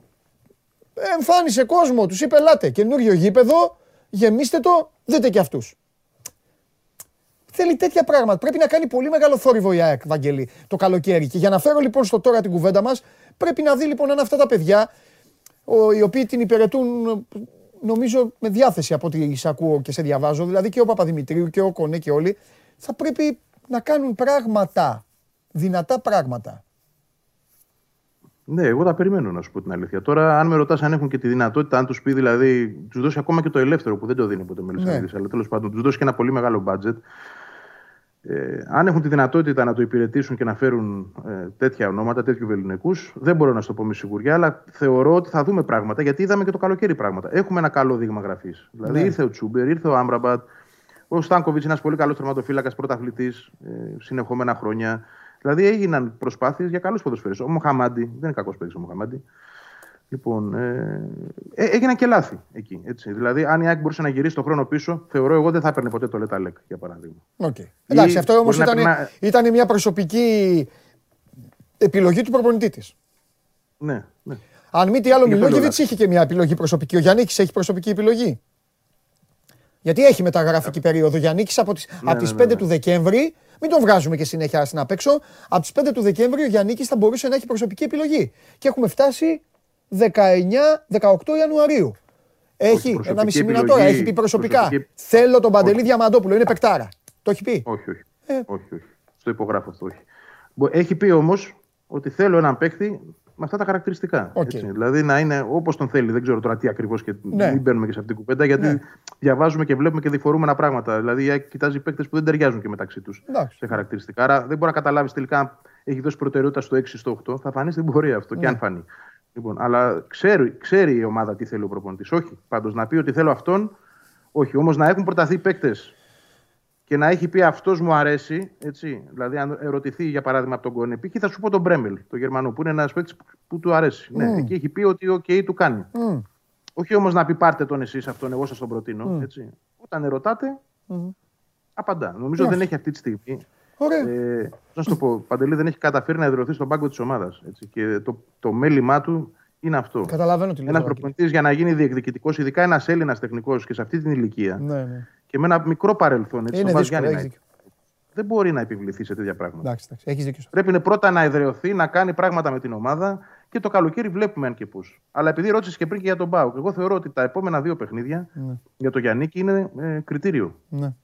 A: εμφάνισε κόσμο, τους είπε ελάτε, καινούριο γήπεδο, γεμίστε το, δείτε και αυτούς. Θέλει τέτοια πράγματα. Πρέπει να κάνει πολύ μεγάλο θόρυβο η ΑΕΚ, Βαγγελή, το καλοκαίρι. Και για να φέρω λοιπόν στο τώρα την κουβέντα μας, πρέπει να δει λοιπόν αν αυτά τα παιδιά, οι οποίοι την υπηρετούν νομίζω με διάθεση από ό,τι σε ακούω και σε διαβάζω, δηλαδή και ο Παπαδημητρίου και ο Κονέ και όλοι, θα πρέπει να κάνουν πράγματα, δυνατά πράγματα.
B: Ναι, εγώ τα περιμένω να σου πω την αλήθεια. Τώρα, αν με ρωτάς αν έχουν και τη δυνατότητα, αν τους πει δηλαδή, τους δώσει ακόμα και το ελεύθερο που δεν το δίνει ποτέ με ναι. αλλά τέλος πάντων τους δώσει και ένα πολύ μεγάλο budget. Ε, αν έχουν τη δυνατότητα να το υπηρετήσουν και να φέρουν ε, τέτοια ονόματα, τέτοιου βεληνικούς, δεν μπορώ να σου το πω με σιγουριά, αλλά θεωρώ ότι θα δούμε πράγματα γιατί είδαμε και το καλοκαίρι πράγματα. Έχουμε ένα καλό δείγμα γραφής. Δηλαδή ναι. ήρθε ο Τσούμπερ, ήρθε ο Άμπραμπατ, ο Στάνκοβιτς είναι ένας πολύ καλός τερματοφύλακας, πρωταθλητής, ε, συνεχόμενα χρόνια. Δηλαδή έγιναν προσπάθειες για καλούς ποδοσφαίρες. Ο Μοχαμάντι, δεν είναι κακός παίκτης ο Μοχαμάντι. Λοιπόν, ε, ε, έγιναν και λάθη εκεί. Έτσι. Δηλαδή, αν η Άκη μπορούσε να γυρίσει το χρόνο πίσω, θεωρώ εγώ δεν θα έπαιρνε ποτέ το Λεταλέκ, για παράδειγμα.
A: Okay. Εντάξει, αυτό όμως ήταν, ήταν μια προσωπική επιλογή του προπονητή της.
B: Ναι, ναι.
A: Αν μη τι άλλο, Μιλόγεβιτς είχε και μια επιλογή προσωπική. Ο Γιάννης έχει προσωπική επιλογή. Γιατί έχει μεταγραφική περίοδο Γιάννης από τις, ναι, τις 5 ναι, ναι, του Δεκέμβρη. Μην τον βγάζουμε και συνέχεια στην απ' έξω. Από τις 5 του Δεκέμβρη ο Γιάννης θα μπορούσε να έχει προσωπική επιλογή. Και έχουμε φτάσει 19-18 Ιανουαρίου. Έχει ένα μισή μήνα τώρα, έχει πει προσωπικά. Θέλω τον Παντελή Διαμαντόπουλο, είναι πεκτάρα. Το έχει πει;
B: Όχι, όχι. Ε. όχι, όχι. Στο υπογράφω αυτό, όχι. Έχει πει όμως ότι θέλω έναν παίκτη με αυτά τα χαρακτηριστικά. Okay. Έτσι. Δηλαδή να είναι όπως τον θέλει. Δεν ξέρω τώρα τι ακριβώς και ναι. μην μπαίνουμε και σε αυτή την κουβέντα, γιατί ναι. διαβάζουμε και βλέπουμε και διφορούμενα πράγματα. Δηλαδή κοιτάζει παίκτες που δεν ταιριάζουν και μεταξύ τους σε χαρακτηριστικά. Άρα δεν μπορεί να καταλάβεις τελικά έχει δώσει προτεραιότητα στο 6 στο 8, θα φανείς στην πορεία αυτό και αν φανεί. Λοιπόν, αλλά ξέρει, ξέρει η ομάδα τι θέλει ο προπονητής. Όχι. Πάντως να πει ότι θέλω αυτόν, όχι. Όμως να έχουν προταθεί παίκτες και να έχει πει αυτός μου αρέσει. Έτσι. Δηλαδή, αν ερωτηθεί για παράδειγμα από τον Κόνεπη, θα σου πω τον Μπρέμελ, τον Γερμανό, που είναι ένας παίκτης που του αρέσει. Mm. Ναι, εκεί έχει πει ότι ο OK του κάνει. Mm. Όχι όμως να πει πάρτε τον εσείς αυτόν, εγώ σας τον προτείνω. Mm. Έτσι. Όταν ερωτάτε, mm. απαντά. Νομίζω δεν έχει αυτή τη στιγμή.
A: Ωραία. Ε,
B: να σου το πω, Παντελή δεν έχει καταφέρει να εδρεωθεί στον πάγκο της ομάδας. Και το, το μέλημά του είναι αυτό.
A: Καταλαβαίνω τι
B: Ένας προπονητής για να γίνει διεκδικητικός, ειδικά ένας Έλληνας τεχνικός και σε αυτή την ηλικία.
A: Ναι, ναι.
B: Και με ένα μικρό παρελθόν. Έτσι,
A: είναι δύσκολο, Γιάννη,
B: δεν μπορεί να επιβληθεί σε τέτοια πράγματα.
A: Εντάξει, εντάξει, έχεις δίκιο.
B: Πρέπει πρώτα να εδρεωθεί, να κάνει πράγματα με την ομάδα και το καλοκαίρι βλέπουμε αν και πώς. Αλλά επειδή ρώτησες και πριν και για τον Μπάουκ, εγώ θεωρώ ότι τα επόμενα δύο παιχνίδια ναι. για τον Γιάννη είναι ε, κριτήριο.
A: Ναι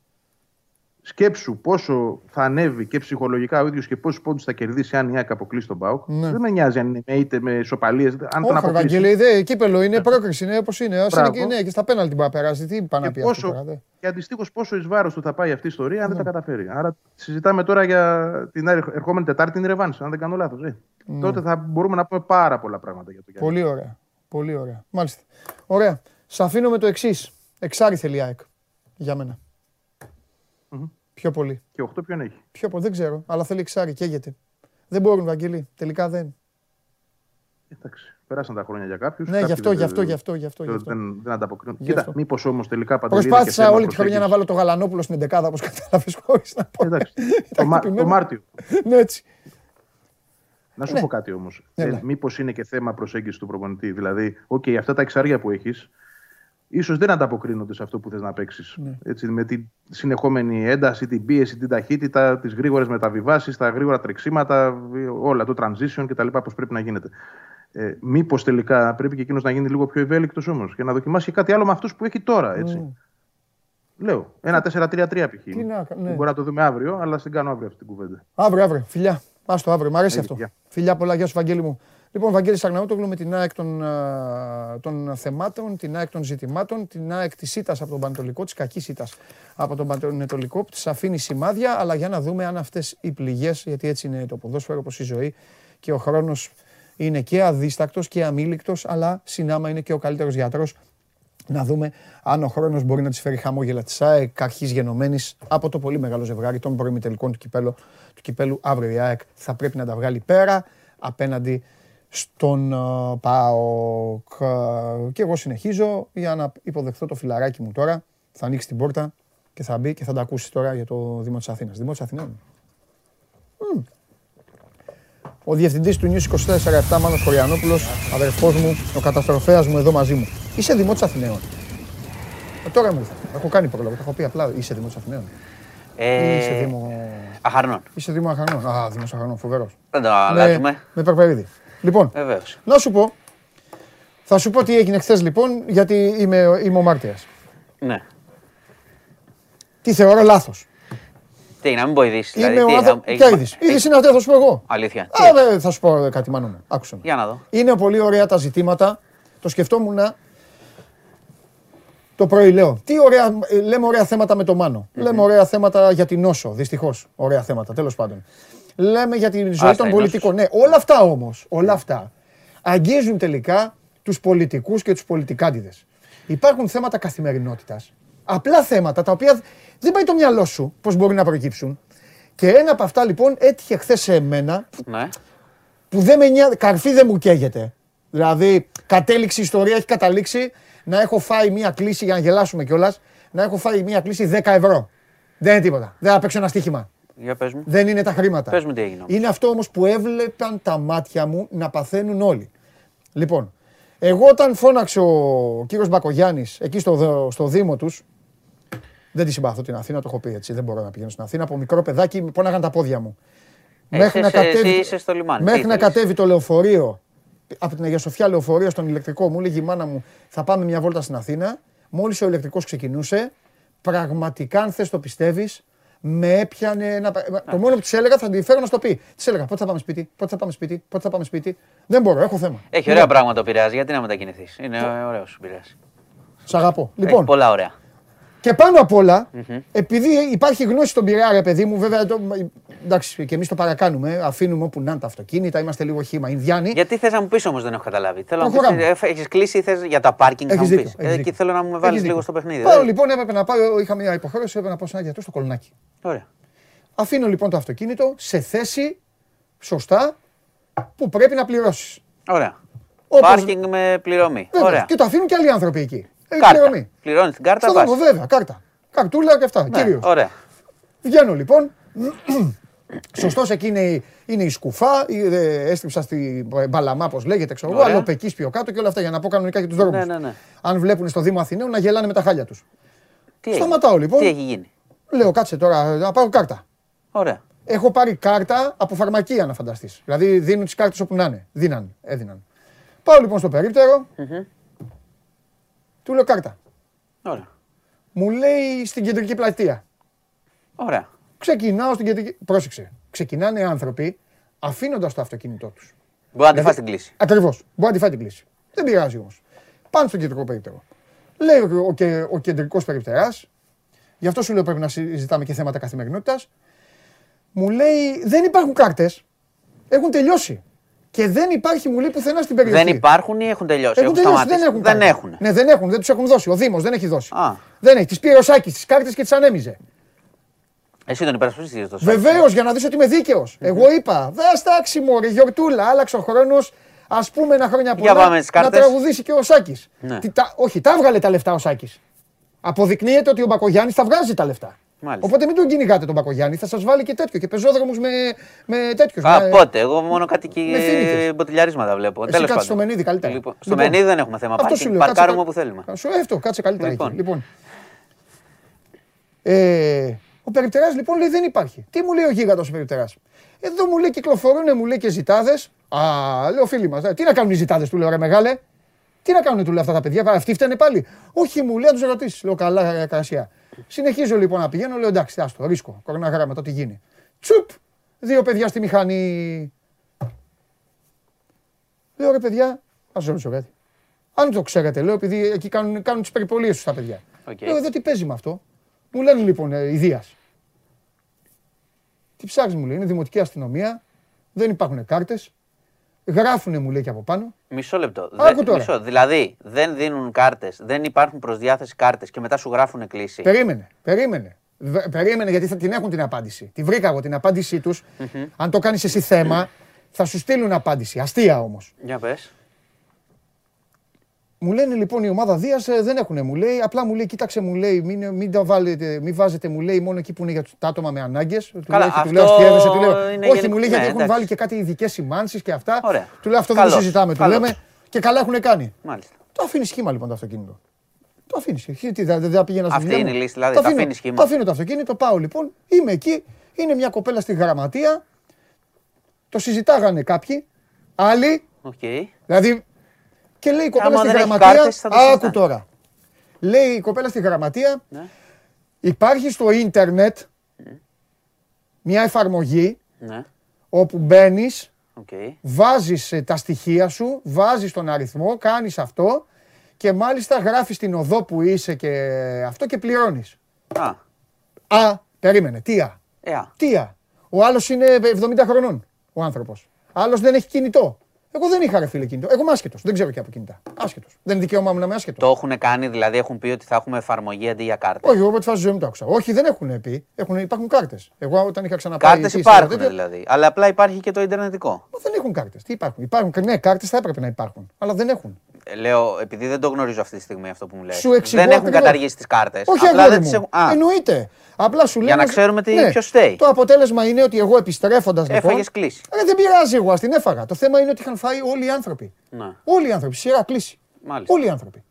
B: σκέψου πόσο θα ανέβει και ψυχολογικά ο ίδιος και πόσους πόντους θα κερδίσει αν η ΑΕΚ αποκλείσει τον Πάουκ. Ναι. Δεν με νοιάζει αν είναι με είτε με ισοπαλίε. Αν
A: τον αποκλείσει. Όχι, δε, κύπελο είναι, πρόκριση είναι όπως είναι. Α είναι και, ναι, και στα πέναλτι μπορεί να περάσει. Τι πάνε να πει πόσο, αυτό τώρα,
B: Και αντιστοίχως πόσο εις βάρος του θα πάει αυτή η ιστορία αν ναι. δεν τα καταφέρει. Άρα συζητάμε τώρα για την ερχόμενη Τετάρτη την Ρεβάνση, αν δεν κάνω λάθος. Ε. Ναι. Τότε θα μπορούμε να πούμε πάρα πολλά πράγματα για το Γιάννη.
A: Πολύ ωραία. Πολύ ωραία. Μάλιστα. Ωραία. Σα αφήνω με το εξής. Εξάρι θέλει ΑΕΚ για μένα. Πιο πολύ.
B: Και 8 ποιον έχει;
A: Πιο πολύ, δεν ξέρω. Αλλά θέλει εξάρι, καίγεται. Δεν μπορούν, Βαγγέλη. Τελικά δεν.
B: Εντάξει. Περάσαν τα χρόνια για κάποιους.
A: Ναι, γι' αυτό, γι' αυτό, γι' αυτό. Γι αυτό,
B: Δεν, δεν ανταποκρίνουν. Κοίτα, μήπως όμως τελικά παντελή.
A: Προσπάθησα όλη τη χρονιά να βάλω το Γαλανόπουλο στην 11 όπως κατάλαβες χωρίς να πω.
B: Εντάξει. το, Μάρτιο.
A: ναι, έτσι.
B: Να σου ναι. πω κάτι όμως. Ναι, ε, ναι. Μήπως είναι και θέμα προσέγγισης του προπονητή. Δηλαδή, οκ, αυτά τα εξάρια που έχεις, ίσως δεν ανταποκρίνονται σε αυτό που θες να παίξεις. Ναι. με τη συνεχόμενη ένταση, την πίεση, την ταχύτητα, τις γρήγορες μεταβιβάσεις, τα γρήγορα τρεξίματα, όλα, το transition κτλ. Πώς πρέπει να γίνεται. Ε, Μήπως τελικά πρέπει και εκείνος να γίνει λίγο πιο ευέλικτος όμως και να δοκιμάσει και κάτι άλλο με αυτούς που έχει τώρα. Έτσι. Mm. Λέω. Ένα 4-3-3 π.χ. Ναι. Μπορεί να το δούμε αύριο, αλλά στην κάνω αύριο αυτή την κουβέντα.
A: Αύριο, αύριο. Φιλιά. Άστο αύριο. Μ' αρέσει αυτό. Φιλιά πολλά. Γεια σου, Βαγγέλη μου. Λοιπόν, Βαγγέλης Αγναούτογλου με την ΑΕΚ των, των θεμάτων, την ΑΕΚ των ζητημάτων, την ΑΕΚ της ΣΥΤΑΣ από τον Πανετολικό, της κακής ΣΥΤΑς από τον Πανετολικό, που της αφήνει σημάδια, αλλά για να δούμε αν αυτές οι πληγές, γιατί έτσι είναι το ποδόσφαιρο, όπως η ζωή και ο χρόνος είναι και αδίστακτος και αμήλικτος, αλλά συνάμα είναι και ο καλύτερος γιατρός να δούμε αν ο χρόνος μπορεί να της φέρει χαμόγελα της ΑΕΚ, αρχής γενομένης από το πολύ μεγάλο ζευγάρι των προημιτελικών του κυπέλου, του κυπέλου αύριο η ΑΕΚ θα πρέπει να τα βγάλει πέρα απέναντι στον uh, ΠΑΟΚ. Και εγώ συνεχίζω για να υποδεχθώ το φιλαράκι μου τώρα. Θα ανοίξει την πόρτα και θα μπει και θα τα ακούσεις τώρα για το Δήμο της Αθήνας. Δήμο της Αθηνών. Mm. Ο διευθυντής του News 24-7, Μάνος Χωριανόπουλος, αδερφός μου, ο καταστροφέας μου εδώ μαζί μου. Είσαι Δημό της Αθηναίων. Ε, τώρα μου ήρθε. Έχω κάνει πρόλογο, το έχω πει απλά. Είσαι Δημό της Αθηναίων.
E: Ε, είσαι Δήμο... Αχαρνών.
A: Είσαι Δήμο Αχαρνών. Α, Δήμος Αχαρνών, φοβερός.
E: Δεν το αλλάζουμε.
A: Με, με Περπερίδη. Λοιπόν,
E: Βεβαίως.
A: να σου πω. Θα σου πω τι έγινε χθες λοιπόν, γιατί είμαι, είμαι ο μάρτυρας.
E: Ναι.
A: Τι θεωρώ λάθος.
E: Τι, να μην πω ειδήσεις.
A: Δηλαδή, είμαι ο Ποια είδηση. Είδηση είναι αυτή, θα σου πω εγώ.
E: Αλήθεια.
A: Α, θα σου πω κάτι μάνο μου. Άκουσα.
E: Για να δω.
A: Είναι πολύ ωραία τα ζητήματα. Το σκεφτόμουν το πρωί λέω. Τι ωραία, λέμε ωραία θέματα με το Μάνο. Λέμε ωραία θέματα για την νόσο. Δυστυχώς. Ωραία θέματα, τέλος πάντων λέμε για τη ζωή των πολιτικών. Ναι, όλα αυτά όμως, όλα αυτά αγγίζουν τελικά τους πολιτικούς και τους πολιτικάντιδες. Υπάρχουν θέματα καθημερινότητας. Απλά θέματα τα οποία δεν πάει το μυαλό σου πώς μπορεί να προκύψουν. Και ένα από αυτά λοιπόν έτυχε χθες σε μένα.
E: Ναι.
A: Που δεν με νοιάζει, καρφί δεν μου καίγεται. Δηλαδή, κατέληξη ιστορία έχει καταλήξει να έχω φάει μία κλίση για να γελάσουμε κιόλας. Να έχω φάει μία κλίση 10 ευρώ. Δεν είναι τίποτα. Δεν θα παίξω ένα στοίχημα.
E: Για πες μου.
A: Δεν είναι τα χρήματα.
E: Πες μου τι έγινε.
A: Είναι αυτό όμως που έβλεπαν τα μάτια μου να παθαίνουν όλοι. Λοιπόν, εγώ όταν φώναξε ο κύριος Μπακογιάννης εκεί στο, στο Δήμο τους, δεν τη συμπαθώ την Αθήνα, το έχω πει έτσι, δεν μπορώ να πηγαίνω στην Αθήνα. Από μικρό παιδάκι πόναγαν τα πόδια μου.
E: Ε, μέχρι να κατέβει, στο λιμάνι.
A: Μέχρι να κατέβει το λεωφορείο, από την Αγία Σοφιά λεωφορείο στον ηλεκτρικό, μου λέγει η μάνα μου, θα πάμε μια βόλτα στην Αθήνα. Μόλις ο ηλεκτρικός ξεκινούσε, πραγματικά αν θες το πιστεύεις, με έπιανε ένα. Το μόνο που της έλεγα θα τη φέρω να στο πει. Της έλεγα πότε θα πάμε σπίτι, πότε θα πάμε σπίτι, πότε θα πάμε σπίτι. Δεν μπορώ, έχω θέμα.
E: Έχει ωραία πράγματα ο Πειραιάς, γιατί να μετακινηθείς; Είναι ωραίος ο Πειραιάς.
A: Σ' αγαπώ. Λοιπόν,
E: πολλά ωραία.
A: Και πάνω απ' όλα, επειδή υπάρχει γνώση στον Πειραιά, ρε παιδί μου, βέβαια. Το, εντάξει, και εμείς το παρακάνουμε. Αφήνουμε όπου να είναι τα αυτοκίνητα, είμαστε λίγο χήμα. Ινδιάνοι.
E: Γιατί θες να μου πεις όμως, δεν έχω καταλάβει. Θέλω να μου πεις, έχεις κλείσει θες, για τα πάρκινγκ.
A: Έχεις
E: να
A: δίκιο,
E: μου πεις.
A: έχεις
E: Εκεί
A: δίκιο.
E: θέλω να μου βάλεις λίγο στο παιχνίδι.
A: Πάω
E: δεν-
A: λοιπόν, έπρεπε να πάω. Είχα μια υποχρέωση, έπρεπε να πάω σε ένα γιατρό στο κολονάκι.
E: Ωραία.
A: Αφήνω λοιπόν το αυτοκίνητο σε θέση σωστά που πρέπει να πληρώσεις.
E: Ωραία.
A: Όπως-
E: Πάρκινγκ με πληρωμή.
A: Βέβαια.
E: Ωραία.
A: Και το αφήνουν και άλλοι άνθρωποι εκεί. Έχει
E: Κάρτα.
A: πληρωμή.
E: Πληρώνει την κάρτα,
A: Στον δρόμο,
E: πας.
A: βέβαια, κάρτα. Καρτούλα και αυτά.
E: Ναι,
A: κυρίως.
E: Ωραία.
A: Βγαίνω λοιπόν. Σωστός εκεί είναι, η- είναι η σκουφά. η- ε, Έστριψα στη μπαλαμά, όπω λέγεται, ξέρω εγώ.
E: Ωραία.
A: Αλλά πεκί πιο κάτω και όλα αυτά για να πω κανονικά για τους δρόμους.
E: Ναι, ναι, ναι.
A: Αν βλέπουν στο Δήμο Αθηναίου να γελάνε με τα χάλια τους.
E: Τι έγινε;
A: Σταματάω λοιπόν.
E: Τι έχει γίνει;
A: Λέω κάτσε τώρα να πάρω κάρτα.
E: Ωραία.
A: Έχω πάρει κάρτα από φαρμακεία να φανταστείς. Δηλαδή δίνουν τις κάρτες όπου να είναι. Δίναν, έδιναν. Πάω λοιπόν στο περίπτερο. Του λέω κάρτα.
E: Ωραία.
A: Μου λέει στην κεντρική πλατεία.
E: Ωραία.
A: Ξεκινάω στην κεντρική. Πρόσεξε. Ξεκινάνε άνθρωποι αφήνοντας το αυτοκίνητό τους.
E: Μπορεί να τη φας την κλίση.
A: Ακριβώς. Μπορεί να τη φάει την κλίση. Δεν πειράζει όμως. Πάνε στο κεντρικό περίπτερο. Λέει ο, ο, ο κεντρικός περιπτεράς, γι' αυτό σου λέω πρέπει να συζητάμε και θέματα καθημερινότητας. Μου λέει δεν υπάρχουν κάρτες. Έχουν τελειώσει. Και δεν υπάρχει, μου λέει, πουθενά στην περιοχή.
E: Δεν υπάρχουν ή έχουν τελειώσει.
A: Έχουν
E: Έχουν,
A: τελειώσει,
E: σταματήσει;
A: δεν έχουν.
E: Δεν
A: κάρτα.
E: έχουν.
A: Ναι, δεν έχουν, δεν τους έχουν δώσει. Ο Δήμος δεν έχει δώσει.
E: Α.
A: Δεν έχει. Τις πήρε ο Σάκης τις κάρτες και τις ανέμιζε.
E: Εσύ τον υπερασπιστή το σώμα.
A: Βεβαίως, για να δεις ότι είμαι δίκαιος. Εγώ είπα, δες στάξει μου, ρε γιορτούλα, άλλαξε ο χρόνος. Α πούμε ένα χρόνια
E: Για
A: πολλά
E: πάμε τις
A: να
E: κάρτες.
A: τραγουδήσει και ο Σάκης.
E: Ναι.
A: Όχι, τα έβγαλε τα λεφτά ο Σάκης. Αποδεικνύεται ότι ο Μπακογιάννης τα βγάζει τα λεφτά.
E: Μάλιστα.
A: Οπότε μην τον κυνηγάτε τον Μπακογιάννη, θα σας βάλει και τέτοιο και πεζόδρομους με, με τέτοιους.
E: Α, πότε. Εγώ μόνο κάτι
A: με φοίνικες.
E: μποτιλιαρίσματα βλέπω.
A: Εσύ
E: Τέλος
A: κάτσε
E: πάντων.
A: στο Μενίδη καλύτερα.
E: Λοιπόν, στο
A: Λοιπόν,
E: Μενίδη δεν έχουμε θέμα.
A: Αυτό σου
E: Πάρκινγκ.
A: λέω. κάτσε
E: Παρκάρουμε
A: κα-
E: όπου θέλουμε.
A: Σου, ε, αυτό, κάτσε καλύτερα
E: Λοιπόν.
A: εκεί. Λοιπόν. Ε, ο περιπτεράς λοιπόν λέει δεν υπάρχει. Τι μου λέει ο γίγαντος ο περιπτεράς; Εδώ μου λέει κυκλοφορούν, μου λέει και ζητάδες. Α, λέω φίλοι μας. Τι να κάνουν οι ζητάδες, του λέω ρε μεγάλε; Τι να κάνουν, του λέω αυτά τα παιδιά. Αυτοί φταίνε πάλι. Όχι, μου λέει να τους ρωτήσεις. Λέω καλά, ε, καρασιά. Συνεχίζω λοιπόν να πηγαίνω. Λέω εντάξει, άστο, ρίσκο. Κοροναγράμμα, το τι γίνει. Τσουπ! Δύο παιδιά στη μηχανή. Λέω ρε παιδιά, ας ρωτήσω κάτι. Αν το ξέρετε, λέω, επειδή εκεί κάνουν, κάνουν τις περιπολίες τους τα παιδιά.
E: Οκ.
A: Λέω εδώ τι παίζει με αυτό. Μου λένε λοιπόν ε, η Δίας. Τι ψάχνεις μου λέει, είναι δημοτική αστυνομία, δεν υπάρχουν κάρτες. Γράφουνε μου λέει και από πάνω.
E: Μισό λεπτό.
A: Άκου
E: Δε-
A: τώρα.
E: μισό. Δηλαδή, δεν δίνουν κάρτες, δεν υπάρχουν προ διάθεση κάρτες και μετά σου γράφουν κλίση.
A: Περίμενε, περίμενε. Βε- Περίμενε γιατί θα την έχουν την απάντηση. Τη βρήκα εγώ την απάντησή τους. Αν το κάνεις εσύ θέμα, θα σου στείλουν απάντηση. Αστεία όμως.
E: Για πες.
A: Μου λένε λοιπόν η ομάδα Δίας δεν έχουν, μου λέει. Απλά μου λέει, κοίταξε, μου λέει, μην, μην, τα βάλετε, μην βάζετε, μου λέει, μόνο εκεί που είναι για τα άτομα με ανάγκες.
E: Καλά,
A: του λέω,
E: αυτό
A: αστείευεσαι, του λέω.
E: είναι
A: Όχι,
E: γενικό-
A: μου λέει, γιατί
E: ναι,
A: έχουν
E: εντάξει.
A: βάλει και κάτι ειδικές σημάνσεις και αυτά.
E: Ωραία.
A: Του λέω, αυτό δεν το
E: Καλώς,
A: συζητάμε, του
E: καλώς.
A: λέμε. Και καλά έχουν κάνει.
E: Μάλιστα.
A: Το αφήνει σχήμα λοιπόν το αυτοκίνητο. Το αφήνει. Τι, δεν δεν θα πήγαινα στη
E: Αυτή
A: δουλειά
E: είναι
A: μου.
E: η λύση, δηλαδή,
A: Το
E: το
A: αφήνω-
E: αφήνεις σχήμα.
A: Το αφήνω το αυτοκίνητο, πάω λοιπόν. Είμαι εκεί. Είναι μια κοπέλα στη γραμματεία. Το συζητάγανε κάποιοι. Άλλοι.
E: Οκ.
A: Δηλαδή. Και λέει η κοπέλα
E: Άμα
A: στη
E: δεν έχει
A: γραμματεία.
E: κάρτες, θα το
A: Άκου
E: συζητάνε.
A: τώρα. Λέει η κοπέλα στη γραμματεία.
E: Ναι.
A: Υπάρχει στο ίντερνετ μια εφαρμογή
E: Ναι.
A: όπου μπαίνεις,
E: Οκ.
A: βάζεις ε, τα στοιχεία σου, βάζεις τον αριθμό, κάνεις αυτό και μάλιστα γράφεις την οδό που είσαι και αυτό και πληρώνεις.
E: Α.
A: Α, περίμενε, τι α,
E: Ε, α.
A: τι α; Ο άλλος είναι 70 χρονών, ο άνθρωπος. Άλλος δεν έχει κινητό. Εγώ δεν είχα ρε φίλε κινητό. Εγώ είμαι άσχετος, δεν ξέρω και από κινητά. Άσχετος. Δεν είναι δικαίωμά μου να είμαι άσχετος.
E: Το έχουν κάνει, δηλαδή έχουν πει ότι θα έχουμε εφαρμογή αντί για κάρτες.
A: Όχι, εγώ από τη φάση ζωής μου το άκουσα. Όχι, δεν έχουν πει. Έχουν, υπάρχουν κάρτες. Εγώ όταν είχα ξαναπάει.
E: Κάρτες
A: εκεί,
E: υπάρχουν
A: τέτοια,
E: δηλαδή. Αλλά απλά υπάρχει και το Ιντερνετικό.
A: Μα δεν έχουν κάρτες. Τι υπάρχουν. υπάρχουν ναι, κάρτες θα έπρεπε να υπάρχουν. Αλλά δεν έχουν.
E: Ε, Λέω, επειδή δεν το γνωρίζω αυτή τη στιγμή αυτό που μου λέει.
A: Σου εξηγώ
E: Δεν έχουν
A: ακριβώς.
E: καταργήσει τις κάρτες.
A: Όχι,
E: απλά
A: αγόρι
E: δεν
A: μου.
E: τις έχουν. Α,
A: Εννοείται. Απλά σου λέω.
E: να ξέρουμε τι- ποιος φταίει.
A: Το αποτέλεσμα είναι ότι εγώ επιστρέφοντας λοιπόν.
E: Έφαγες κλίση.
A: Ε, δεν πειράζει εγώ, ας την έφαγα. Το θέμα είναι ότι είχαν φάει όλοι οι άνθρωποι.
E: Να.
A: Όλοι οι άνθρωποι, σειρά κλίση.
E: Μάλιστα.
A: Όλοι οι άνθρωποι.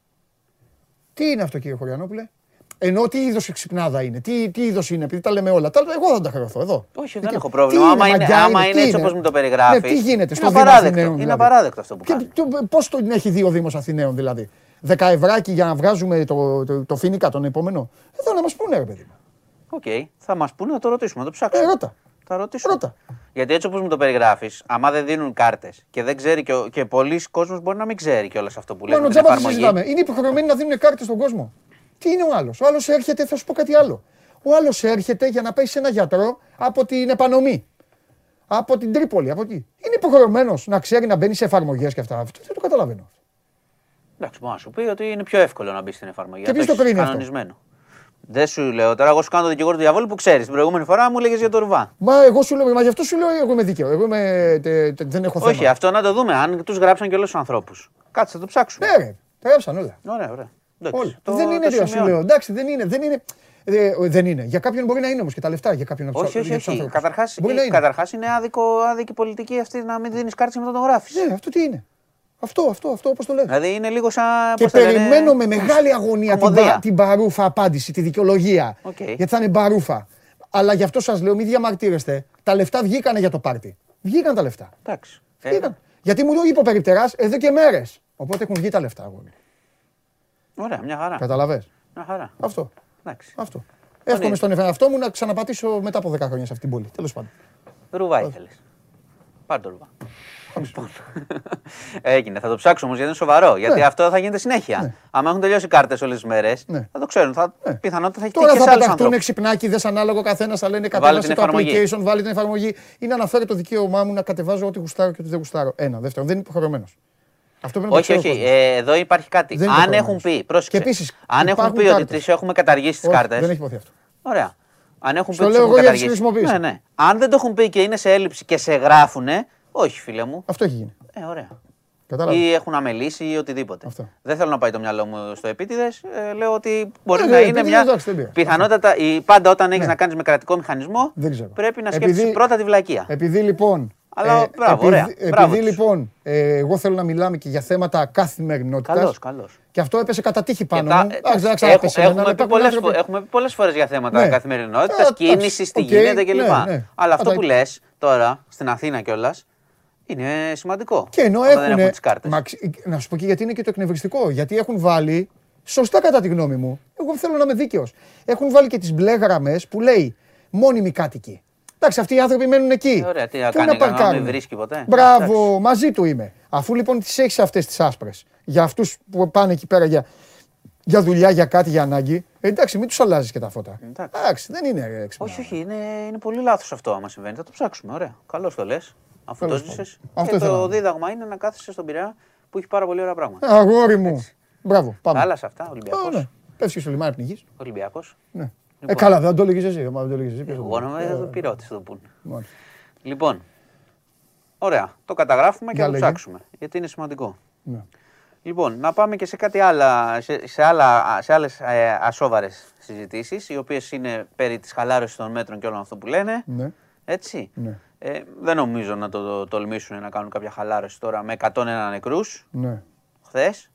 A: Τι είναι αυτό κύριε Χωριανόπουλε; Ενώ τι είδος εξυπνάδα είναι, τι, τι είδος είναι, επειδή τα λέμε όλα. Τα, εγώ θα τα χρεωθώ εδώ.
E: Όχι, δεν
A: Εκεί.
E: έχω
A: Τι
E: πρόβλημα. Άμα είναι,
A: μαγκιά
E: άμα
A: τι
E: είναι έτσι όπως μου το περιγράφεις.
A: Ναι, τι γίνεται
E: είναι
A: στο Δήμο
E: απαράδεκτο.
A: Αθηναίων.
E: Είναι
A: δηλαδή.
E: απαράδεκτο αυτό που κάνεις.
A: Πώς τον έχει δει ο Δήμος Αθηναίων δηλαδή; Δεκαευράκι για να βγάζουμε το, το, το φοίνικα τον επόμενο; Εδώ να μας πούνε ρε παιδί μου.
E: Οκ, θα μας πούνε να το ρωτήσουμε, να το
A: Ε,
E: ψάξουμε.
A: ρώτα.
E: Θα ρωτήσουμε.
A: Ρώτα.
E: Γιατί έτσι όπως μου το περιγράφεις, άμα δεν δίνουν κάρτες και δεν ξέρει και, ο- και πολλοί κόσμοι μπορεί να μην ξέρει κιόλας αυτό που λέει.
A: Μόνο
E: με την
A: τζάμπα δεν
E: εφαρμογή.
A: συζητάμε. Είναι υποχρεωμένοι να δίνουν κάρτες στον κόσμο. Τι είναι ο άλλος; Ο άλλος έρχεται, θα σου πω κάτι άλλο. Ο άλλος έρχεται για να πάει σε ένα γιατρό από την Επανομή. Από την Τρίπολη. Από εκεί. Είναι υποχρεωμένος να ξέρει να μπαίνει σε εφαρμογές και αυτά. Αυτό δεν το καταλαβαίνω.
E: Εντάξει, μπορώ να σου πει ότι είναι πιο εύκολο να μπει στην εφαρμογή.
A: Και ποιος το κρίνει
E: αυτό; Δεν σου λέω τώρα, εγώ σου κάνω το δικηγόρο του διαβόλου που ξέρεις. Την προηγούμενη φορά μου λέγε για το ρουβά.
A: Μα εγώ σου λέω, μα γι' αυτό σου λέω, εγώ είμαι δίκαιο. Εγώ είμαι, τε, τε, δεν έχω θέμα.
E: Όχι, αυτό να το δούμε. Αν τους γράψαν και όλου τους ανθρώπους. Κάτσε, θα το ψάξουμε.
A: Ναι, ρε, τα γράψαν όλα.
E: Ωραία, ωραία.
A: Όλα. Το, δεν είναι τέτοιο, σου λέω. Εντάξει, δεν είναι. Δεν είναι. Ε, δεν είναι. Για κάποιον μπορεί να είναι όμως και τα λεφτά για κάποιον από
E: Όχι, όχι, όχι. Καταρχάς είναι άδικο, άδικη πολιτική αυτή να μην δίνεις κάρτες με το γράφεις.
A: Ναι, αυτό τι είναι. Αυτό, αυτό, αυτό όπως το λέτε.
E: Δηλαδή είναι λίγο σαν.
A: Και περιμένω με μεγάλη αγωνία την, την παρούφα απάντηση, τη δικαιολογία. Okay. Γιατί θα είναι παρούφα. Αλλά γι' αυτό σας λέω, μην διαμαρτύρεστε. Τα λεφτά βγήκανε για το πάρτι. Βγήκαν τα λεφτά.
E: Εντάξει.
A: Βγήκαν. Ε, Γιατί μου το είπε ο περιπτεράς εδώ και μέρες. Οπότε έχουν βγει τα λεφτά, αγώνι.
E: Ωραία, μια χαρά.
A: Καταλαβέ.
E: Μια χαρά.
A: Αυτό.
E: Εντάξει.
A: Αυτό. Εύχομαι στον εαυτό μου να ξαναπατήσω μετά από 10 χρόνια σε αυτή την πόλη. Τέλος πάντων.
E: Ρουβά ήθελε. Πάρ το ρουβά. Λοιπόν. Έγινε. Θα το ψάξω όμως γιατί είναι σοβαρό. Γιατί ναι. αυτό θα γίνεται συνέχεια. Ναι. Αν έχουν τελειώσει οι κάρτες όλες τις μέρες, ναι. θα το ξέρουν. Θα... Ναι. Πιθανότητα θα έχει
A: Τώρα θα πεταχτούν ξυπνάκιδε ανάλογο καθένας, θα λένε κατέβασε το application, βάλει την εφαρμογή ή να αναφέρει το δικαίωμά μου να κατεβάζω ό,τι γουστάρω και ό,τι δεν γουστάρω. Ένα. Δεύτερον, δεν είναι υποχρεωμένος.
E: Αυτό πρέπει όχι, όχι. Ε, εδώ υπάρχει κάτι. Δεν αν έχουν πει. Πρόσεξε. Και επίσης, αν έχουν πει ότι τις έχουμε καταργήσει τις κάρτες.
A: Δεν έχει υποθεί αυτό.
E: Ωραία. Αν έχουν πει ότι τις έχουμε καταργήσει. Ναι, ναι. Αν δεν το έχουν πει και είναι σε έλλειψη και σε γράφουνε, όχι, φίλε μου.
A: Αυτό έχει γίνει.
E: Ε, ωραία. Κατάλαβα. Ή έχουν αμελήσει ή οτιδήποτε. Αυτό. Δεν θέλω να πάει το μυαλό μου στο επίτηδες. Ε, λέω ότι μπορεί ε, να είναι μια πιθανότατα. Η, πάντα όταν έχεις ναι. να κάνεις με κρατικό μηχανισμό, πρέπει να σκέφτεσαι πρώτα τη βλακεία.
A: Επειδή λοιπόν.
E: Αλλά ε, μπράβο, ωραία.
A: Επειδή μπράβο λοιπόν ε, εγώ θέλω να μιλάμε και για θέματα καθημερινότητας.
E: Καλώς, καλώς.
A: Και αυτό έπεσε κατά τύχη πάνω μου.
E: Έχουμε πει πολλές φορές για θέματα ναι. καθημερινότητας, κίνησης, τι γίνεται κλπ. Ναι, Αλλά αυτό που λες τώρα στην Αθήνα κιόλας είναι σημαντικό.
A: Και ενώ έχουν. Μα, να σου πω και γιατί είναι και το εκνευριστικό. Γιατί έχουν βάλει. Σωστά κατά τη γνώμη μου. Εγώ θέλω να είμαι δίκαιος. Έχουν βάλει και τις μπλε γραμμές που λέει μόνιμοι κάτοικοι. Εντάξει, αυτοί οι άνθρωποι μένουν εκεί.
E: Ε, ωραία, τι να κάνει, να μην βρίσκει ποτέ.
A: Μπράβο, μαζί του είμαι. Αφού λοιπόν τις έχεις αυτές τις άσπρες για αυτούς που πάνε εκεί πέρα για, για δουλειά, για κάτι, για ανάγκη. Ε, εντάξει, μην τους αλλάζεις και τα φώτα. Εντάξει, δεν είναι έξυπνο.
E: Όχι, όχι, είναι, είναι πολύ λάθος αυτό άμα συμβαίνει. Θα το ψάξουμε. Ωραία. Καλώς το λες. Αφού το ζήσει. Και το δίδαγμα είναι να κάθεσαι στον Πειραιά που έχει πάρα πολύ ωραία πράγματα.
A: Αγόρι μου. Μπράβο, πάμε.
E: Άλλα σε αυτά, Ολυμπιακός. Ναι.
A: Πέφτεις στο λιμάνι πνιγή.
E: Ολυμπιακός.
A: Ναι. Ε, λοιπόν. Ε, καλά, δεν το έλεγες εσύ. Δεν το εσύ.
E: Εγώ νομίζω το πειρό το πούνε. Λοιπόν, ωραία. Το καταγράφουμε και θα το ψάξουμε. Γιατί είναι σημαντικό. Ναι. Λοιπόν, να πάμε και σε κάτι άλλα, σε, σε, άλλα, σε άλλες ε, ασόβαρες συζητήσεις, οι οποίες είναι περί της χαλάρωσης των μέτρων και όλων αυτό που λένε. Ναι. Έτσι. Ναι. Ε, δεν νομίζω να το, τολμήσουν να κάνουν κάποια χαλάρωση τώρα με 101 νεκρούς. Ναι. Χθες.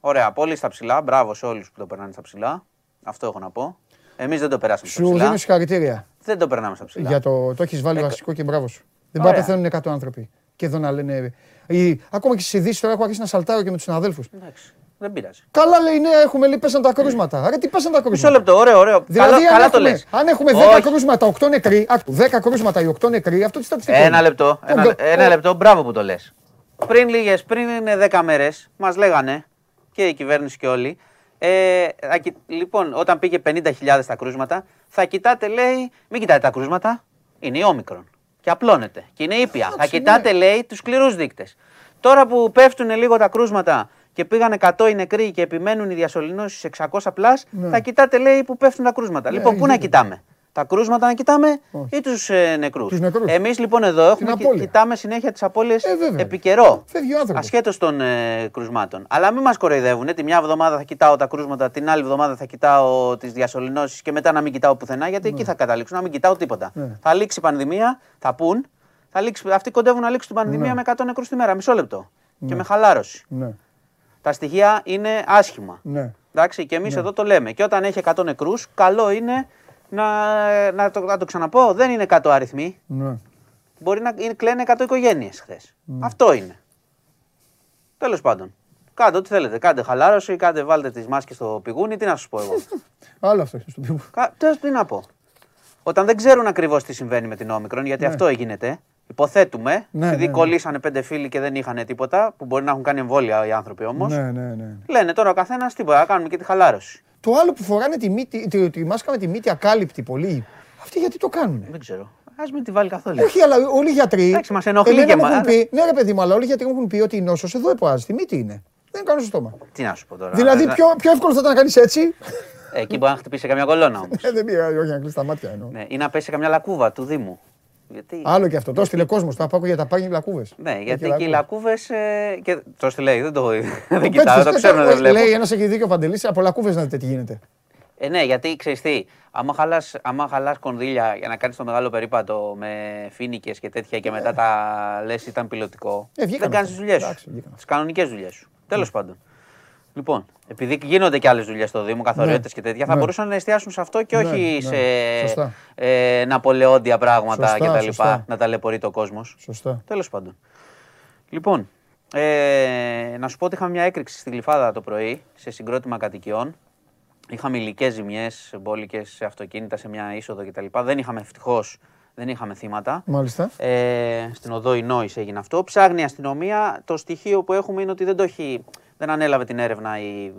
E: Ωραία, πολύ στα ψηλά. Μπράβο σε όλους που το περνάνε στα ψηλά. Αυτό έχω να πω. Εμείς δεν το περάσαμε στα ψηλά.
A: Σου δίνω συγχαρητήρια.
E: Δεν το περνάμε στα ψηλά.
A: Για το, το έχεις βάλει ε, βασικό και μπράβο σου. Δεν πάει να πεθαίνουν 100 άνθρωποι. Και εδώ να λένε. Ή, ακόμα και στις ειδήσεις τώρα έχω αρχίσει να σαλτάρω και με τους συναδέλφους.
E: Εντάξει. Δεν πειράζει.
A: Καλά λέει ναι, έχουμε λέει πέσαν τα κρούσματα. Άρα τι πέσαν τα κρούσματα.
E: Μισό λεπτό, ωραίο, ωραίο.
A: Δηλαδή, καλά, αν, καλά έχουμε, το αν έχουμε 10 κρούσματα, 8 νεκροί, 10 κρούσματα ή 8 νεκροί, αυτό τι στατιστικό
E: Ένα λεπτό, ένα, ένα λεπτό, μπράβο που το λες. Πριν λίγες, πριν είναι 10 μέρες, μας λέγανε και η κυβέρνηση και όλοι. Ε, λοιπόν, όταν πήγε 50.000 τα κρούσματα, θα κοιτάτε, λέει, μην κοιτάτε τα κρούσματα, είναι η όμικρον. Και απλώνεται. Και είναι ήπια. Θα κοιτάτε, ναι. λέει, τους σκληρούς δείκτες. Τώρα που πέφτουν λίγο τα κρούσματα και πήγαν 100 οι νεκροί και επιμένουν οι διασωληνώσεις 600 πλάς, ναι. θα κοιτάτε λέει που πέφτουν τα κρούσματα. Ναι, λοιπόν, πού να κοιτάμε; Τα κρούσματα να κοιτάμε Όχι. ή τους ε, νεκρούς; Εμείς λοιπόν εδώ έχουμε, κοιτάμε συνέχεια τις απώλειες ε, επί καιρό. Ασχέτως των ε, κρουσμάτων. Αλλά μην μας κοροϊδεύουν. Τη μια εβδομάδα θα κοιτάω τα κρούσματα, την άλλη εβδομάδα θα κοιτάω τις διασωληνώσεις και μετά να μην κοιτάω πουθενά γιατί ναι. εκεί θα καταλήξουν. Να μην κοιτάω τίποτα. Ναι. Θα λήξει η πανδημία, θα πούν. Θα λήξει, αυτοί κοντεύουν να λήξουν την πανδημία ναι. με 100 νεκρούς τη μέρα. Μισό λεπτό. Και με χαλάρωση. Τα στοιχεία είναι άσχημα. Ναι. Εντάξει, και εμείς ναι. εδώ το λέμε. Και όταν έχει 100 νεκρούς, καλό είναι να, να, το, να το ξαναπώ. Δεν είναι 100 αριθμοί. Ναι. Μπορεί να είναι, κλαίνε 100 οικογένειες χθες. Ναι. Αυτό είναι. Τέλος πάντων. Κάντε ό,τι θέλετε. Κάντε χαλάρωση, κάντε βάλτε τις μάσκες στο πηγούνι. Τι να σας πω εγώ.
A: Άλλο αυτό στο πηγούνι.
E: Τι να πω. Όταν δεν ξέρουν ακριβώς τι συμβαίνει με την όμικρον, γιατί ναι. αυτό γίνεται, Υποθέτουμε, ναι, επειδή ναι, ναι. κολλήσανε πέντε φίλοι και δεν είχαν τίποτα, που μπορεί να έχουν κάνει εμβόλια οι άνθρωποι όμως.
A: Ναι, ναι, ναι.
E: Λένε τώρα ο καθένας τίποτα, κάνουμε και τη χαλάρωση.
A: Το άλλο που φοράνε τη, μύτη, τη, τη μάσκα με τη μύτη ακάλυπτη πολύ. Αυτοί γιατί το κάνουν.
E: Δεν ξέρω. Α μην τη βάλει καθόλου.
A: Όχι, αλλά όλοι οι γιατροί.
E: Εντάξει, μας ενοχλεί και
A: μα. Ναι, ρε παιδί μου, αλλά όλοι οι γιατροί μου έχουν πει ότι η νόσος εδώ εποάζει. Τη μύτη είναι. Δεν κάνω στο στόμα.
E: Τι να σου πω τώρα.
A: Δηλαδή, πιο, πιο εύκολο θα ήταν να κάνεις έτσι.
E: Εκεί μπορεί να χτυπήσει καμιά κολόνα όμως.
A: Ε, δεν πειράζει, όχι να κλείσει τα μάτια εννοώ.
E: Ναι, ή να πέσει καμιά λακκούβα του Δήμου.
A: Γιατί... Άλλο και αυτό. Το στείλε κόσμος. Θα πάω για τα πάγια λακκούβες.
E: Ναι, γιατί και οι λακκούβες. Ε, και... Το στείλε, δεν το δεν κοιτάω, το ξέρω, δεν βλέπω.
A: Λέει ένας έχει δίκιο παντελής, από λακκούβες να δείτε τι γίνεται.
E: Ε, ναι, γιατί ξέρεις τι, άμα χαλάς άμα χαλάς κονδύλια για να κάνεις το μεγάλο περίπατο με φίνικες και τέτοια και μετά τα λες ήταν πιλωτικό. Ε, δεν κάνεις τις δουλειές σου. Τις κανονικές δουλειές σου. Τέλος ναι. πάντων. Λοιπόν, επειδή γίνονται και άλλες δουλειές στο Δήμο, καθοριότητε ναι. και τέτοια, θα ναι. μπορούσαν να εστιάσουν σε αυτό και ναι, όχι σε ε, ναπολεόντια πράγματα κτλ. Να ταλαιπωρεί το κόσμος.
A: Σωστά.
E: Τέλος πάντων. Λοιπόν, ε, να σου πω ότι είχαμε μια έκρηξη στη Γλυφάδα το πρωί σε συγκρότημα κατοικιών. Είχαμε υλικές ζημιές, μπόλικες σε αυτοκίνητα, σε μια είσοδο κτλ. Δεν είχαμε ευτυχώς δεν είχαμε θύματα.
A: Μάλιστα.
E: Ε, στην οδό Ινόης έγινε αυτό. Ψάχνει η αστυνομία. Το στοιχείο που έχουμε είναι ότι δεν το έχει δεν ανέλαβε την έρευνα η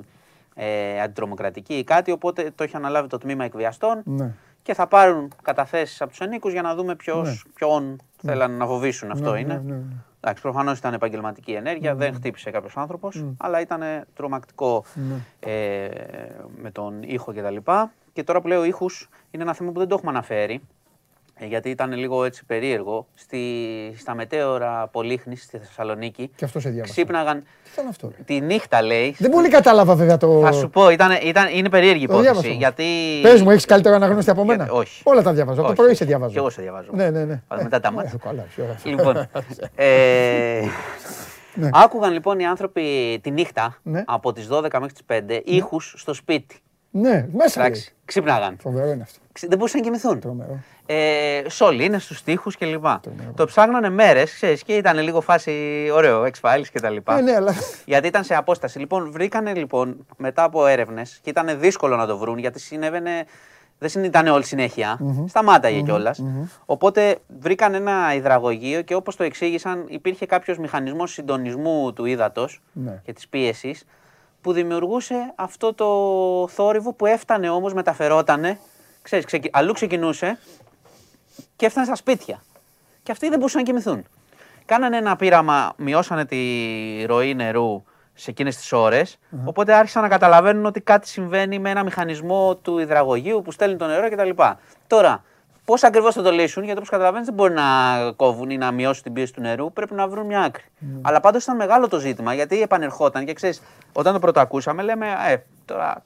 E: ε, αντιτρομοκρατική ή κάτι, οπότε το έχει αναλάβει το τμήμα εκβιαστών
A: ναι.
E: και θα πάρουν καταθέσεις από τους ενίκους για να δούμε ποιος, ναι. ποιον ναι. θέλαν να φοβήσουν. Αυτό ναι, είναι. Ναι, ναι, Εντάξει, προφανώς ήταν επαγγελματική ενέργεια, δεν χτύπησε κάποιος άνθρωπος, αλλά ήταν τρομακτικό ε, με τον ήχο κτλ. Και, και τώρα που λέω ήχους, είναι ένα θέμα που δεν το έχουμε αναφέρει. Ε, γιατί ήταν λίγο έτσι περίεργο. Στη, στα μετέωρα Πολύχνης στη Θεσσαλονίκη.
A: Και αυτός σε διάβασα.
E: Ξύπναγαν.
A: Τι ήταν αυτό. Ρε;
E: Τη νύχτα λέει.
A: Δεν πολύ κατάλαβα βέβαια το.
E: Θα σου πω, ήταν, ήταν, είναι περίεργη υπόθεση. Γιατί...
A: Πες μου, έχεις καλύτερο αναγνώστη από μένα;
E: Ε, όχι.
A: Όλα τα διαβάζω. Το πρωί σε διαβάζω.
E: Και εγώ σε διαβάζω.
A: Ναι, ναι, ναι.
E: μετά τα μάτια.
A: Καλά,
E: λοιπόν. ε, ναι. Άκουγαν λοιπόν οι άνθρωποι τη νύχτα ναι. από τις 12 μέχρι τις 5 ναι. ήχους στο σπίτι.
A: Ναι, μέσα.
E: Εντάξει, ξύπναγαν.
A: Φοβερό είναι αυτό.
E: Δεν μπορούσαν να κοιμηθούν.
A: Τρομερό.
E: Ε, σόλοι, είναι στους τοίχου κλπ. Το ψάχνανε μέρες, ξέρεις, και ήταν λίγο φάση ωραίο, X-Files κτλ.
A: Ναι, ναι, αλλά...
E: Γιατί ήταν σε απόσταση. Λοιπόν, βρήκανε λοιπόν μετά από έρευνες και ήταν δύσκολο να το βρουν γιατί συνέβαινε. Δεν ήταν όλη συνέχεια. Mm-hmm. Σταμάταγε mm-hmm. κιόλας. Mm-hmm. Οπότε βρήκαν ένα υδραγωγείο και όπως το εξήγησαν, υπήρχε κάποιος μηχανισμός συντονισμού του ύδατος ναι. και της πίεσης που δημιουργούσε αυτό το θόρυβο που έφτανε όμως, μεταφερότανε, ξέρεις, ξεκι... αλλού ξεκινούσε και έφτανε στα σπίτια. Και αυτοί δεν μπορούσαν να κοιμηθούν. Κάνανε ένα πείραμα, μειώσανε τη ροή νερού σε εκείνες τις ωρες οπότε άρχισαν να καταλαβαίνουν ότι κάτι συμβαίνει με ένα μηχανισμό του υδραγωγείου που στέλνει το νερό κτλ. Τώρα, Πώς ακριβώς θα το λύσουν, γιατί όπως καταλαβαίνεις δεν μπορεί να κόβουν ή να μειώσουν την πίεση του νερού, πρέπει να βρουν μια άκρη. Mm. Αλλά πάντως ήταν μεγάλο το ζήτημα γιατί επανερχόταν και ξέρεις, όταν το πρώτο ακούσαμε, λέμε, Ε, τώρα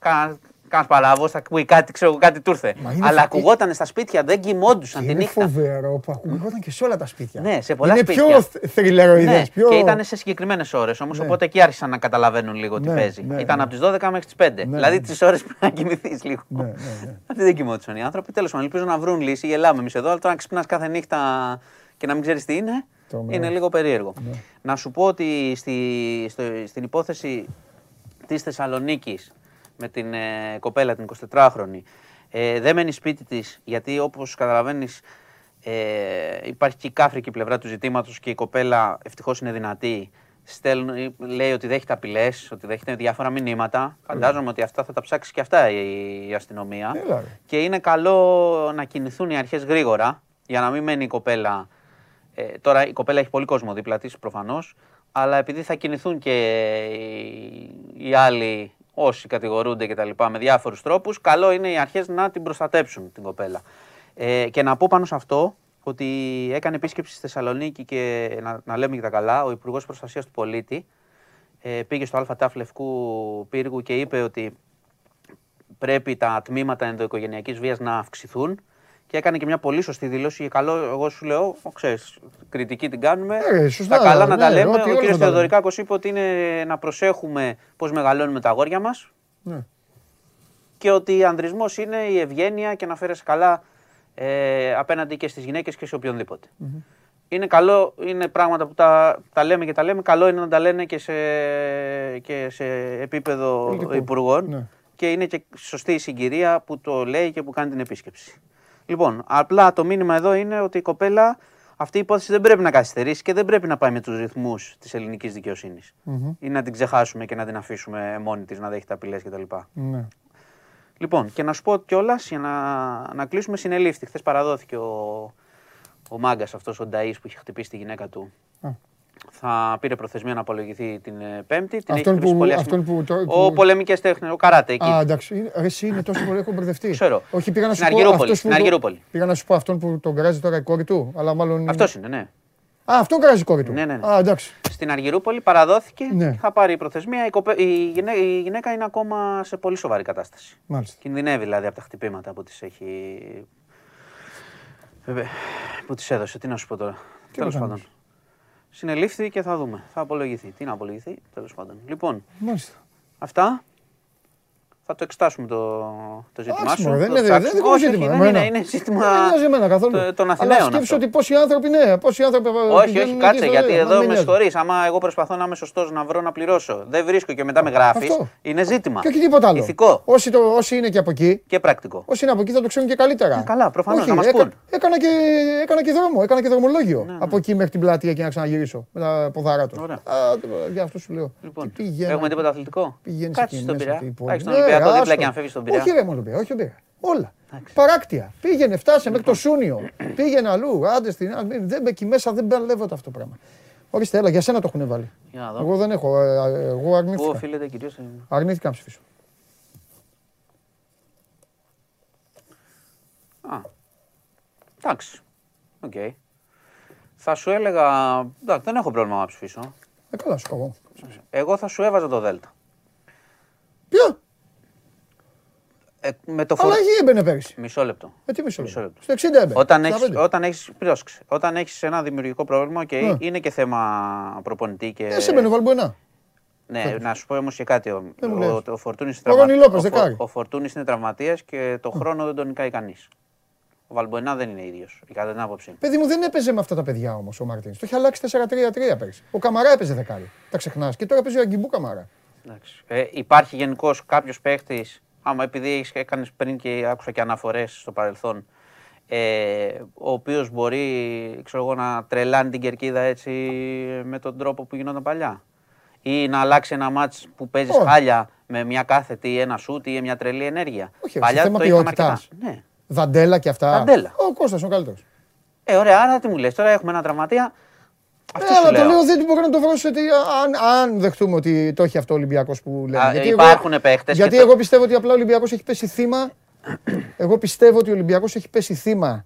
E: Κάνα παράβο, θα ακούει κάτι, ξέρω, κάτι του ήρθε. Αλλά ακουγόταν στα σπίτια, δεν κοιμόντουσαν τη νύχτα.
A: Είναι φοβερό που ακουγόταν και σε όλα τα σπίτια.
E: Ναι, σε πολλά
A: είναι
E: σπίτια.
A: Είναι πιο θρυλεροειδές.
E: Ναι,
A: πιο...
E: Και ήταν σε συγκεκριμένες ώρες όμως, ναι. οπότε εκεί άρχισαν να καταλαβαίνουν λίγο τι
A: ναι,
E: παίζει.
A: Ναι,
E: ήταν
A: ναι.
E: από τις 12 μέχρι τις 5.
A: Ναι,
E: δηλαδή
A: ναι.
E: τις ώρες που να κοιμηθείς λίγο.
A: Ναι, ναι, ναι.
E: Αυτοί δεν κοιμόντουσαν οι άνθρωποι. Τέλος πάντων, ελπίζω να βρουν λύση. Γελάμε εμείς εδώ, αλλά τώρα να ξυπνάς κάθε νύχτα και να μην ξέρεις τι είναι, είναι λίγο περίεργο. Να σου πω ότι στην υπόθεση της Θεσσαλονίκης με την ε, κοπέλα την 24χρονη. Ε, δεν μένει σπίτι της γιατί όπως καταλαβαίνεις ε, υπάρχει και η κάφρικη πλευρά του ζητήματος και η κοπέλα ευτυχώς είναι δυνατή. Στέλνει, λέει ότι δέχεται απειλές, ότι δέχεται διάφορα μηνύματα. Φαντάζομαι ότι αυτά θα τα ψάξει και αυτά η, η αστυνομία.
A: Έλα.
E: Και είναι καλό να κινηθούν οι αρχές γρήγορα για να μην μένει η κοπέλα. Ε, τώρα η κοπέλα έχει πολύ κόσμο δίπλα της προφανώς, αλλά επειδή θα κινηθούν και οι, οι άλλοι όσοι κατηγορούνται και τα λοιπά με διάφορους τρόπους, καλό είναι οι αρχές να την προστατέψουν την κοπέλα. Ε, και να πω πάνω σε αυτό ότι έκανε επίσκεψη στη Θεσσαλονίκη και να, να λέμε και τα καλά, ο Υπουργός Προστασίας του Πολίτη ε, πήγε στο ΑΤΑΦ Λευκού Πύργου και είπε ότι πρέπει τα τμήματα ενδοοικογενειακής βίας να αυξηθούν και έκανε και μια πολύ σωστή δήλωση. Καλό, εγώ σου λέω, ξέρεις, κριτική την κάνουμε.
A: Ε, σωστά,
E: τα καλά να
A: ναι,
E: τα λέμε.
A: ό,τι
E: Ο
A: όλα
E: κ.
A: τα
E: Θεοδωρικάκος είπε ότι είναι να προσέχουμε πώς μεγαλώνουμε τα αγόρια μας
A: Ναι.
E: και ότι ανδρισμός είναι η ευγένεια και να φέρεσαι καλά ε, απέναντι και στις γυναίκες και σε οποιονδήποτε. Είναι καλό, είναι πράγματα που τα, τα λέμε και τα λέμε. Καλό είναι να τα λένε και σε, και σε επίπεδο
A: Πολιτικό.
E: υπουργών.
A: Ναι.
E: Και είναι και σωστή η συγκυρία που το λέει και που κάνει την επίσκεψη. Λοιπόν, απλά το μήνυμα εδώ είναι ότι η κοπέλα αυτή η υπόθεση δεν πρέπει να καθυστερήσει και δεν πρέπει να πάει με τους ρυθμούς της ελληνικής δικαιοσύνης. Ή να την ξεχάσουμε και να την αφήσουμε μόνη της να δέχεται απειλές κτλ.
A: Ναι.
E: Λοιπόν, και να σου πω κιόλας για να, να κλείσουμε συνελήφθη. Χθες παραδόθηκε ο, ο μάγκας αυτός ο Νταή που είχε χτυπήσει τη γυναίκα του. Θα πήρε προθεσμία να απολογηθεί την ε, Πέμπτη. Την
A: αυτόν
E: έχει
A: που,
E: πολύ
A: αυτόν που, το,
E: Ο πολεμικές τέχνες, ο καράτε εκεί.
A: Α, εντάξει. Εσύ είναι τόσο πολύ, έχω μπερδευτεί.
E: Ξέρω.
A: Όχι, πήγα να σου
E: Στην
A: πω.
E: Αργυρούπολη,
A: αυτός
E: στην
A: που το-
E: Αργυρούπολη.
A: Πήγα να σου πω αυτόν που τον κράζει τώρα η κόρη του. Αλλά μάλλον.
E: Αυτός είναι, ναι.
A: Α, αυτόν κράζει η κόρη του.
E: Ναι, ναι, ναι.
A: Α, εντάξει.
E: Στην Αργυρούπολη παραδόθηκε,
A: Ναι.
E: είχα πάρει προθεσμία. Η, κοπε... η, γυναίκα, η γυναίκα είναι ακόμα σε πολύ σοβαρή κατάσταση.
A: Μάλιστα.
E: Κινδυνεύει δηλαδή από τα χτυπήματα που της έχει. Βέβαια, που της έδωσε. Τι να σου πω τώρα. Τέλος
A: να
E: πάντων.
A: Κάνεις.
E: Συνελήφθη και θα δούμε. Θα απολογηθεί. Τι να απολογηθεί, τέλος πάντων. Λοιπόν,
A: Μάλιστα.
E: αυτά. Θα το εξετάσουμε το, το ζήτημά
A: Εντάξει,
E: σου.
A: μωρέ, δεν
E: το
A: είναι- δεν
E: ψάξουμε.
A: είναι δικό
E: όχι,
A: ζήτημα,
E: όχι, δεν
A: εμένα.
E: είναι, είναι ζήτημα
A: Δεν νοιάζει εμένα καθόλου.
E: το- των
A: Αλλά
E: Αθηναίων.
A: σκέψου
E: αυτό.
A: ότι πόσοι άνθρωποι είναι. Πόσοι άνθρωποι
E: Όχι,
A: πηγαίνουν
E: όχι,
A: εκεί
E: κάτσε.
A: στο
E: Γιατί
A: δέντρο.
E: εδώ
A: Μην
E: με
A: νοιάζει.
E: συγχωρείς. Άμα εγώ προσπαθώ να είμαι σωστός να βρω να πληρώσω, δεν βρίσκω και μετά με γράφεις.
A: Αυτό.
E: Είναι ζήτημα.
A: Και όχι τίποτα άλλο.
E: Ηθικό
A: Όσοι, το, όσοι είναι και από εκεί,
E: και πρακτικό.
A: όσοι είναι από εκεί θα το ξέρουν και καλύτερα.
E: Ε, καλά, προφανώς,
A: Όχι,
E: να μας
A: έκα-
E: πούν.
A: έκανα, και, έκανα και δρόμο, έκανα και δρομολόγιο. Από εκεί μέχρι την πλατεία και να ξαναγυρίσω με τα ποδαρά του.
E: Ωραία.
A: Α, για αυτό σου λέω.
E: Λοιπόν,
A: Τι πηγαίνω.
E: έχουμε τίποτα αθλητικό;
A: Πηγαίνεις
E: Κάτσε
A: εκεί
E: στον
A: μέσα
E: Πειραιά.
A: αυτή η πόλη.
E: Εντάξει, στον
A: Ναι,
E: Ολυμπιακό δίπλα
A: άστο.
E: και αν φεύγει στον Πειραιά.
A: Όχι ρε μόνο Ολυμπιακό, όχι Ολυμπιακό. Όλα. Παράκτια. Πήγαινε, φτάσε μέχρι το Σούνιο. Πήγαινε αλλού. Άντε στην. α, μην- Δεν, εκεί μέσα δεν μπαλεύονται αυτό το πράγμα. Ορίστε, έλα, για σένα το έχουν βάλει.
E: Για να δω.
A: Εγώ δεν έχω. ε, ε, Εγώ
E: Πού
A: αρνήθηκα.
E: οφείλεται κυρίως.
A: Αρνήθηκα να ψηφίσω.
E: Α. Εντάξει. Οκ. Θα σου έλεγα. Εντάξει, δεν έχω πρόβλημα να ψηφίσω.
A: Ε, καλά σου πω εγώ.
E: Εγώ θα σου έβαζα το Δέλτα.
A: Ποιο;
E: Ε, με το φορ...
A: Αλλαγή έμπαινε πέρυσι.
E: Μισό λεπτό.
A: Ε, τι μισό
E: Μισό
A: λεπτό.
E: λεπτό.
A: Στο 60 έμπαινε.
E: Όταν
A: Στα
E: έχεις,
A: πέντε.
E: όταν έχεις, πρόσεξε, όταν έχεις ένα δημιουργικό πρόβλημα, οκ,
A: Ναι.
E: είναι και θέμα προπονητή και...
A: Ε, σε έμπαινε ο Βαλμπουενά.
E: Ναι, να σου πω όμως και κάτι. Ο,
A: Δεν μου
E: ο,
A: λες.
E: ο, ο Φορτούνης
A: Ο Ρόνι Λόπες,
E: ο, Φο-
A: δεκάρι.
E: ο Φορτούνης είναι τραυματίας και το χρόνο δεν τον νικάει κανείς. Ο Βαλμπουενά δεν είναι ίδιος, κατά την άποψή μου.
A: Παιδί μου δεν έπαιζε με αυτά τα παιδιά όμως ο Μαρτίν. Το είχε αλλάξει 4-3-3 πέρυσι. Ο Καμαρά έπαιζε δεκάρι. Τα ξεχνάς. Και τώρα παίζει ο Αγκιμπού Καμαρά.
E: Εντάξει. Ε, υπάρχει γενικώς κάποιος παίχτης, άμα επειδή έκανε πριν και άκουσα και αναφορές στο παρελθόν, ε, ο οποίος μπορεί ξέρω εγώ, να τρελάνει την κερκίδα έτσι με τον τρόπο που γινόταν παλιά; Ή να αλλάξει ένα μάτς που παίζεις
A: Όχι.
E: χάλια με μια κάθετη, ένα σούτ ή μια τρελή ενέργεια;
A: Όχι,
E: παλιά
A: σε θέμα
E: το είχαμε
A: ποιότητας.
E: αρκετά. Ναι.
A: Δαντέλα και αυτά.
E: Δαντέλα.
A: Ο Κώστας είναι ο καλύτερος.
E: Ε, ωραία, άρα τι μου λες, τώρα έχουμε ένα τραυματία. Αυτό
A: Ε,
E: σου
A: αλλά το
E: λέω.
A: λέω δεν μπορώ να το βρω σε τι. Αν, αν δεχτούμε ότι το έχει αυτό ο Ολυμπιακός που λέμε.
E: Α,
A: γιατί
E: υπάρχουν παίχτες
A: Γιατί
E: και το-
A: εγώ πιστεύω ότι απλά ο Ολυμπιακός έχει πέσει θύμα. εγώ πιστεύω ότι ο Ολυμπιακός έχει πέσει θύμα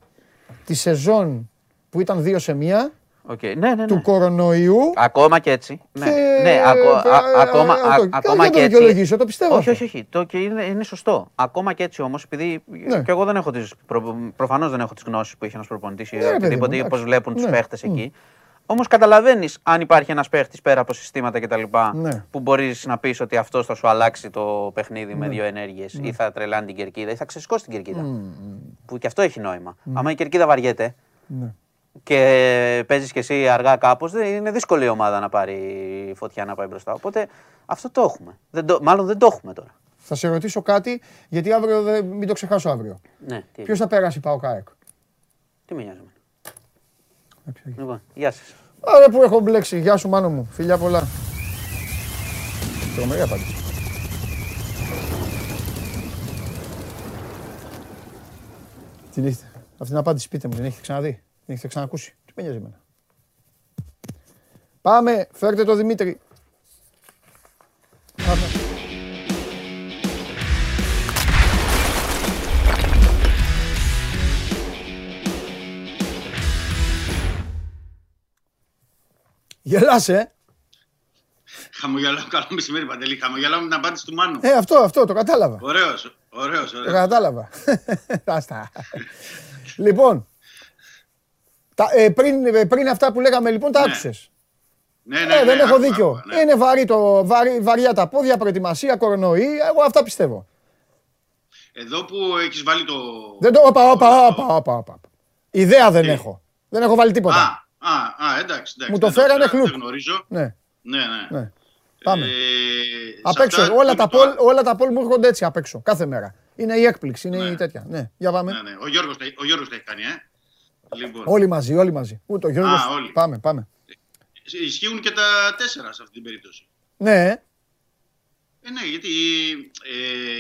A: τη σεζόν που ήταν δύο σε μία
E: Οκ, Ναι, ναι, ναι.
A: του κορονοϊού.
E: Ακόμα και έτσι. Ναι,
A: Και-
E: ναι ακο- α-
A: ε,
E: ακόμα,
A: ε,
E: α-
A: αυτό.
E: ακόμα
A: Δεν
E: και
A: το
E: έτσι.
A: δικαιολογήσω, το πιστεύω
E: Όχι,
A: αυτό.
E: όχι, όχι. Το και είναι, είναι σωστό. Ακόμα και έτσι όμως, επειδή
A: Ναι.
E: και εγώ δεν έχω τις, προ, προφανώς δεν έχω τις γνώσεις που έχει ένας προπονητής ή
A: Ναι, ρε παιδί
E: οτιδήποτε,
A: μου,
E: ή πώς
A: εντάξει.
E: βλέπουν τους
A: Ναι.
E: παίχτες εκεί. Όμως καταλαβαίνεις αν υπάρχει ένας παίχτης πέρα από συστήματα κτλ.
A: Ναι.
E: που μπορείς να πεις ότι αυτός θα σου αλλάξει το παιχνίδι με δύο ενέργειες ή θα τρελάνει την κερκίδα ή θα ξεσηκώσει την κερκίδα. Που και αυτό έχει νόημα. Άμα η κερκίδα βαριέται,
A: Ναι.
E: και παίζεις και εσύ αργά κάπως, είναι δύσκολη η ομάδα να πάρει φωτιά να πάει μπροστά. Οπότε αυτό το έχουμε. Δεν το, μάλλον δεν το έχουμε τώρα.
A: Θα σε ρωτήσω κάτι, γιατί αύριο δεν, μην το ξεχάσω αύριο.
E: Ναι, τι,
A: Ποιος θα περάσει, πάω ΚΑΕΚ;
E: τι με νοιάζει. Εμένα. Λοιπόν, γεια σας.
A: Άρα που έχω μπλέξει. Γεια σου, μάνο μου. Φιλιά πολλά. Τρομερή απάντηση. Την έχετε. Αυτή την απάντηση πείτε μου, την έχετε ξαναδεί; Την έχετε ξανακούσει; Τι με νοιάζει εμένα; Πάμε, φέρτε το Δημήτρη. Γελάσαι, ε.
F: Χαμογελάω, καλό μεσημέρι Παντελή. Χαμογελάω με την απάντηση του Μάνου.
A: Ε, αυτό, αυτό, το κατάλαβα.
F: Ωραίος, ωραίος,
A: Το
F: ωραίος.
A: κατάλαβα. Άστα. λοιπόν, τα, ε, πριν, ε, πριν αυτά που λέγαμε λοιπόν τα
F: Ναι.
A: άκουσες.
F: Ναι, ναι,
A: Ε,
F: ναι,
A: δεν έχω
F: άκουγα,
A: δίκιο.
F: άκουγα, ναι.
A: Είναι βαρύ το, βαρύ, βαριά τα πόδια, προετοιμασία, κορονοϊ. Εγώ αυτά πιστεύω.
F: Εδώ που έχεις βάλει το...
A: Δεν το. Όπα, όπα, όπα, όπα, όπα. Ιδέα δεν
F: Τι;
A: έχω. Δεν έχω βάλει
F: Α,
A: τίποτα.
F: α, α, εντάξει, εντάξει.
A: Μου το
F: δεν
A: φέρανε
F: ξέρω,
A: χλουπ.
F: Δεν γνωρίζω.
A: Ναι,
F: Ναι, ναι.
A: ναι. Πάμε.
F: Ε,
A: Απ'
F: σε
A: έξω.
F: αυτά
A: Όλα
F: που
A: τα,
F: είπα-
A: πόλ, όλα τα πόλ μου έρχονται έτσι απ' έξω. Κάθε μέρα. Είναι η έκπληξη, είναι η τέτοια. Ναι, για πάμε.
F: Ναι, ναι. Ο Γιώργος, τα- ο Γιώργος τα έχει κάνει, ε. Λοιπόν,
A: Όλοι μαζί, όλοι μαζί. Ούτε ο Γιώργος.
F: Α, όλοι.
A: Πάμε, πάμε.
F: ισχύουν και τα τέσσερα σε αυτή την περίπτωση.
A: Ναι,
F: Ε, ναι,
B: γιατί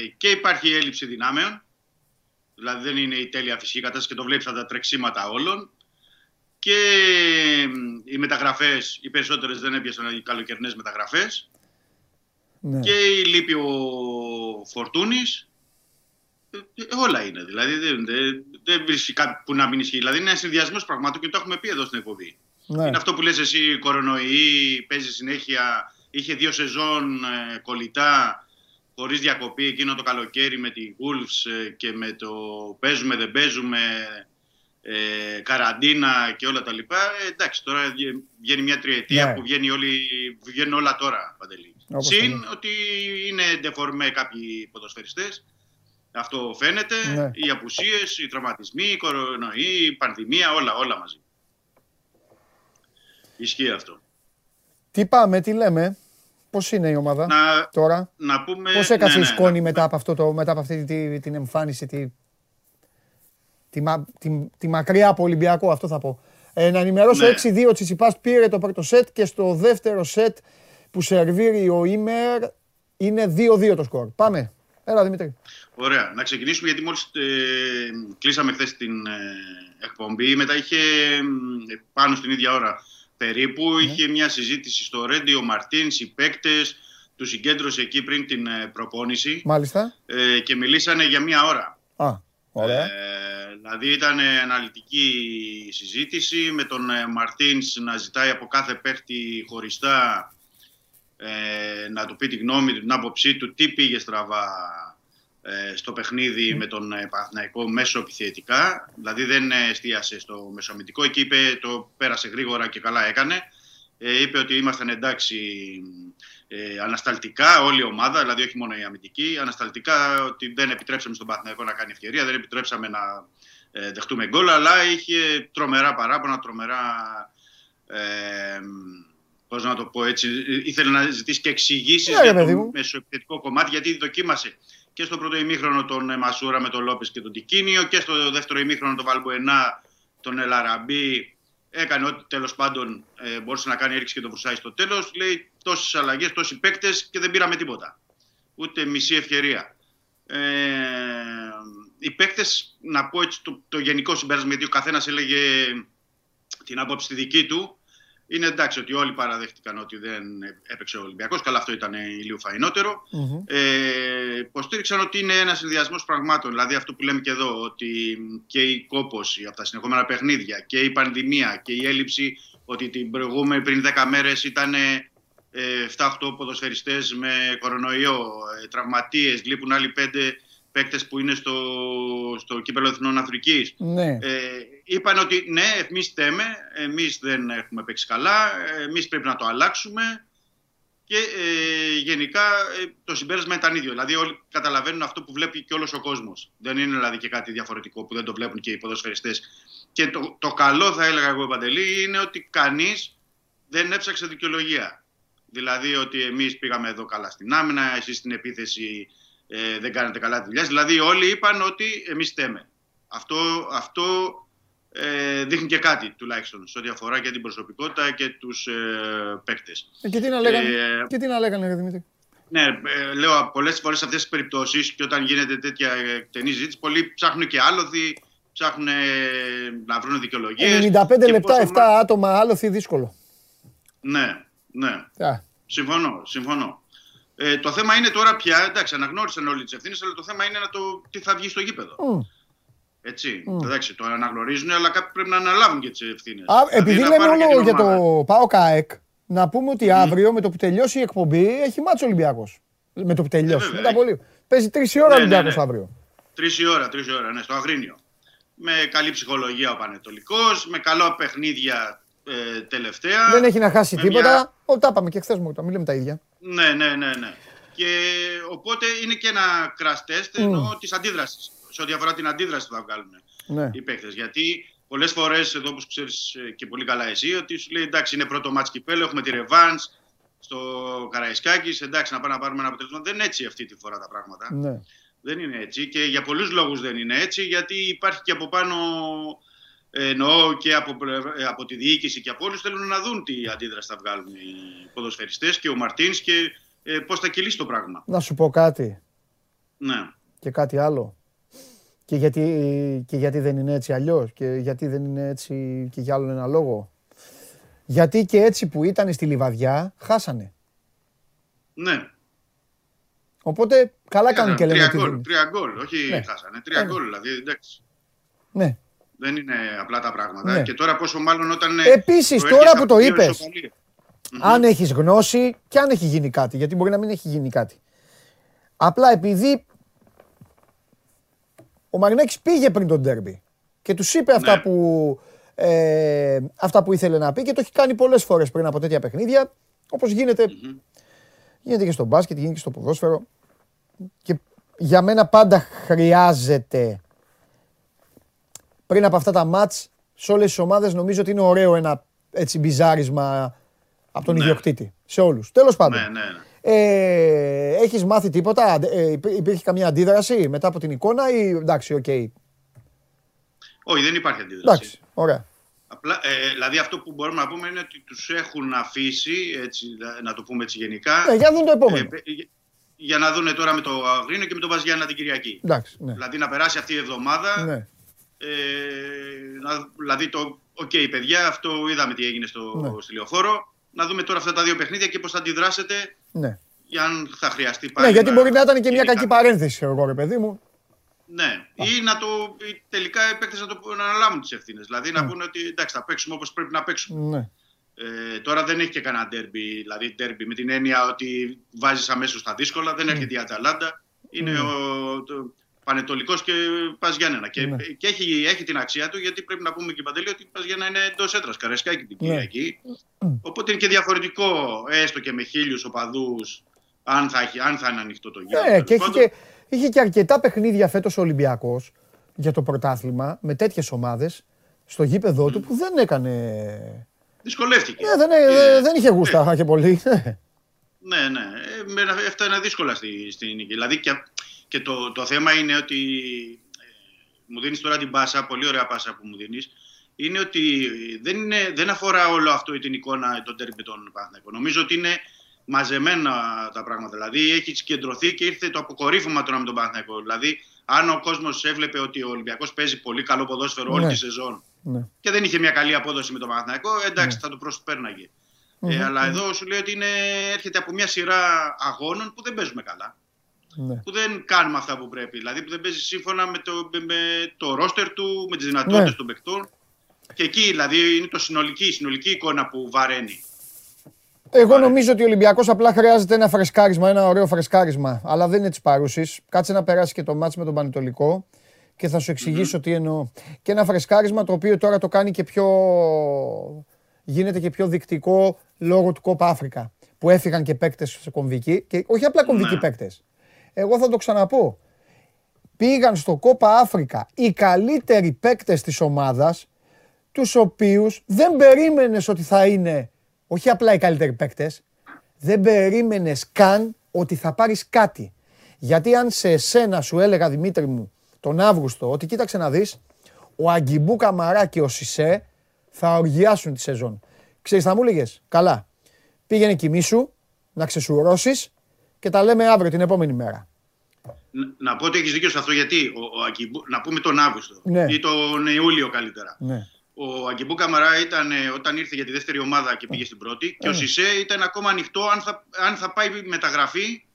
B: ε, και υπάρχει έλλειψη δυνάμεων. Δηλαδή δεν είναι η τέλεια φυσική κατάσταση και το βλέπεις από τα τρεξίματα όλων. Και οι μεταγραφές, οι περισσότερες δεν έπιασαν οι καλοκαιρινές μεταγραφές. Ναι. Και η λείπει ο Φορτούνης. Ε, όλα είναι. Δηλαδή δεν, δεν, δεν βρίσκει κάτι που να μην ισχύει. Δηλαδή είναι ένας συνδυασμός πραγμάτων και το έχουμε πει εδώ στην εκπομπή. Ναι. Είναι αυτό που λες εσύ, κορονοϊή, παίζει συνέχεια. Είχε δύο σεζόν ε, κολλητά χωρίς διακοπή εκείνο το καλοκαίρι με τη Wolves ε, και με το παίζουμε δεν παίζουμε ε, καραντίνα και όλα τα λοιπά. Ε, εντάξει, τώρα βγαίνει μια τριετία ναι. που βγαίνει όλοι, βγαίνουν όλα τώρα, Παντελή. Συν ότι είναι ντεφορμέ κάποιοι ποδοσφαιριστές. Αυτό φαίνεται. Ναι. Οι απουσίες, οι τραυματισμοί, η κορονοϊή, η πανδημία, όλα, όλα μαζί. Ισχύει αυτό.
A: Τι πάμε, τι λέμε; Πώς είναι η ομάδα
B: να,
A: τώρα,
B: να πούμε,
A: Πώς έκασε ναι, η ναι, σκόνη μετά, από αυτό το, μετά από αυτή τη, την εμφάνιση, τη, τη, τη, τη, μακριά από Ολυμπιακό, αυτό θα πω. Ε, να ενημερώσω ναι. 6-2 ο Τσιτσιπάς πήρε το πρώτο σετ και στο δεύτερο σετ που σερβίρει ο Ήμερ είναι 2-2 το σκορ. Πάμε. Έλα Δημήτρη.
B: Ωραία. Να ξεκινήσουμε γιατί μόλις ε, κλείσαμε χθες την ε, εκπομπή. Μετά είχε πάνω στην ίδια ώρα περίπου. Ναι. Είχε μια συζήτηση στο Ρέντι, ο Μαρτίν, οι παίκτες, τους συγκέντρωσε εκεί πριν την ε, προπόνηση.
A: Μάλιστα.
B: Ε, και μιλήσανε για μια ώρα.
A: Α, ωραία. Ε,
B: δηλαδή ήταν αναλυτική συζήτηση με τον ε, Μαρτίνς να ζητάει από κάθε παίκτη χωριστά ε, να του πει τη γνώμη του, την άποψή του, τι πήγε στραβά ε, στο παιχνίδι με τον ε, Παναθηναϊκό μέσω επιθετικά. Δηλαδή δεν εστίασε στο μεσομητικό. Εκεί είπε, το πέρασε γρήγορα και καλά έκανε. Ε, είπε ότι ήμασταν εντάξει ε, ανασταλτικά όλη η ομάδα, δηλαδή όχι μόνο η αμυντική, ανασταλτικά ότι δεν επιτρέψαμε στον Παναθηναϊκό να κάνει ευκαιρία, δεν επιτρέψαμε να ε, δεχτούμε γκολ, αλλά είχε τρομερά παράπονα, τρομερά ε, πώς να το πω έτσι, ήθελε να ζητήσει και εξηγήσεις yeah, για το μεσοεπιθετικό κομμάτι, γιατί δοκίμασε και στο πρώτο ημίχρονο τον ε, Μασούρα με τον Λόπες και τον Τικίνιο και στο δεύτερο ημίχρονο τον Βαλμποενά, τον Ελαραμπή. Έκανε ό,τι τέλος πάντων ε, μπορούσε να κάνει, έριξε και τον Βρουσάη στο τέλος. Λέει τόσες αλλαγές, τόσοι παίκτες και δεν πήραμε τίποτα. Ούτε μισή ευκαιρία. Ε, οι παίκτες, να πω έτσι το, το γενικό συμπέρασμα, γιατί ο καθένας έλεγε την άποψη τη δική του, είναι εντάξει ότι όλοι παραδέχτηκαν ότι δεν έπαιξε ο Ολυμπιακός. Καλά, αυτό ήταν λίγο φαϊνότερο. Mm-hmm. Ε, υποστήριξαν ότι είναι ένας συνδυασμός πραγμάτων. Δηλαδή, αυτό που λέμε και εδώ, ότι και η κόπωση από τα συνεχόμενα παιχνίδια και η πανδημία και η έλλειψη ότι την προηγούμενη πριν 10 μέρες ήταν ε, 7-8 ποδοσφαιριστές με κορονοϊό, ε, τραυματίες, λείπουν άλλοι 5 παίκτες που είναι στο, στο κύπελο Εθνών Αφρική.
A: Ναι. Ε,
B: είπαν ότι ναι, εμείς θέμε, εμείς δεν έχουμε παίξει καλά, εμείς πρέπει να το αλλάξουμε. Και ε, γενικά ε, το συμπέρασμα ήταν ίδιο. Δηλαδή, όλοι καταλαβαίνουν αυτό που βλέπει και όλος ο κόσμος. Δεν είναι δηλαδή και κάτι διαφορετικό που δεν το βλέπουν και οι ποδοσφαιριστές. Και το, το καλό, θα έλεγα εγώ, Παντελή, είναι ότι κανείς δεν έψαξε δικαιολογία. Δηλαδή, ότι εμείς πήγαμε εδώ καλά στην άμυνα, εσείς στην επίθεση ε, δεν κάνετε καλά τη δουλειά. Δηλαδή, όλοι είπαν ότι εμείς θέμε. Αυτό, αυτό ε, δείχνει και κάτι τουλάχιστον σε ό,τι αφορά και την προσωπικότητα και τους ε, παίκτες.
A: Ε, και τι να λέγανε, ε, και τι να λέγανε Δημήτρη;
B: Ναι, ε, λέω πολλές φορές σε αυτές τις περιπτώσεις και όταν γίνεται τέτοια εκτενή συζήτηση, πολλοί ψάχνουν και άλοθη, ψάχνουν να βρουν δικαιολογίες.
A: 95 λεπτά, 7 άτομα άλοθη, δύσκολο.
B: Ναι, ναι. Συμφωνώ, συμφωνώ. Ε, το θέμα είναι τώρα πια, εντάξει, αναγνώρισαν όλοι τις ευθύνες, αλλά το θέμα είναι να το, τι θα βγει στο γήπεδο. Mm. Έτσι. Mm. Εντάξει, το αναγνωρίζουν, αλλά κάποιοι πρέπει να αναλάβουν και τις ευθύνες.
A: Δηλαδή, επειδή λέμε όλο για το Πάο ΚΑΕΚ, να πούμε ότι αύριο με το που τελειώσει η εκπομπή έχει μάτσο Ολυμπιακός. Με το που τελειώσει. Ε, μετά πολύ. Παίζει τρεις η ώρα ναι, Ολυμπιακός ναι, ναι. αύριο.
B: Τρεις η ώρα, τρεις η ώρα, ναι, στο Αγρίνιο. Με καλή ψυχολογία ο Πανετολικός, με καλό παιχνίδια ε, τελευταία.
A: Δεν έχει να χάσει τίποτα. Μια... Ο, τα είπαμε και χθες μου, τα μιλάμε τα ίδια.
B: Ναι, ναι, ναι, ναι. Και οπότε είναι και ένα crash test mm. της αντίδρασης. Σε ό,τι αφορά την αντίδραση που θα βγάλουν ναι. οι παίκτες. Γιατί πολλές φορές, εδώ όπως ξέρεις ε, και πολύ καλά εσύ, ότι σου λέει εντάξει, είναι πρώτο μάτς κυπέλο, έχουμε τη ρεβάν στο Καραϊσκάκης. Εντάξει, να πάμε να πάρουμε ένα αποτέλεσμα. Δεν είναι έτσι αυτή τη φορά τα πράγματα.
A: Ναι.
B: Δεν είναι έτσι. Και για πολλούς λόγους δεν είναι έτσι, γιατί υπάρχει και από πάνω εννοώ και από, ε, από τη διοίκηση και από όλους θέλουν να δουν τι αντίδραση θα βγάλουν οι ποδοσφαιριστές και ο Μαρτίνς και ε, πώς θα κυλήσει το πράγμα.
A: Να σου πω κάτι.
B: Ναι.
A: Και κάτι άλλο. Και γιατί, και γιατί δεν είναι έτσι αλλιώς, και γιατί δεν είναι έτσι και για άλλον ένα λόγο. Γιατί και έτσι που ήταν στη λιβαδιά, χάσανε.
B: Ναι.
A: Οπότε καλά κάνουν και λένε.
B: Τρία γκολ, τρία γκολ, όχι ναι. χάσανε. Τρία ναι. γκολ, δηλαδή εντάξει.
A: Ναι.
B: Δεν είναι απλά τα πράγματα. Ναι. Και τώρα πόσο μάλλον όταν.
A: Επίσης, τώρα που το είπες, αν έχεις γνώση και αν έχει γίνει κάτι, γιατί μπορεί να μην έχει γίνει κάτι. Απλά επειδή ο Μαρινάκης πήγε πριν τον τέρμπι και τους είπε αυτά, ναι. που, ε, αυτά που ήθελε να πει και το έχει κάνει πολλές φορές πριν από τέτοια παιχνίδια, όπως γίνεται, γίνεται και στο μπάσκετ, γίνεται και στο ποδόσφαιρο. Και για μένα πάντα χρειάζεται πριν από αυτά τα μάτς σε όλες τις ομάδες νομίζω ότι είναι ωραίο ένα έτσι πριζάρισμα από τον ναι. ιδιοκτήτη. Σε όλους. Τέλος πάντων.
B: Ναι, ναι, ναι.
A: Ε, έχεις μάθει τίποτα, ε, υπήρχε καμία αντίδραση μετά από την εικόνα ή εντάξει, OK. Okay.
B: Όχι, δεν υπάρχει αντίδραση.
A: Εντάξει, ωραία.
B: Απλά, ε, δηλαδή αυτό που μπορούμε να πούμε είναι ότι τους έχουν αφήσει, έτσι, να το πούμε έτσι γενικά.
A: Ναι, για να δουν το επόμενο. Ε,
B: για να δουν τώρα με το Αγρίνιο και με τον ΠΑΣ Γιάννενα την Κυριακή.
A: Εντάξει, ναι.
B: Δηλαδή να περάσει αυτή η εβδομάδα. Ναι. Ε, να, δηλαδή το, OK okay, παιδιά, αυτό είδαμε τι έγινε στο, ναι. στη λεωφόρο να δούμε τώρα αυτά τα δύο παιχνίδια και πώς θα αντιδράσετε.
A: Ναι.
B: Για αν θα χρειαστεί πάλι.
A: Ναι, γιατί μπορεί να ήταν και μια κακή παρένθεση, εγώ ρε παιδί μου.
B: Ναι, ή να το, ή τελικά οι παίκτες να, το, να αναλάβουν τις ευθύνες. Δηλαδή να ναι. πούνε ότι εντάξει, θα παίξουμε όπως πρέπει να παίξουμε.
A: Ναι.
B: Ε, τώρα δεν έχει και κανένα ντέρμπι, δηλαδή ντέρμπι με την έννοια ότι βάζεις αμέσως τα δύσκολα. Δεν έρχεται η Αταλάντα. Είναι ο, το, Πανετολικός και Πας Γιάννενα. Και, ναι. και έχει, έχει την αξία του γιατί πρέπει να πούμε και παντελή ότι η Πας Γιάννενα είναι εντός έτρα, καρεσκάκι την ναι. Κυριακή. Οπότε είναι και διαφορετικό, έστω και με χίλιους οπαδούς, αν, θα, αν θα είναι ανοιχτό το γύρο.
A: Ναι, και είχε, και είχε και αρκετά παιχνίδια φέτος ο Ολυμπιακός για το πρωτάθλημα με τέτοιες ομάδες στο γήπεδό του που δεν έκανε.
B: Δυσκολεύτηκε.
A: Ναι, δεν, ε, δεν είχε γούστα ναι. και πολύ.
B: Ναι, ναι. Ε, έφτανε δύσκολα στην στη νίκη. Δηλαδή και και το, το θέμα είναι ότι ε, μου δίνεις τώρα την πάσα, πολύ ωραία πάσα που μου δίνεις, είναι ότι δεν, είναι, δεν αφορά όλο αυτό την εικόνα των τέρμπι των Παναθηναϊκών. Νομίζω ότι είναι μαζεμένα τα πράγματα. Δηλαδή έχει συγκεντρωθεί και ήρθε το αποκορύφωμα τώρα με τον Παναθηναϊκό. Δηλαδή, αν ο κόσμος έβλεπε ότι ο Ολυμπιακός παίζει πολύ καλό ποδόσφαιρο όλη ναι. τη σεζόν
A: ναι.
B: και δεν είχε μια καλή απόδοση με τον Παναθηναϊκό, εντάξει, ναι. θα το προσπέρναγε. Ε, αλλά εδώ σου λέει ότι είναι, έρχεται από μια σειρά αγώνων που δεν παίζουμε καλά ναι. που δεν κάνουμε αυτά που πρέπει. Δηλαδή που δεν παίζει σύμφωνα με το, με το ρόστερ του, με τις δυνατότητες ναι. των παικτών. Και εκεί δηλαδή είναι το συνολική, η συνολική εικόνα που βαραίνει.
A: Εγώ νομίζω ότι ο Ολυμπιακός απλά χρειάζεται ένα φρεσκάρισμα, ένα ωραίο φρεσκάρισμα. Αλλά δεν είναι της παρούσης. Κάτσε να περάσει και το μάτς με τον Πανετολικό και θα σου εξηγησω τι εννοώ. Και ένα φρεσκάρισμα το οποίο τώρα το κάνει και πιο. γίνεται και πιο δεικτικό λόγω του Κόπα Αφρικα. Που έφυγαν και παίκτες σε κομβική. Και όχι απλά κομβικοί ναι. παίκτες εγώ θα το ξαναπώ. Πήγαν στο Κόπα Αφρικα οι καλύτεροι παίκτες της ομάδας, τους οποίους δεν περίμενες ότι θα είναι, όχι απλά οι καλύτεροι παίκτες, δεν περίμενες καν ότι θα πάρεις κάτι. Γιατί αν σε εσένα σου έλεγα Δημήτρη μου τον Αύγουστο ότι κοίταξε να δεις, ο Αγκιμπού Καμαρά και ο Σισε θα οργιάσουν τη σεζόν. Ξέρεις θα μου έλεγες, καλά, πήγαινε κοιμήσου, να ξεσουρώσεις και τα λέμε αύριο την επόμενη μέρα.
B: Να πω ότι έχεις δίκιο σε αυτό γιατί ο, ο Ακιμπού, να πούμε τον Αύγουστο ναι. ή τον Ιούλιο καλύτερα.
A: Ναι.
B: Ο Αγκιμπού Καμαρά ήταν ε, όταν ήρθε για τη δεύτερη ομάδα και πήγε στην πρώτη και ο ναι. Σισε ήταν ακόμα ανοιχτό αν θα, αν θα πάει μεταγραφή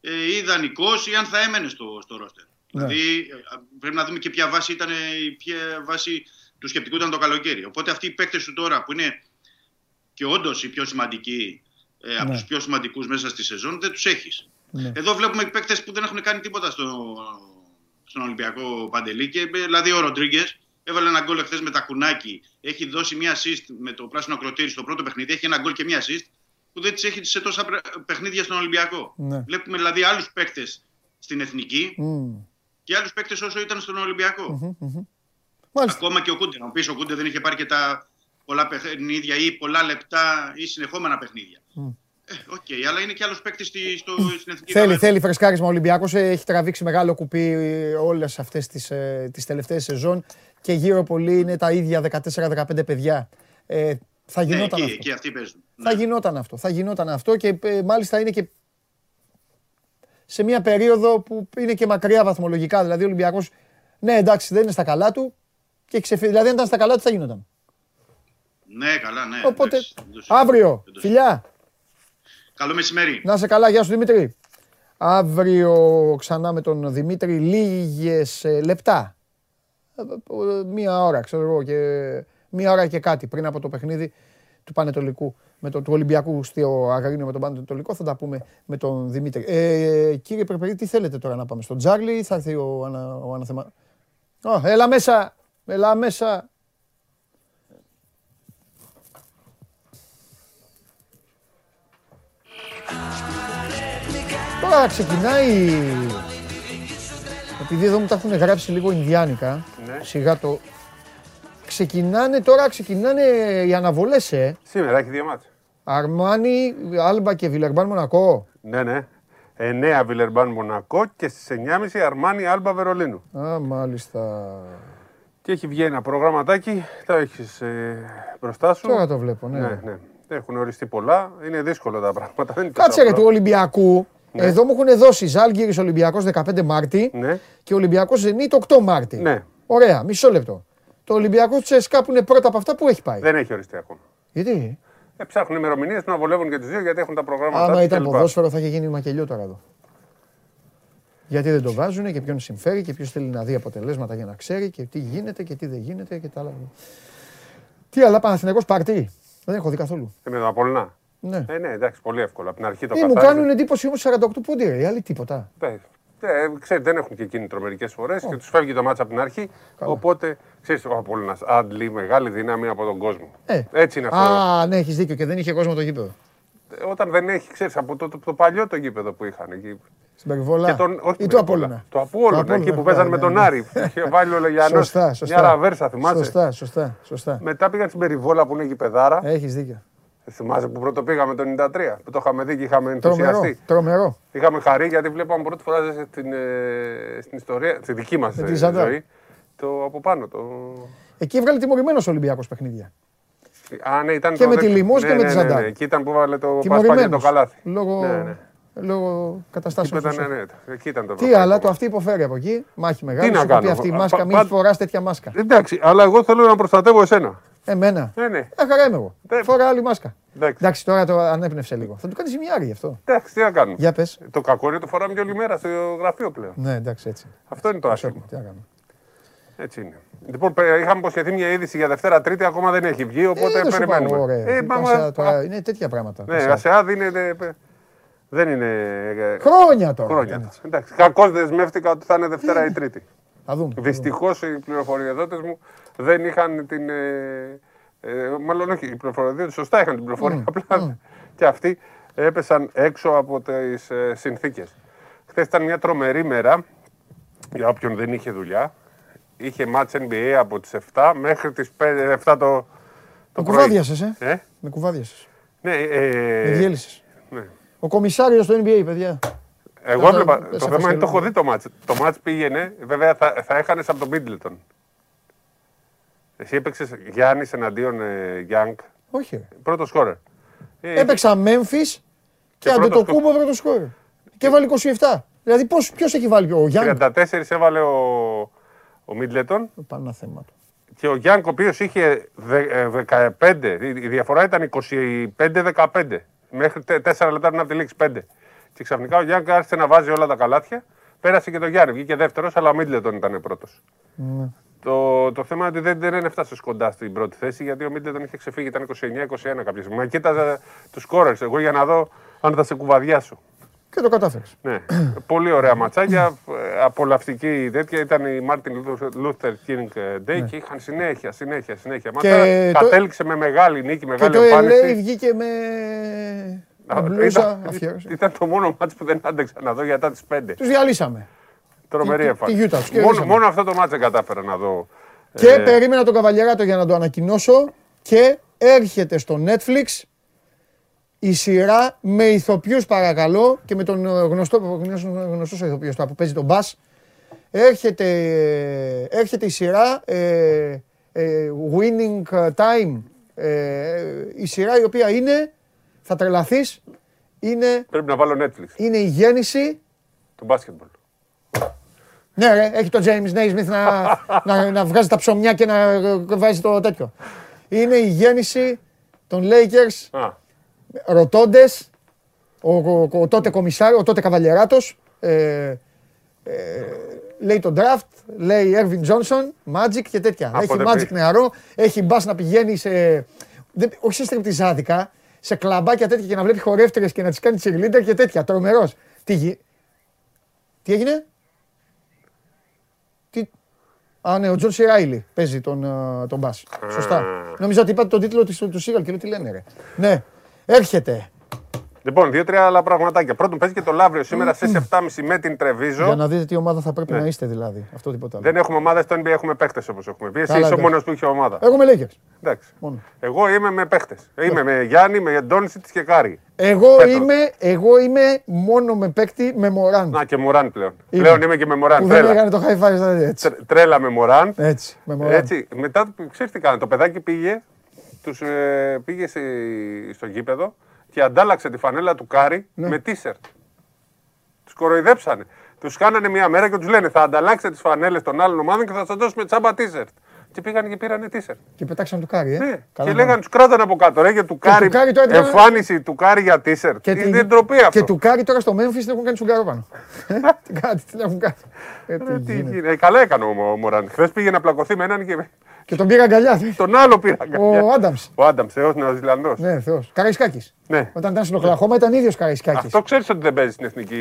B: ε, ή δανεικός ή αν θα έμενε στο, στο ρόστερ. Ναι. Δηλαδή ε, πρέπει να δούμε και ποια βάση ήταν ποια βάση του σκεπτικού ήταν το καλοκαίρι. Οπότε αυτοί οι παίκτες του τώρα που είναι και όντως οι πιο σημαντικοί ε, από ναι. τους πιο σημαντικούς μέσα στη σεζόν, δεν τους έχεις. Ναι. Εδώ βλέπουμε παίκτε που δεν έχουν κάνει τίποτα στο, στον Ολυμπιακό Παντελή. Και, δηλαδή ο Ροντρίγκες έβαλε ένα γκολ εχθές με τα κουνάκι. Έχει δώσει μία assist με το πράσινο ακροτήρι στο πρώτο παιχνίδι. Έχει ένα γκολ και μία assist που δεν τις έχει σε τόσα παιχνίδια στον Ολυμπιακό.
A: Ναι.
B: Βλέπουμε δηλαδή άλλους παίκτες στην εθνική mm. και άλλους παίκτες όσο ήταν στον Ολυμπιακό. Mm-hmm, Ακόμα και ο Κούντε. Να πεις ο Κούντε δεν είχε πάρει και τα πολλά παιχνίδια ή πολλά λεπτά ή συνεχόμενα παιχνίδια. Mm. Ε, okay, αλλά είναι και άλλος παίκτης στην εθνική
A: Θέλει, θέλει φρεσκάρισμα. Ο Ολυμπιακός έχει τραβήξει μεγάλο κουπί όλες αυτές τις τις ε, τελευταίες σεζόν και γύρω πολύ είναι τα ίδια 14-15 παιδιά. Ε, θα ναι, γινόταν
B: ναι,
A: αυτό.
B: Και αυτοί παίζουν.
A: Θα ναι. γινόταν αυτό. Θα γινόταν αυτό και ε, μάλιστα είναι και σε μια περίοδο που είναι και μακριά βαθμολογικά. Δηλαδή ο Ολυμπιακός, ναι, εντάξει, δεν είναι στα καλά του και ξεφύγει. Δηλαδή, αν ήταν στα καλά του, θα γίνονταν.
F: Ναι, καλά, ναι.
A: Οπότε, αύριο, φιλιά.
F: Καλό μεσημέρι.
A: Να σε καλά, γεια σου Δημήτρη. Αύριο ξανά με τον Δημήτρη λίγες ε, λεπτά. Ε, ε, μία ώρα, ξέρω εγώ, και μία ώρα και κάτι πριν από το παιχνίδι του Πανετολικού, με το, του Ολυμπιακού στο Αγρίνιο με τον Πανετολικό. Θα τα πούμε με τον Δημήτρη. Ε, κύριε Περπερή, τι θέλετε τώρα να πάμε στον Τζάρλι ή θα έρθει ο, ανα, ο αναθεμα... Oh, έλα μέσα, έλα μέσα. Τώρα ξεκινάει. Επειδή εδώ μου τα έχουν γράψει λίγο Ινδιάνικα, ναι. σιγά το. Ξεκινάνε τώρα, ξεκινάνε οι αναβολές, ε.
G: Σήμερα έχει δύο μάτια.
A: Αρμάνι, Άλμπα και Βιλερμπάν Μονακό.
G: Ναι, ναι. 9 Βιλερμπάν Μονακό και στις 9.30 Αρμάνι Άλμπα Βερολίνου.
A: Α, μάλιστα.
G: Και έχει βγει ένα προγραμματάκι, το έχεις ε, μπροστά σου.
A: Τώρα το βλέπω, ναι.
G: ναι, ναι. Έχουν οριστεί πολλά. Είναι δύσκολο τα πράγματα.
A: Κάτσε ρε του Ολυμπιακού. Ναι. Εδώ μου έχουν δώσει Ζάλγκυρη Ολυμπιακός 15 Μάρτη
G: ναι.
A: και Ολυμπιακός Ζενίτ 8 Μάρτη.
G: Ναι.
A: Ωραία, μισό λεπτό. Το Ολυμπιακός Τσέσκα που είναι πρώτα από αυτά που έχει πάει;
G: Δεν έχει οριστεί ακόμα.
A: Γιατί;
G: Ε, ψάχνουν ημερομηνίες να βολεύουν και του δύο γιατί έχουν τα προγράμματα.
A: Άμα ήταν ποδόσφαιρο θα είχε γίνει μακελιό τώρα εδώ. Γιατί δεν το βάζουν και ποιον συμφέρει και ποιος θέλει να δει αποτελέσματα για να ξέρει και τι γίνεται και τι δεν γίνεται και τα άλλα. Τι άλλα, Παναθηναϊκός παρτί. Δεν έχω δει καθόλου.
G: Και με τον Απολυνά.
A: Ναι.
G: Ε, ναι, εντάξει, πολύ εύκολα. Από την αρχή το
A: ε, μου κάνουν εντύπωση όμως 48 πόντι, οι άλλοι τίποτα.
G: Ε, ε, ξέρετε, δεν έχουν και κίνητρο μερικέ φορές και τους φεύγει το μάτσα από την αρχή. Καλά. Οπότε ξέρεις, ο Απόλυνα άντλει μεγάλη δύναμη από τον κόσμο.
A: Ε.
G: Έτσι είναι αυτό.
A: Α, ναι, έχεις δίκιο και δεν είχε κόσμο το γήπεδο.
G: Ε, όταν δεν έχει, ξέρεις, από το, το, το, παλιό το γήπεδο που είχαν εκεί.
A: Στην Περιβόλα.
G: Τον, όχι
A: ή το Απόλυνα.
G: Το Απόλυνα, εκεί που παίζανε με τον Άρη. Είχε βάλει ο Λεγιανό. Μια ραβέρσα, θυμάσαι;
A: Σωστά, σωστά, σωστά.
G: Μετά πήγαν στην Περιβόλα που είναι γηπεδάρα.
A: Έχεις δίκιο.
G: Θυμάσαι που πρώτο πήγαμε το 93, που το είχαμε δει και είχαμε ενθουσιαστεί.
A: Τρομερό.
G: Είχαμε χαρεί γιατί βλέπαμε πρώτη φορά στην, ε, στην ιστορία, στη δική μας ε, ζωή, το από πάνω. Το...
A: Εκεί έβγαλε τιμωρημένος Ολυμπιακός παιχνίδια.
G: Α, ναι, ήταν
A: και
G: το
A: με τη Λιμός
G: ναι,
A: και με
G: ναι,
A: τη
G: ναι,
A: Ζαντάρ.
G: Ναι, εκεί ήταν που βάλε το Πασπαλιά το καλάθι.
A: Λόγω, ναι, ναι. λόγω καταστάσεων.
G: Ήταν, ναι, ναι, εκεί ήταν το
A: Τι άλλο, το αυτή υποφέρει από εκεί. Μάχη μεγάλη. Τι να κάνω. αυτή η μάσκα, μην φοράς τέτοια μάσκα.
G: Εντάξει, αλλά εγώ θέλω να προστατεύω εσένα.
A: Εμένα.
G: Ναι, ναι.
A: Αχαρά είμαι εγώ. Φορά άλλη μάσκα.
G: Εντάξει.
A: Εντάξει, τώρα το ανέπνευσε λίγο. Θα του κάνει ζημιάρι γι' αυτό.
G: Εντάξει, τι να κάνουμε.
A: Για πες.
G: Το κακό είναι το φοράμε και όλη μέρα στο γραφείο πλέον.
A: Ναι, εντάξει, έτσι.
G: Αυτό είναι το άσχημο.
A: Τι να κάνουμε.
G: Έτσι είναι. Λοιπόν, είχαμε υποσχεθεί μια είδηση για Δευτέρα Τρίτη, ακόμα δεν έχει βγει, οπότε
A: ε,
G: περιμένουμε.
A: Ωραία. Ε, μα... τώρα, είναι τέτοια πράγματα.
G: Ναι, Ασεάδ είναι. Δεν είναι.
A: Ε, χρόνια τώρα.
G: Χρόνια. Εντάξει, κακώς δεσμεύτηκα ότι θα είναι Δευτέρα ή Τρίτη.
A: Θα δούμε.
G: Δυστυχώς οι πληροφοριοδότες μου δεν είχαν την. Ε, μάλλον όχι, οι πληροφοριοδότε σωστά είχαν την πληροφορία. Mm. Απλά mm. και αυτοί έπεσαν έξω από τις ε, συνθήκες. Χθες ήταν μια τρομερή μέρα για όποιον δεν είχε δουλειά. Είχε μάτς NBA από τις 7 μέχρι τις 5, 7 το,
A: το Με κουβάδιασες, ε;
G: ε;
A: Με κουβάδιασες.
G: Ναι, ε,
A: Με διέλυσες.
G: Ναι.
A: Ο κομισάριος στο NBA, παιδιά.
G: Εγώ έβλεπα, το, το θέμα είναι το έχω δει το μάτς. Το μάτς πήγαινε, βέβαια θα, θα έχανες από τον Μίτλετον. Εσύ έπαιξες Γιάννης εναντίον ε, Γιάνγκ.
A: Όχι.
G: Πρώτο σκόρερ.
A: Ε, Έπαιξα Μέμφυ και, και Αντετοκούμπο πρώτο σκόρερ. Και έβαλε 27. Δηλαδή ποιος έχει βάλει ο Γιάνγκ.
G: 34 έβαλε ο, ο Μίτλετον.
A: Πάνω θέμα του.
G: Και ο Γιάνγκ ο οποίος είχε 15. Ε, η διαφορά ήταν 25-15. Μέχρι 4 λεπτά πριν από τη λήξη 5. Και ξαφνικά ο Γιάνγκ άρχισε να βάζει όλα τα καλάθια. Πέρασε και το Γιάννη. Βγήκε δεύτερος, αλλά ο Μίτλετον ήταν πρώτος.
A: Ναι.
G: Το, το θέμα είναι ότι δεν, δεν έφτασε κοντά στην πρώτη θέση γιατί ο Μίτλετον είχε ξεφύγει, ήταν 29-21 κάποια στιγμή. Μα κοίταζα τους κόρε εγώ για να δω αν θα σε κουβαδιάσω.
A: Και το κατάφερες.
G: Ναι. Πολύ ωραία ματσάκια. Ε, απολαυστική τέτοια. Ήταν η Μάρτιν Luther King Day και είχαν συνέχεια, συνέχεια, συνέχεια. Και το... κατέληξε με μεγάλη νίκη, μεγάλη
A: και το LA βγήκε με.
G: Ήταν, ήταν, το μόνο μάτς που δεν άντεξα να δω για τα τις πέντε.
A: Τους διαλύσαμε.
G: Τρομερή
A: εμφάνιση.
G: Μόνο, μόνο αυτό το μάτσε κατάφερα να δω.
A: Και ε... περίμενα τον Καβαλιαράτο για να το ανακοινώσω και έρχεται στο Netflix η σειρά με ηθοποιούς παρακαλώ και με τον γνωστό, γνωστός ηθοποιός που παίζει τον Μπας. Έρχεται, έρχεται η σειρά ε, ε, Winning Time. Ε, η σειρά η οποία είναι, θα τρελαθείς, είναι...
G: Πρέπει να βάλω Netflix.
A: Είναι η γέννηση
G: του μπάσκετμπολ.
A: Ναι, ρε, έχει το James Naismith να, να, να βγάζει τα ψωμιά και να βάζει το τέτοιο. Είναι η γέννηση των Lakers
G: Α,
A: ρωτώντες ο, ο, ο τότε κομισάριο, ο τότε καβαλιεράτος. Ε, ε, λέει τον draft, λέει Ervin Johnson, Magic και τέτοια.
G: Από
A: έχει
G: δεν
A: Magic
G: πήγε.
A: νεαρό, έχει μπας να πηγαίνει σε. Δεν, όχι σε στριπτιζάδικα, σε κλαμπάκια τέτοια και να βλέπει χορεύτριες και να τις κάνει cheerleader και τέτοια. Τρομερός. Τι, γι- τι έγινε, Τι... Α, ναι, ο Τζον Σι Ράιλι παίζει τον, ε, τον Μπας. Σωστά. Νόμιζα ότι είπατε τον τίτλο της- του Σίγαλ και λέω τι λένε, ρε. Ναι, έρχεται.
G: Λοιπόν, δύο-τρία άλλα πραγματάκια. Πρώτον, παίζει και το Λαύριο σήμερα στις 7.30 με την Τρεβίζο.
A: Για να δείτε τι ομάδα θα πρέπει να είστε δηλαδή. Αυτό τίποτα άλλο.
G: Δεν έχουμε ομάδα στο NBA, έχουμε παίχτες όπως έχουμε πει. Εσύ
A: Καλά,
G: είσαι ο
A: εντάξει.
G: μόνος που είχε ομάδα.
A: Εγώ με Lakers.
G: Εντάξει.
A: Μόνο.
G: Εγώ είμαι με παίχτες. Είμαι με Γιάννη, με Ντόντσιτς και Κάρι.
A: Εγώ
G: Πέτρος.
A: είμαι, εγώ είμαι μόνο με παίκτη με Μωράν.
G: Να και Μωράν πλέον.
A: Είμαι.
G: Πλέον είμαι και με Μωράν.
A: Που δεν
G: Τρέλα.
A: έκανε το high five δηλαδή, έτσι.
G: Τρε- Τρέλα με Μωράν.
A: Έτσι, με Μωράν.
G: Έτσι, μετά ξέρεις τι κάνει. Το παιδάκι πήγε, τους, ε, πήγε σε- στο γήπεδο και αντάλλαξε τη φανέλα του Κάρι
A: Ναι.
G: με t-shirt. Τους κοροϊδέψανε. Τους κάνανε μια μέρα και τους λένε θα ανταλλάξετε τις φανέλες των άλλων ομάδων και θα σας δώσουμε τσάμπα t-shirt. Και πήγαν και πήρανε t-shirt.
A: Και πετάξαν του Κάρι, ε.
G: Ναι.
A: Καλά,
G: και
A: ναι.
G: λέγανε τους κράτανε από κάτω. Ρε, και του Κάρι,
A: του Κάρι τώρα ήταν-
G: εμφάνιση του Κάρι για t-shirt.
A: Και,
G: Είναι ντροπή αυτό.
A: και του Κάρι τώρα στο Memphis την έχουν κάνει σφουγγαρόπανο. Ε, τι κάτι, τι έχουν κάνει. Ε, τι
G: Ε, τι
A: γίνεται.
G: γίνεται. Ε, καλά έκανε ο, ο Μωράν. Χθες πήγε να πλακωθεί με έναν και
A: Και τον πήρα αγκαλιά.
G: τον άλλο πήρα.
A: Ο Άνταμς.
G: Ο Άνταμς, Θεός Νεοζηλανδός.
A: Ναι, Θεός. Καραϊσκάκης.
G: Ναι.
A: Όταν ήταν στην Οκλαχώμα ήταν ίδιος Καραϊσκάκης.
G: Αυτό ξέρεις ότι δεν παίζει στην εθνική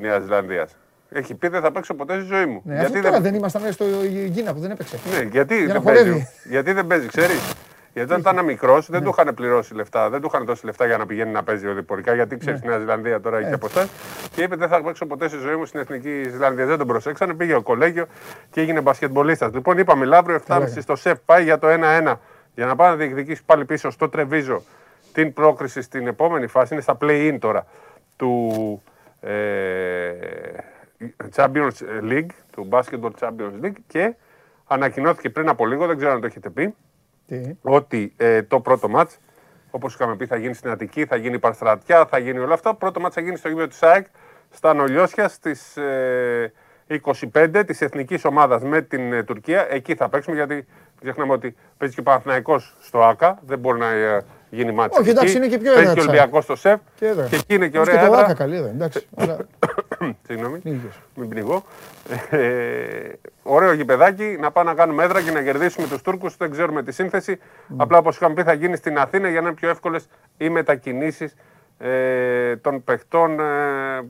G: Νέα Ζηλανδίας. Έχει πει δεν θα παίξω ποτέ στη ζωή μου.
A: Ναι, γιατί τώρα δεν ήμασταν μέσα στο Γίνα που δεν έπαιξε.
G: Ναι, γιατί
A: να
G: δεν
A: χορεύει.
G: παίζει. Γιατί δεν παίζει, ξέρεις. Γιατί όταν ήταν μικρός δεν του είχαν πληρώσει λεφτά, δεν του είχαν δώσει λεφτά για να πηγαίνει να παίζει οδηπορικά. Γιατί ξέρεις, η Νέα Ζηλανδία τώρα έχει από εσά. Και είπε: Δεν θα παίξω ποτέ στη ζωή μου στην εθνική Ζηλανδία. Δεν τον προσέξανε, πήγε ο κολέγιο και έγινε μπασκετμπολίστας. Λοιπόν, είπαμε Λαύριο 7.30 στο ΣΕΦ πάει για το 1-1 για να πάει να διεκδικήσει πάλι πίσω στο Τρεβίζο την πρόκριση στην επόμενη φάση. Είναι στα play-in τώρα του ε, Champions League, του Basketball Champions League και ανακοινώθηκε πριν από λίγο, δεν ξέρω αν το έχετε πει,
A: Τι;
G: ότι ε, το πρώτο μάτς, όπως είχαμε πει, θα γίνει στην Αττική, θα γίνει Παρστρατιά, θα γίνει όλα αυτά. Πρώτο μάτς θα γίνει στο γήπεδο της ΑΕΚ, στα Νολιώσια, στις ε, 25 της εθνικής ομάδας με την ε, Τουρκία. Εκεί θα παίξουμε, γιατί μην ξεχνάμε ότι παίζει και ο Παναθηναϊκός στο ΑΚΑ, δεν μπορεί να ε, γίνει μάτς
A: Όχι,
G: εκεί.
A: εντάξει, είναι και πιο
G: Παίζει
A: έδρα
G: και ο
A: της
G: Ολυμπιακός στο ΣΕΦ
A: Και έδρα.
G: και εκεί είναι και
A: Όμως
G: ωραία
A: Και το
G: έδρα.
A: Βάκα καλή έδρα, εντάξει. αλλά-
G: Συγγνώμη,
A: Ίδιος.
G: μην πνιγώ. Ε, ωραίο γηπεδάκι, να πάμε να κάνουμε έδρα και να κερδίσουμε τους Τούρκους. Δεν ξέρουμε τη σύνθεση. Απλά όπως είχαμε πει, θα γίνει στην Αθήνα για να είναι πιο εύκολες οι μετακινήσεις ε, των παιχτών. Ε,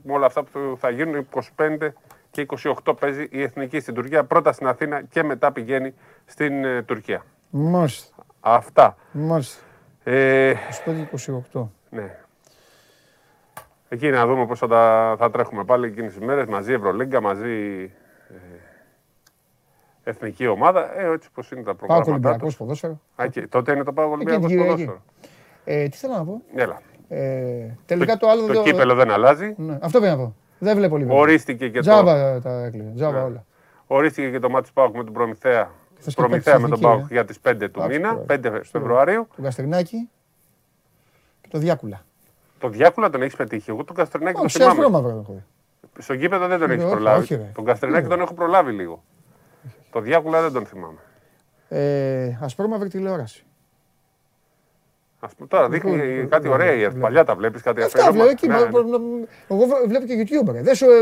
G: με όλα αυτά που θα γίνουν 25 και 28 παίζει η εθνική στην Τουρκία. Πρώτα στην Αθήνα και μετά πηγαίνει στην ε, Τουρκία.
A: Μάλιστα.
G: Αυτά.
A: Μάλιστα.
G: Ε,
A: 25-28.
G: ναι. Εκεί να δούμε πώς θα, τα, θα τρέχουμε πάλι εκείνες τις μέρες, μαζί Ευρωλίγκα, μαζί ε, εθνική ομάδα, ε, έτσι πως είναι τα
A: Πάω
G: προγράμματά
A: Ολυμπιακός
G: τους.
A: ποδόσφαιρο.
G: Α, εκεί. Τότε είναι το Πάο
A: Εκεί την
G: Ολυμπιακός
A: Κυριακή.
G: ποδόσφαιρο.
A: Ε, τι θέλω να πω;
G: Έλα.
A: Ε, τελικά το άλλο
G: το
A: δεν
G: κύπελο δεν αλλάζει.
A: Ναι, αυτό πρέπει να πω. Δεν βλέπω λίγο.
G: Ορίστηκε και, το,
A: Τζάμπα τα έκλειγε. Τζάμπα
G: Ναι.
A: όλα.
G: ορίστηκε και το μάτι του Πάουκ με τον Προμηθέα.
A: Θες και
G: Προμηθέα
A: παίξεις
G: με τον
A: εθνική,
G: Πάουκ
A: ε.
G: για τις 5 του
A: Εντάξει,
G: μήνα,
A: τώρα.
G: 5 Φεβρουαρίου.
A: Τον Καστρινάκη και το Διάκουλα.
G: Το Διάκουλα τον έχεις πετύχει. Εγώ τον Καστρινάκη τον
A: Όχι, σε
G: θυμάμαι.
A: ασπρόμαυρο τον έχω δει.
G: Στο γήπεδο δεν τον
A: Ε,
G: έχεις
A: όχι,
G: προλάβει.
A: όχι, ρε.
G: τον Καστρινάκη τον έχω προλάβει λίγο. Το Διάκουλα δεν τον θυμάμαι.
A: Ε, ασπρόμαυρη τηλεόραση.
G: Ας πούμε, τώρα δείχνει
A: Λοιπόν,
G: κάτι
A: λοιπόν,
G: ωραία.
A: βλέπω.
G: Παλιά τα βλέπεις, κάτι
A: Αυτά
G: αφιέρωμα.
A: βλέπω εκεί.
G: Ναι,
A: μα-
G: ναι.
A: μα- Εγώ βε- βλέπω και YouTube. Ρε. Δεν σου, ε,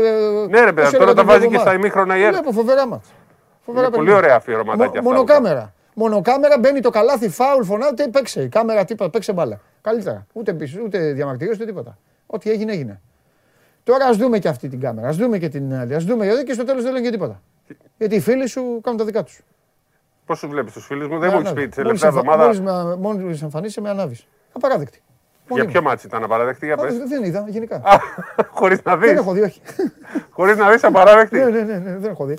G: Ναι, ρε
A: δεν
G: παιδί,
A: σου
G: τώρα
A: έλεγα
G: τα
A: τον
G: βάζει
A: βλέπω
G: και στα
A: μάτς.
G: ημίχρονα η ΕΡΤ.
A: Βλέπω φοβερά μάτς. Φοβερά
G: Είναι πολύ
A: παιχνίδια.
G: ωραία αφιερωματάκια
A: Μο-
G: αυτά.
A: Μονοκάμερα. Μονοκάμερα μπαίνει το καλάθι, φάουλ, φωνάτε, παίξε. Η κάμερα τίποτα, παίξε μπάλα. Καλύτερα. Ούτε πίσω, ούτε διαμαρτυρίες, ούτε τίποτα. Ό,τι έγινε, έγινε. Τώρα ας δούμε και αυτή την κάμερα. Α δούμε και την άλλη. Α δούμε γιατί και στο τέλος δεν λένε και τίποτα. Γιατί οι φίλοι σου κάνουν τα δικά τους.
G: Πώς του βλέπεις τους φίλους μου, δεν μου έχεις πει τη
A: Μόλις
G: τελευταία
A: εμφα- μόλις
G: εβδομάδα.
A: με- Μόλις εμφανίσαι με ανάβεις. Απαράδεκτη.
G: Για ποιο ματς ήταν απαράδεκτη, για
A: Α,
G: πες.
A: Δεν είδα, γενικά.
G: Χωρίς να
A: Δεν
G: δεις.
A: έχω δει, όχι.
G: Χωρίς να δεις απαράδεκτη.
A: Ναι, ναι, ναι, ναι, δεν έχω δει.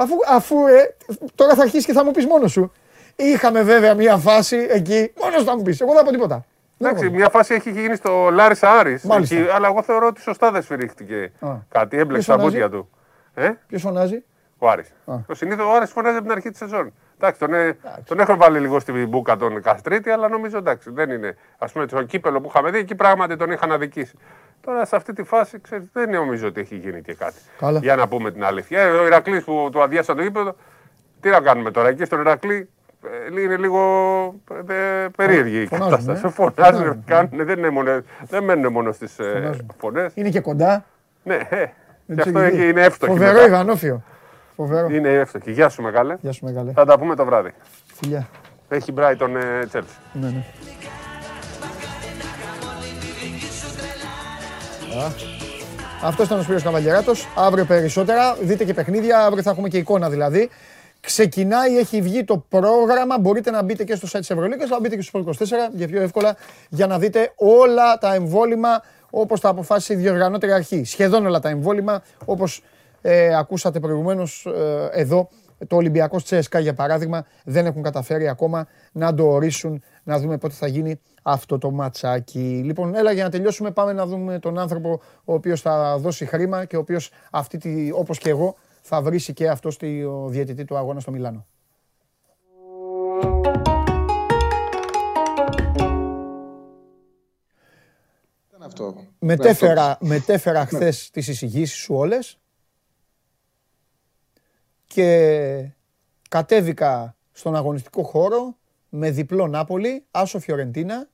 A: Αφού, αφού ε, τώρα θα αρχίσεις και θα μου πεις μόνος σου. Είχαμε βέβαια μια φάση εκεί. Μόνος θα μου πεις. Εγώ δεν πω τίποτα. Δεν
G: Εντάξει,
A: έχω δει.
G: μια φάση έχει γίνει στο Λάρισα Άρης.
A: Μάλιστα.
G: Αλλά εγώ θεωρώ ότι σωστά δεν σφυρίχτηκε
A: Α.
G: κάτι. Έμπλεξε
A: Ποιος
G: τα
A: φωνάζει;
G: πόδια του. Ε,
A: Ποιος φωνάζει;
G: ο Άρης.
A: Α.
G: Το σύνηθες ο Άρης φωνάζει από την αρχή της σεζόν. Εντάξει, τον, ε, τον έχουν βάλει λίγο στη μπουκα τον Καστρίτη, αλλά νομίζω εντάξει, δεν είναι. Α πούμε, το κύπελο που είχαμε δει, εκεί πράγματι τον είχαν αδικήσει. Τώρα σε αυτή τη φάση ξέρεις, δεν νομίζω ότι έχει γίνει και κάτι.
A: Καλά.
G: Για να πούμε την αλήθεια. Ε, ο Ηρακλής που του αδειάσαν το γήπεδο, τι να κάνουμε τώρα. Εκεί στον Ηρακλή ε, είναι λίγο ε, περίεργη η κατάσταση.
A: ε.
G: Φωνάζουν, κάνουν, δεν, είναι μόνο, δεν μένουν μόνο στις ε, φωνές.
A: Είναι και κοντά.
G: Ναι, ε, και
A: Έτσι,
G: αυτό εκεί είναι εύστοχη.
A: Φοβερό
G: μετά.
A: Ιβανόφιο. Φοβερό.
G: Είναι εύστοχη. Γεια σου, μεγάλε.
A: Γεια σου μεγάλε.
G: Θα τα πούμε το βράδυ.
A: Φιλιά.
G: Έχει Brighton ε, Chelsea.
A: Ναι, ναι. Αυτός ήταν ο Σπύρος Καβαλιεράτος. Αύριο περισσότερα. Δείτε και παιχνίδια. Αύριο θα έχουμε και εικόνα δηλαδή. Ξεκινάει, έχει βγει το πρόγραμμα. Μπορείτε να μπείτε και στο site της Ευρωλίγκας, να μπείτε και στο Sport 24 για πιο εύκολα για να δείτε όλα τα εμβόλυμα όπως τα αποφάσισε η διοργανώτρια αρχή. Σχεδόν όλα τα εμβόλυμα όπως ε, ακούσατε προηγουμένως ε, εδώ. Το Ολυμπιακός Τσέσκα για παράδειγμα δεν έχουν καταφέρει ακόμα να το ορίσουν, να δούμε πότε θα γίνει αυτό το ματσάκι. Λοιπόν, έλα για να τελειώσουμε πάμε να δούμε τον άνθρωπο ο οποίος θα δώσει χρήμα και ο οποίος αυτή τη, όπως και εγώ θα βρήσει και αυτό στη ο διαιτητή του αγώνα στο Μιλάνο.
H: Ήταν αυτό.
A: Μετέφερα, μετέφερα χθες τις εισηγήσεις σου όλες και κατέβηκα στον αγωνιστικό χώρο με διπλό Νάπολη, άσο Φιωρεντίνα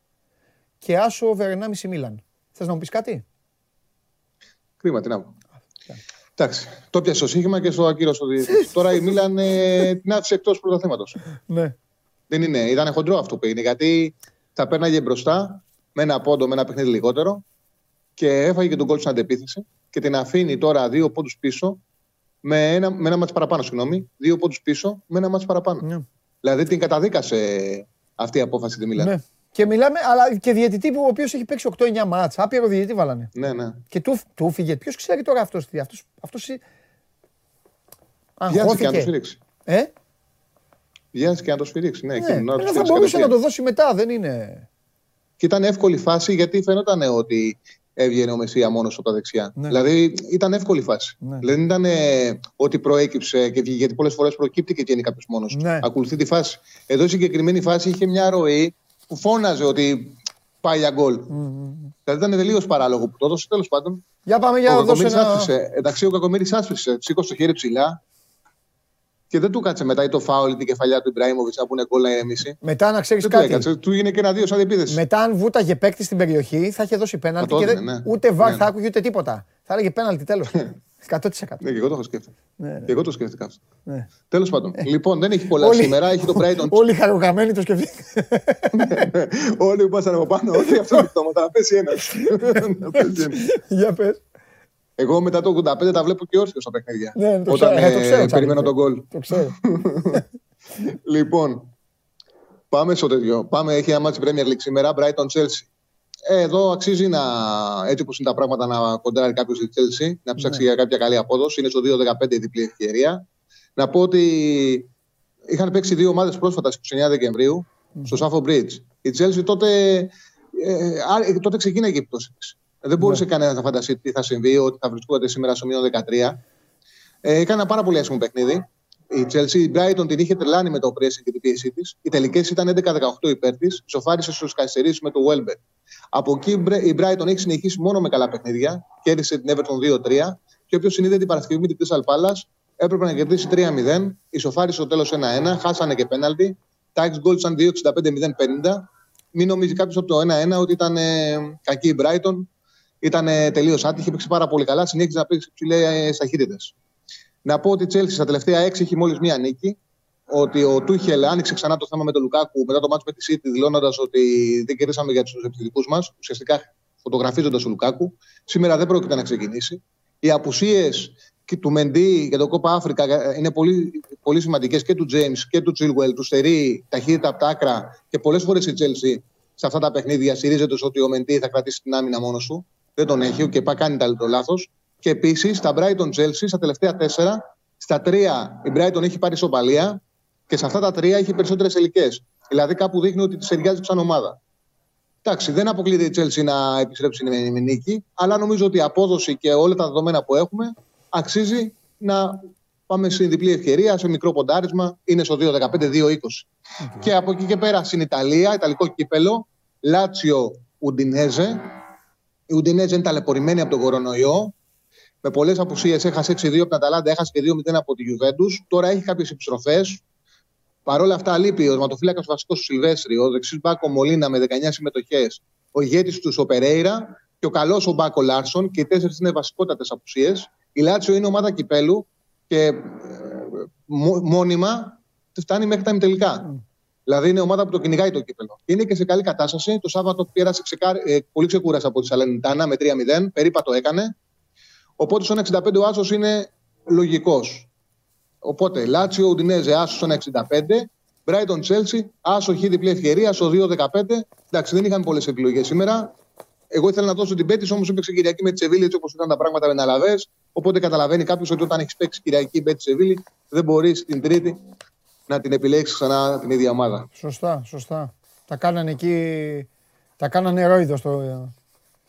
A: και άσο Βερενάμιση Μίλαν. Θες να μου πεις κάτι;
H: Κρίμα, τι να πω. Εντάξει, το πιάσε στο σύγχυμα και στο ακύρωσο. Τώρα η Μίλαν ε, την άφησε εκτός πρωταθλήματος.
A: Ναι.
H: Δεν είναι, ήταν χοντρό αυτό που έγινε. Γιατί θα πέρναγε μπροστά με ένα πόντο, με ένα παιχνίδι λιγότερο και έφαγε και τον κόλ στην αντεπίθεση και την αφήνει τώρα δύο πόντους πίσω με ένα, με ένα μάτς παραπάνω. Συγγνώμη, δύο πόντους πίσω με ένα μάτς παραπάνω.
A: Ναι.
H: Δηλαδή την καταδίκασε αυτή η απόφαση τη Μίλαν.
A: ναι. Και μιλάμε, αλλά και διαιτητή που ο οποίος έχει παίξει 8-9 μάτς. Άπειρο διαιτητή βάλανε.
H: Ναι, ναι.
A: Και του, του φύγε. Ποιος ξέρει τώρα αυτός τι. Αυτός, αυτός,
H: Βιάζει και να το
A: αγχώθηκε.
H: σφυρίξει.
A: Ε,
H: Βιάζει και να το σφυρίξει. Ναι,
A: ναι.
H: εκείνο, να το
A: Αλλά θα
H: σφυρίξει
A: μπορούσε να
H: κατευθείαν.
A: το δώσει μετά, δεν είναι.
H: Και ήταν εύκολη φάση γιατί φαινόταν ότι έβγαινε ο Μεσσία μόνος από τα δεξιά.
A: Ναι.
H: Δηλαδή ήταν εύκολη φάση.
A: Ναι.
H: Δηλαδή δεν ήταν ε, ότι προέκυψε και βγήκε, γιατί πολλές φορές προκύπτει και βγαίνει κάποιος μόνος.
A: Ναι.
H: Ακολουθεί τη φάση. Εδώ η συγκεκριμένη φάση είχε μια ροή που φώναζε ότι πάει για γκολ. Δηλαδή ήταν τελείως παράλογο που το έδωσε. Τέλος πάντων,
A: Για πάμε για
H: ο
A: να δώσει
H: Κακομοίρης
A: ένα.
H: άσπρισε. Εντάξει, ο Κακομοίρη άσπρισε. Σήκωσε το χέρι ψηλά. Και δεν του κάτσε μετά ή το φάουλ ή την κεφαλιά του Ιμπραήμοβιτς να πούνε γκολ να ηρεμήσει.
A: Μετά να ξέρεις
H: Δεν του
A: κάτι.
H: έκατσε. Του έγινε και ένα δύο σαν επίδεση.
A: Μετά, αν βούταγε παίκτη στην περιοχή, θα είχε δώσει πέναλτι
H: Θα το
A: και δεν-
H: έδινε, ναι.
A: ούτε βαρ
H: Ναι.
A: θα άκουγε ούτε τίποτα. Θα έλεγε πέναλτι τέλος. 100%.
H: Ναι, και εγώ το έχω σκέφτεται.
A: Ναι, ναι.
H: Και εγώ το σκέφτηκα αυτό.
A: Ναι.
H: Τέλος πάντων. Λοιπόν, δεν έχει πολλά
A: Όλοι-
H: σήμερα. Έχει το Brighton.
A: Όλοι χαρογραμμένοι το σκεφτείτε.
H: Όλοι που πάσανε από πάνω. Όχι αυτό το πτώμα. Θα πέσει ένας.
A: Για πες.
H: Εγώ μετά το 85 τα βλέπω και όρθιος στα παιχνίδια.
A: Ναι, το
H: Όταν
A: ξέρω, ε, το
H: ε,
A: ξέρω, Τσάρλι.
H: περιμένω το γκολ.
A: Το ξέρω.
H: Λοιπόν, πάμε στο τέτοιο. Πάμε, έχει ένα ματς Premier League σήμερα, Brighton Chelsea. Ε, εδώ αξίζει να, έτσι όπως είναι τα πράγματα, να κοντράρει κάποιος τη Chelsea, να ψάξει
A: Ναι.
H: για κάποια καλή απόδοση. Είναι στο 2-15 η διπλή ευκαιρία. Να πω ότι είχαν παίξει δύο ομάδες πρόσφατα στις 29 Δεκεμβρίου στο Σάφο Bridge. Η Chelsea τότε, ε, α, τότε ξεκίναγε η πτώση τη. Δεν μπορούσε κανένας να φανταστεί τι θα συμβεί, ότι θα βρισκόταν σήμερα στο μείον 13. Ε, έκανε ένα πάρα πολύ άσχημο παιχνίδι. Η Chelsea, η Brighton την είχε τρελάνει με το pressing και την πίεσή της. Οι τελικές ήταν 11-18 υπέρ της. Σοφάρισε στους καθυστερήσει με το Welbeck. Από εκεί η Brighton έχει συνεχίσει μόνο με καλά παιχνίδια. Κέρδισε την Everton 2-3. Και όποιος συνείδησε την Παρασκευή με την Crystal Palace έπρεπε να κερδίσει 3-0. Ισοφάρισε στο τέλος 1-1. Χάσανε και πέναλτι. Τα ex goals ήταν 2-65-0-50. Μην νομίζει κάποιος από το 1-1 ότι ήταν ε, κακή η Brighton. Ήταν ε, τελείως άτυχη, παίξει πάρα πολύ καλά. Συνέχιζε να παίξει ψηλέ ταχύτητε. Να πω ότι η Chelsea στα τελευταία έξι έχει μόλις μία νίκη. Ότι ο Τούχελ άνοιξε ξανά το θέμα με τον Λουκάκου μετά το μάτσο με τη City, δηλώνοντας ότι δεν κερδίσαμε για τους επιθετικούς μας. Ουσιαστικά φωτογραφίζοντας τον Λουκάκου. Σήμερα δεν πρόκειται να ξεκινήσει. Οι απουσίες του Μεντί για το Κόπα Αφρικα είναι πολύ, πολύ σημαντικές και του James και του Chilwell. Του στερεί ταχύτητα από τα άκρα και πολλές φορές η Chelsea σε αυτά τα παιχνίδια στηρίζεται ότι ο Μεντί θα κρατήσει την άμυνα μόνος του. Δεν τον έχει και πάει κάνει το λάθος. Και επίσης στα Brighton Chelsea, στα τελευταία τέσσερα, στα τρία η Brighton έχει πάρει ισοπαλία και σε αυτά τα τρία έχει περισσότερες ελικέ. Δηλαδή κάπου δείχνει ότι τη ταιριάζει σαν ομάδα. Εντάξει, δεν αποκλείεται η Chelsea να επιστρέψει με, με νίκη, αλλά νομίζω ότι η απόδοση και όλα τα δεδομένα που έχουμε αξίζει να Πάμε στην διπλή ευκαιρία, σε μικρό ποντάρισμα. Είναι στο 2-15-2-20. Και από εκεί και πέρα στην Ιταλία, Ιταλικό κύπελλο, Λάτσιο Ουντινέζε. Η Ουντινέζε είναι ταλαιπωρημένη από τον κορονοϊό. Με πολλές απουσίες έχασε 6-2 από την Αταλάντα, έχασε και 2-0 από τη Γιουβέντους. Τώρα έχει κάποιες επιστροφές. Παρ' όλα αυτά, λείπει ο τερματοφύλακας βασικός τους ο Σιλβέστρι, ο δεξί μπακ ο Μολίνα με 19 συμμετοχές, ο ηγέτης τους ο Περέιρα και ο άλλος ο μπακ ο Λάρσεν. Και οι τέσσερις είναι βασικότατες απουσίες. Η Λάτσιο είναι ομάδα κυπέλου και ε, μόνιμα φτάνει μέχρι τα ημιτελικά. Mm. Δηλαδή είναι ομάδα που το κυνηγάει το κύπελο. Είναι και σε καλή κατάσταση. Το Σάββατο πέρασε ξεκάρ... ε, πολύ ξεκούρασα από τη Σαλενιτάνα με 3-0. Περίπατο έκανε. Οπότε στον 65 ο Άσος είναι λογικός. Οπότε Λάτσιο Ουντινέζε Άσος στον 65. Μπράιτον Τσέλσι, Άσος χ διπλή ευκαιρία στο 2-15. Εντάξει, δεν είχαν πολλές επιλογές σήμερα. Εγώ ήθελα να δώσω την πέτης, όμως έπαιξε Κυριακή με τη Σεβίλη έτσι όπως ήταν τα πράγματα με Ναλαβέ. Οπότε καταλαβαίνει κάποιος ότι όταν έχεις παίξει Κυριακή με τη Σεβίλη, δεν μπορείς την Τρίτη να την επιλέξεις ξανά την ίδια ομάδα.
A: Σωστά, σωστά. Τα κάνανε εκεί. Τα κάνανε ρόιδο στο.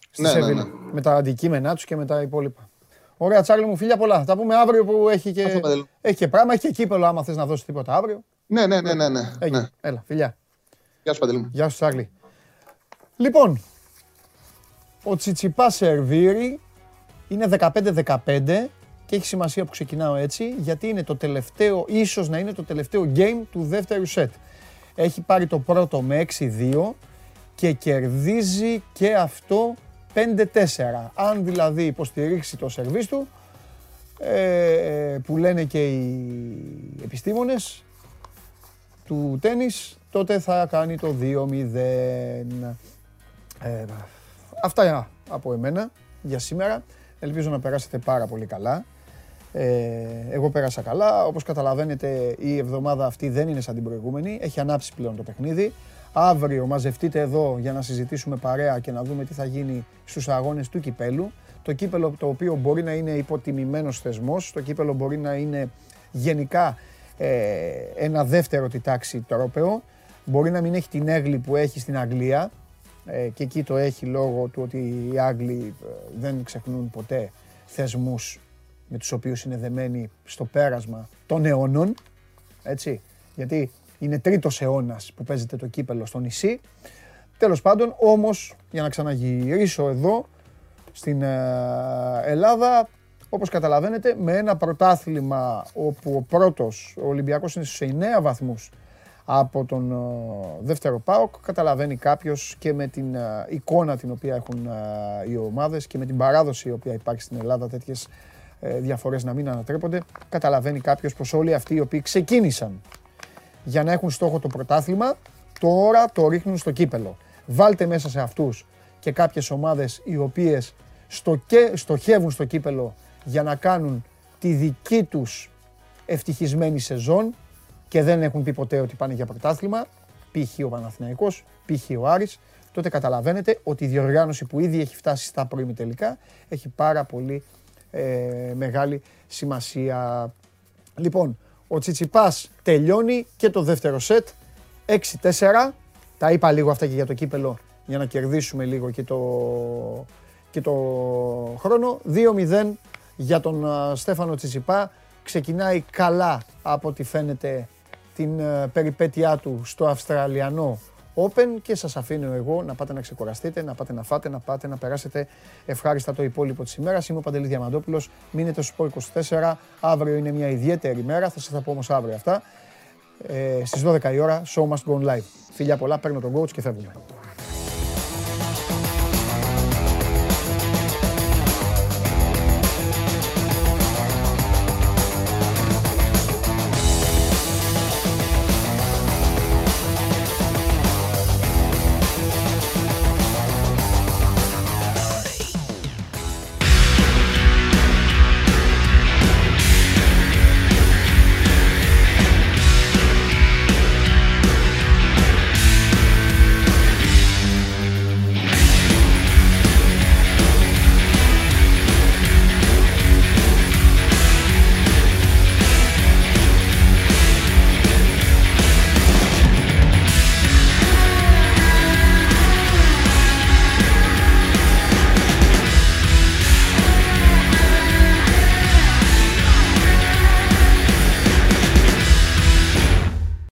A: Στη ναι, ναι, ναι. Με τα αντικείμενά τους και με τα υπόλοιπα. Ωραία, Τσάρλι μου, φίλια πολλά. Θα τα πούμε αύριο που έχει και, έχει και πράγμα, έχει και κύπελο άμα θες να δώσεις τίποτα αύριο.
H: Ναι, ναι, ναι, ναι. ναι. ναι.
A: Έλα, φιλιά.
H: Γεια σου, Παντελή μου.
A: Γεια σου, Τσάρλι. Λοιπόν, ο Τσιτσιπά Σερβίρι είναι 15-15 και έχει σημασία που ξεκινάω έτσι, γιατί είναι το τελευταίο, ίσως να είναι το τελευταίο game του δεύτερου σετ. Έχει πάρει το πρώτο με 6-2 και κερδίζει και αυτό 5-4. Αν δηλαδή υποστηρίξει το σερβίς του, ε, που λένε και οι επιστήμονες του τένις, τότε θα κάνει το 2-0. Ε, αυτά από εμένα για σήμερα. Ελπίζω να περάσετε πάρα πολύ καλά. Ε, εγώ πέρασα καλά. Όπως καταλαβαίνετε η εβδομάδα αυτή δεν είναι σαν την προηγούμενη. Έχει ανάψει πλέον το παιχνίδι. Αύριο μαζευτείτε εδώ για να συζητήσουμε παρέα και να δούμε τι θα γίνει στους αγώνες του κυπέλου. Το κύπελο το οποίο μπορεί να είναι υποτιμημένος θεσμός, το κύπελο μπορεί να είναι γενικά ε, ένα δεύτερο τη τάξη τρόπεο. Μπορεί να μην έχει την έγκλη που έχει στην Αγγλία ε, και εκεί το έχει λόγω του ότι οι Άγγλοι ε, δεν ξεχνούν ποτέ θεσμούς με τους οποίους είναι δεμένοι στο πέρασμα των αιώνων, έτσι, γιατί είναι τρίτος αιώνας που παίζεται το κύπελο στο νησί. Τέλος πάντων, όμως, για να ξαναγυρίσω εδώ, στην ε, Ελλάδα, όπως καταλαβαίνετε, με ένα πρωτάθλημα όπου ο πρώτος, ο Ολυμπιακός είναι στους 9 βαθμούς από τον ε, δεύτερο ΠΑΟΚ, καταλαβαίνει κάποιος και με την ε, εικόνα την οποία έχουν οι ομάδες και με την παράδοση η οποία υπάρχει στην Ελλάδα τέτοιες διαφορές να μην ανατρέπονται, καταλαβαίνει κάποιος πως όλοι αυτοί οι οποίοι ξεκίνησαν για να έχουν στόχο το πρωτάθλημα, τώρα το ρίχνουν στο κύπελο. Βάλτε μέσα σε αυτούς και κάποιες ομάδες οι οποίες στο και, στοχεύουν στο κύπελο για να κάνουν τη δική τους ευτυχισμένη σεζόν και δεν έχουν πει ποτέ ότι πάνε για πρωτάθλημα, π.χ. ο Παναθηναϊκός, π.χ. ο Άρης, τότε καταλαβαίνετε ότι η διοργάνωση που ήδη έχει φτάσει στα πρώιμη τελικά έχει πάρα πολύ ε, μεγάλη σημασία. Λοιπόν, ο Τσιτσιπάς τελειώνει και το δεύτερο σετ. 6-4. Τα είπα λίγο αυτά και για το κύπελο για να κερδίσουμε λίγο και το, και το χρόνο. 2-0 για τον Στέφανο Τσιτσιπά. Ξεκινάει καλά από ό,τι φαίνεται την περιπέτειά του στο Αυστραλιανό Open και σας αφήνω εγώ να πάτε να ξεκουραστείτε, να πάτε να φάτε, να πάτε να περάσετε ευχάριστα το υπόλοιπο της ημέρας. Είμαι ο Παντελής Διαμαντόπουλος, μείνετε στο 24, αύριο είναι μια ιδιαίτερη μέρα, θα σας τα πω όμως αύριο αυτά. Ε, στις 12 η ώρα, show must go live. Φιλιά πολλά, παίρνω τον coach και φεύγουμε.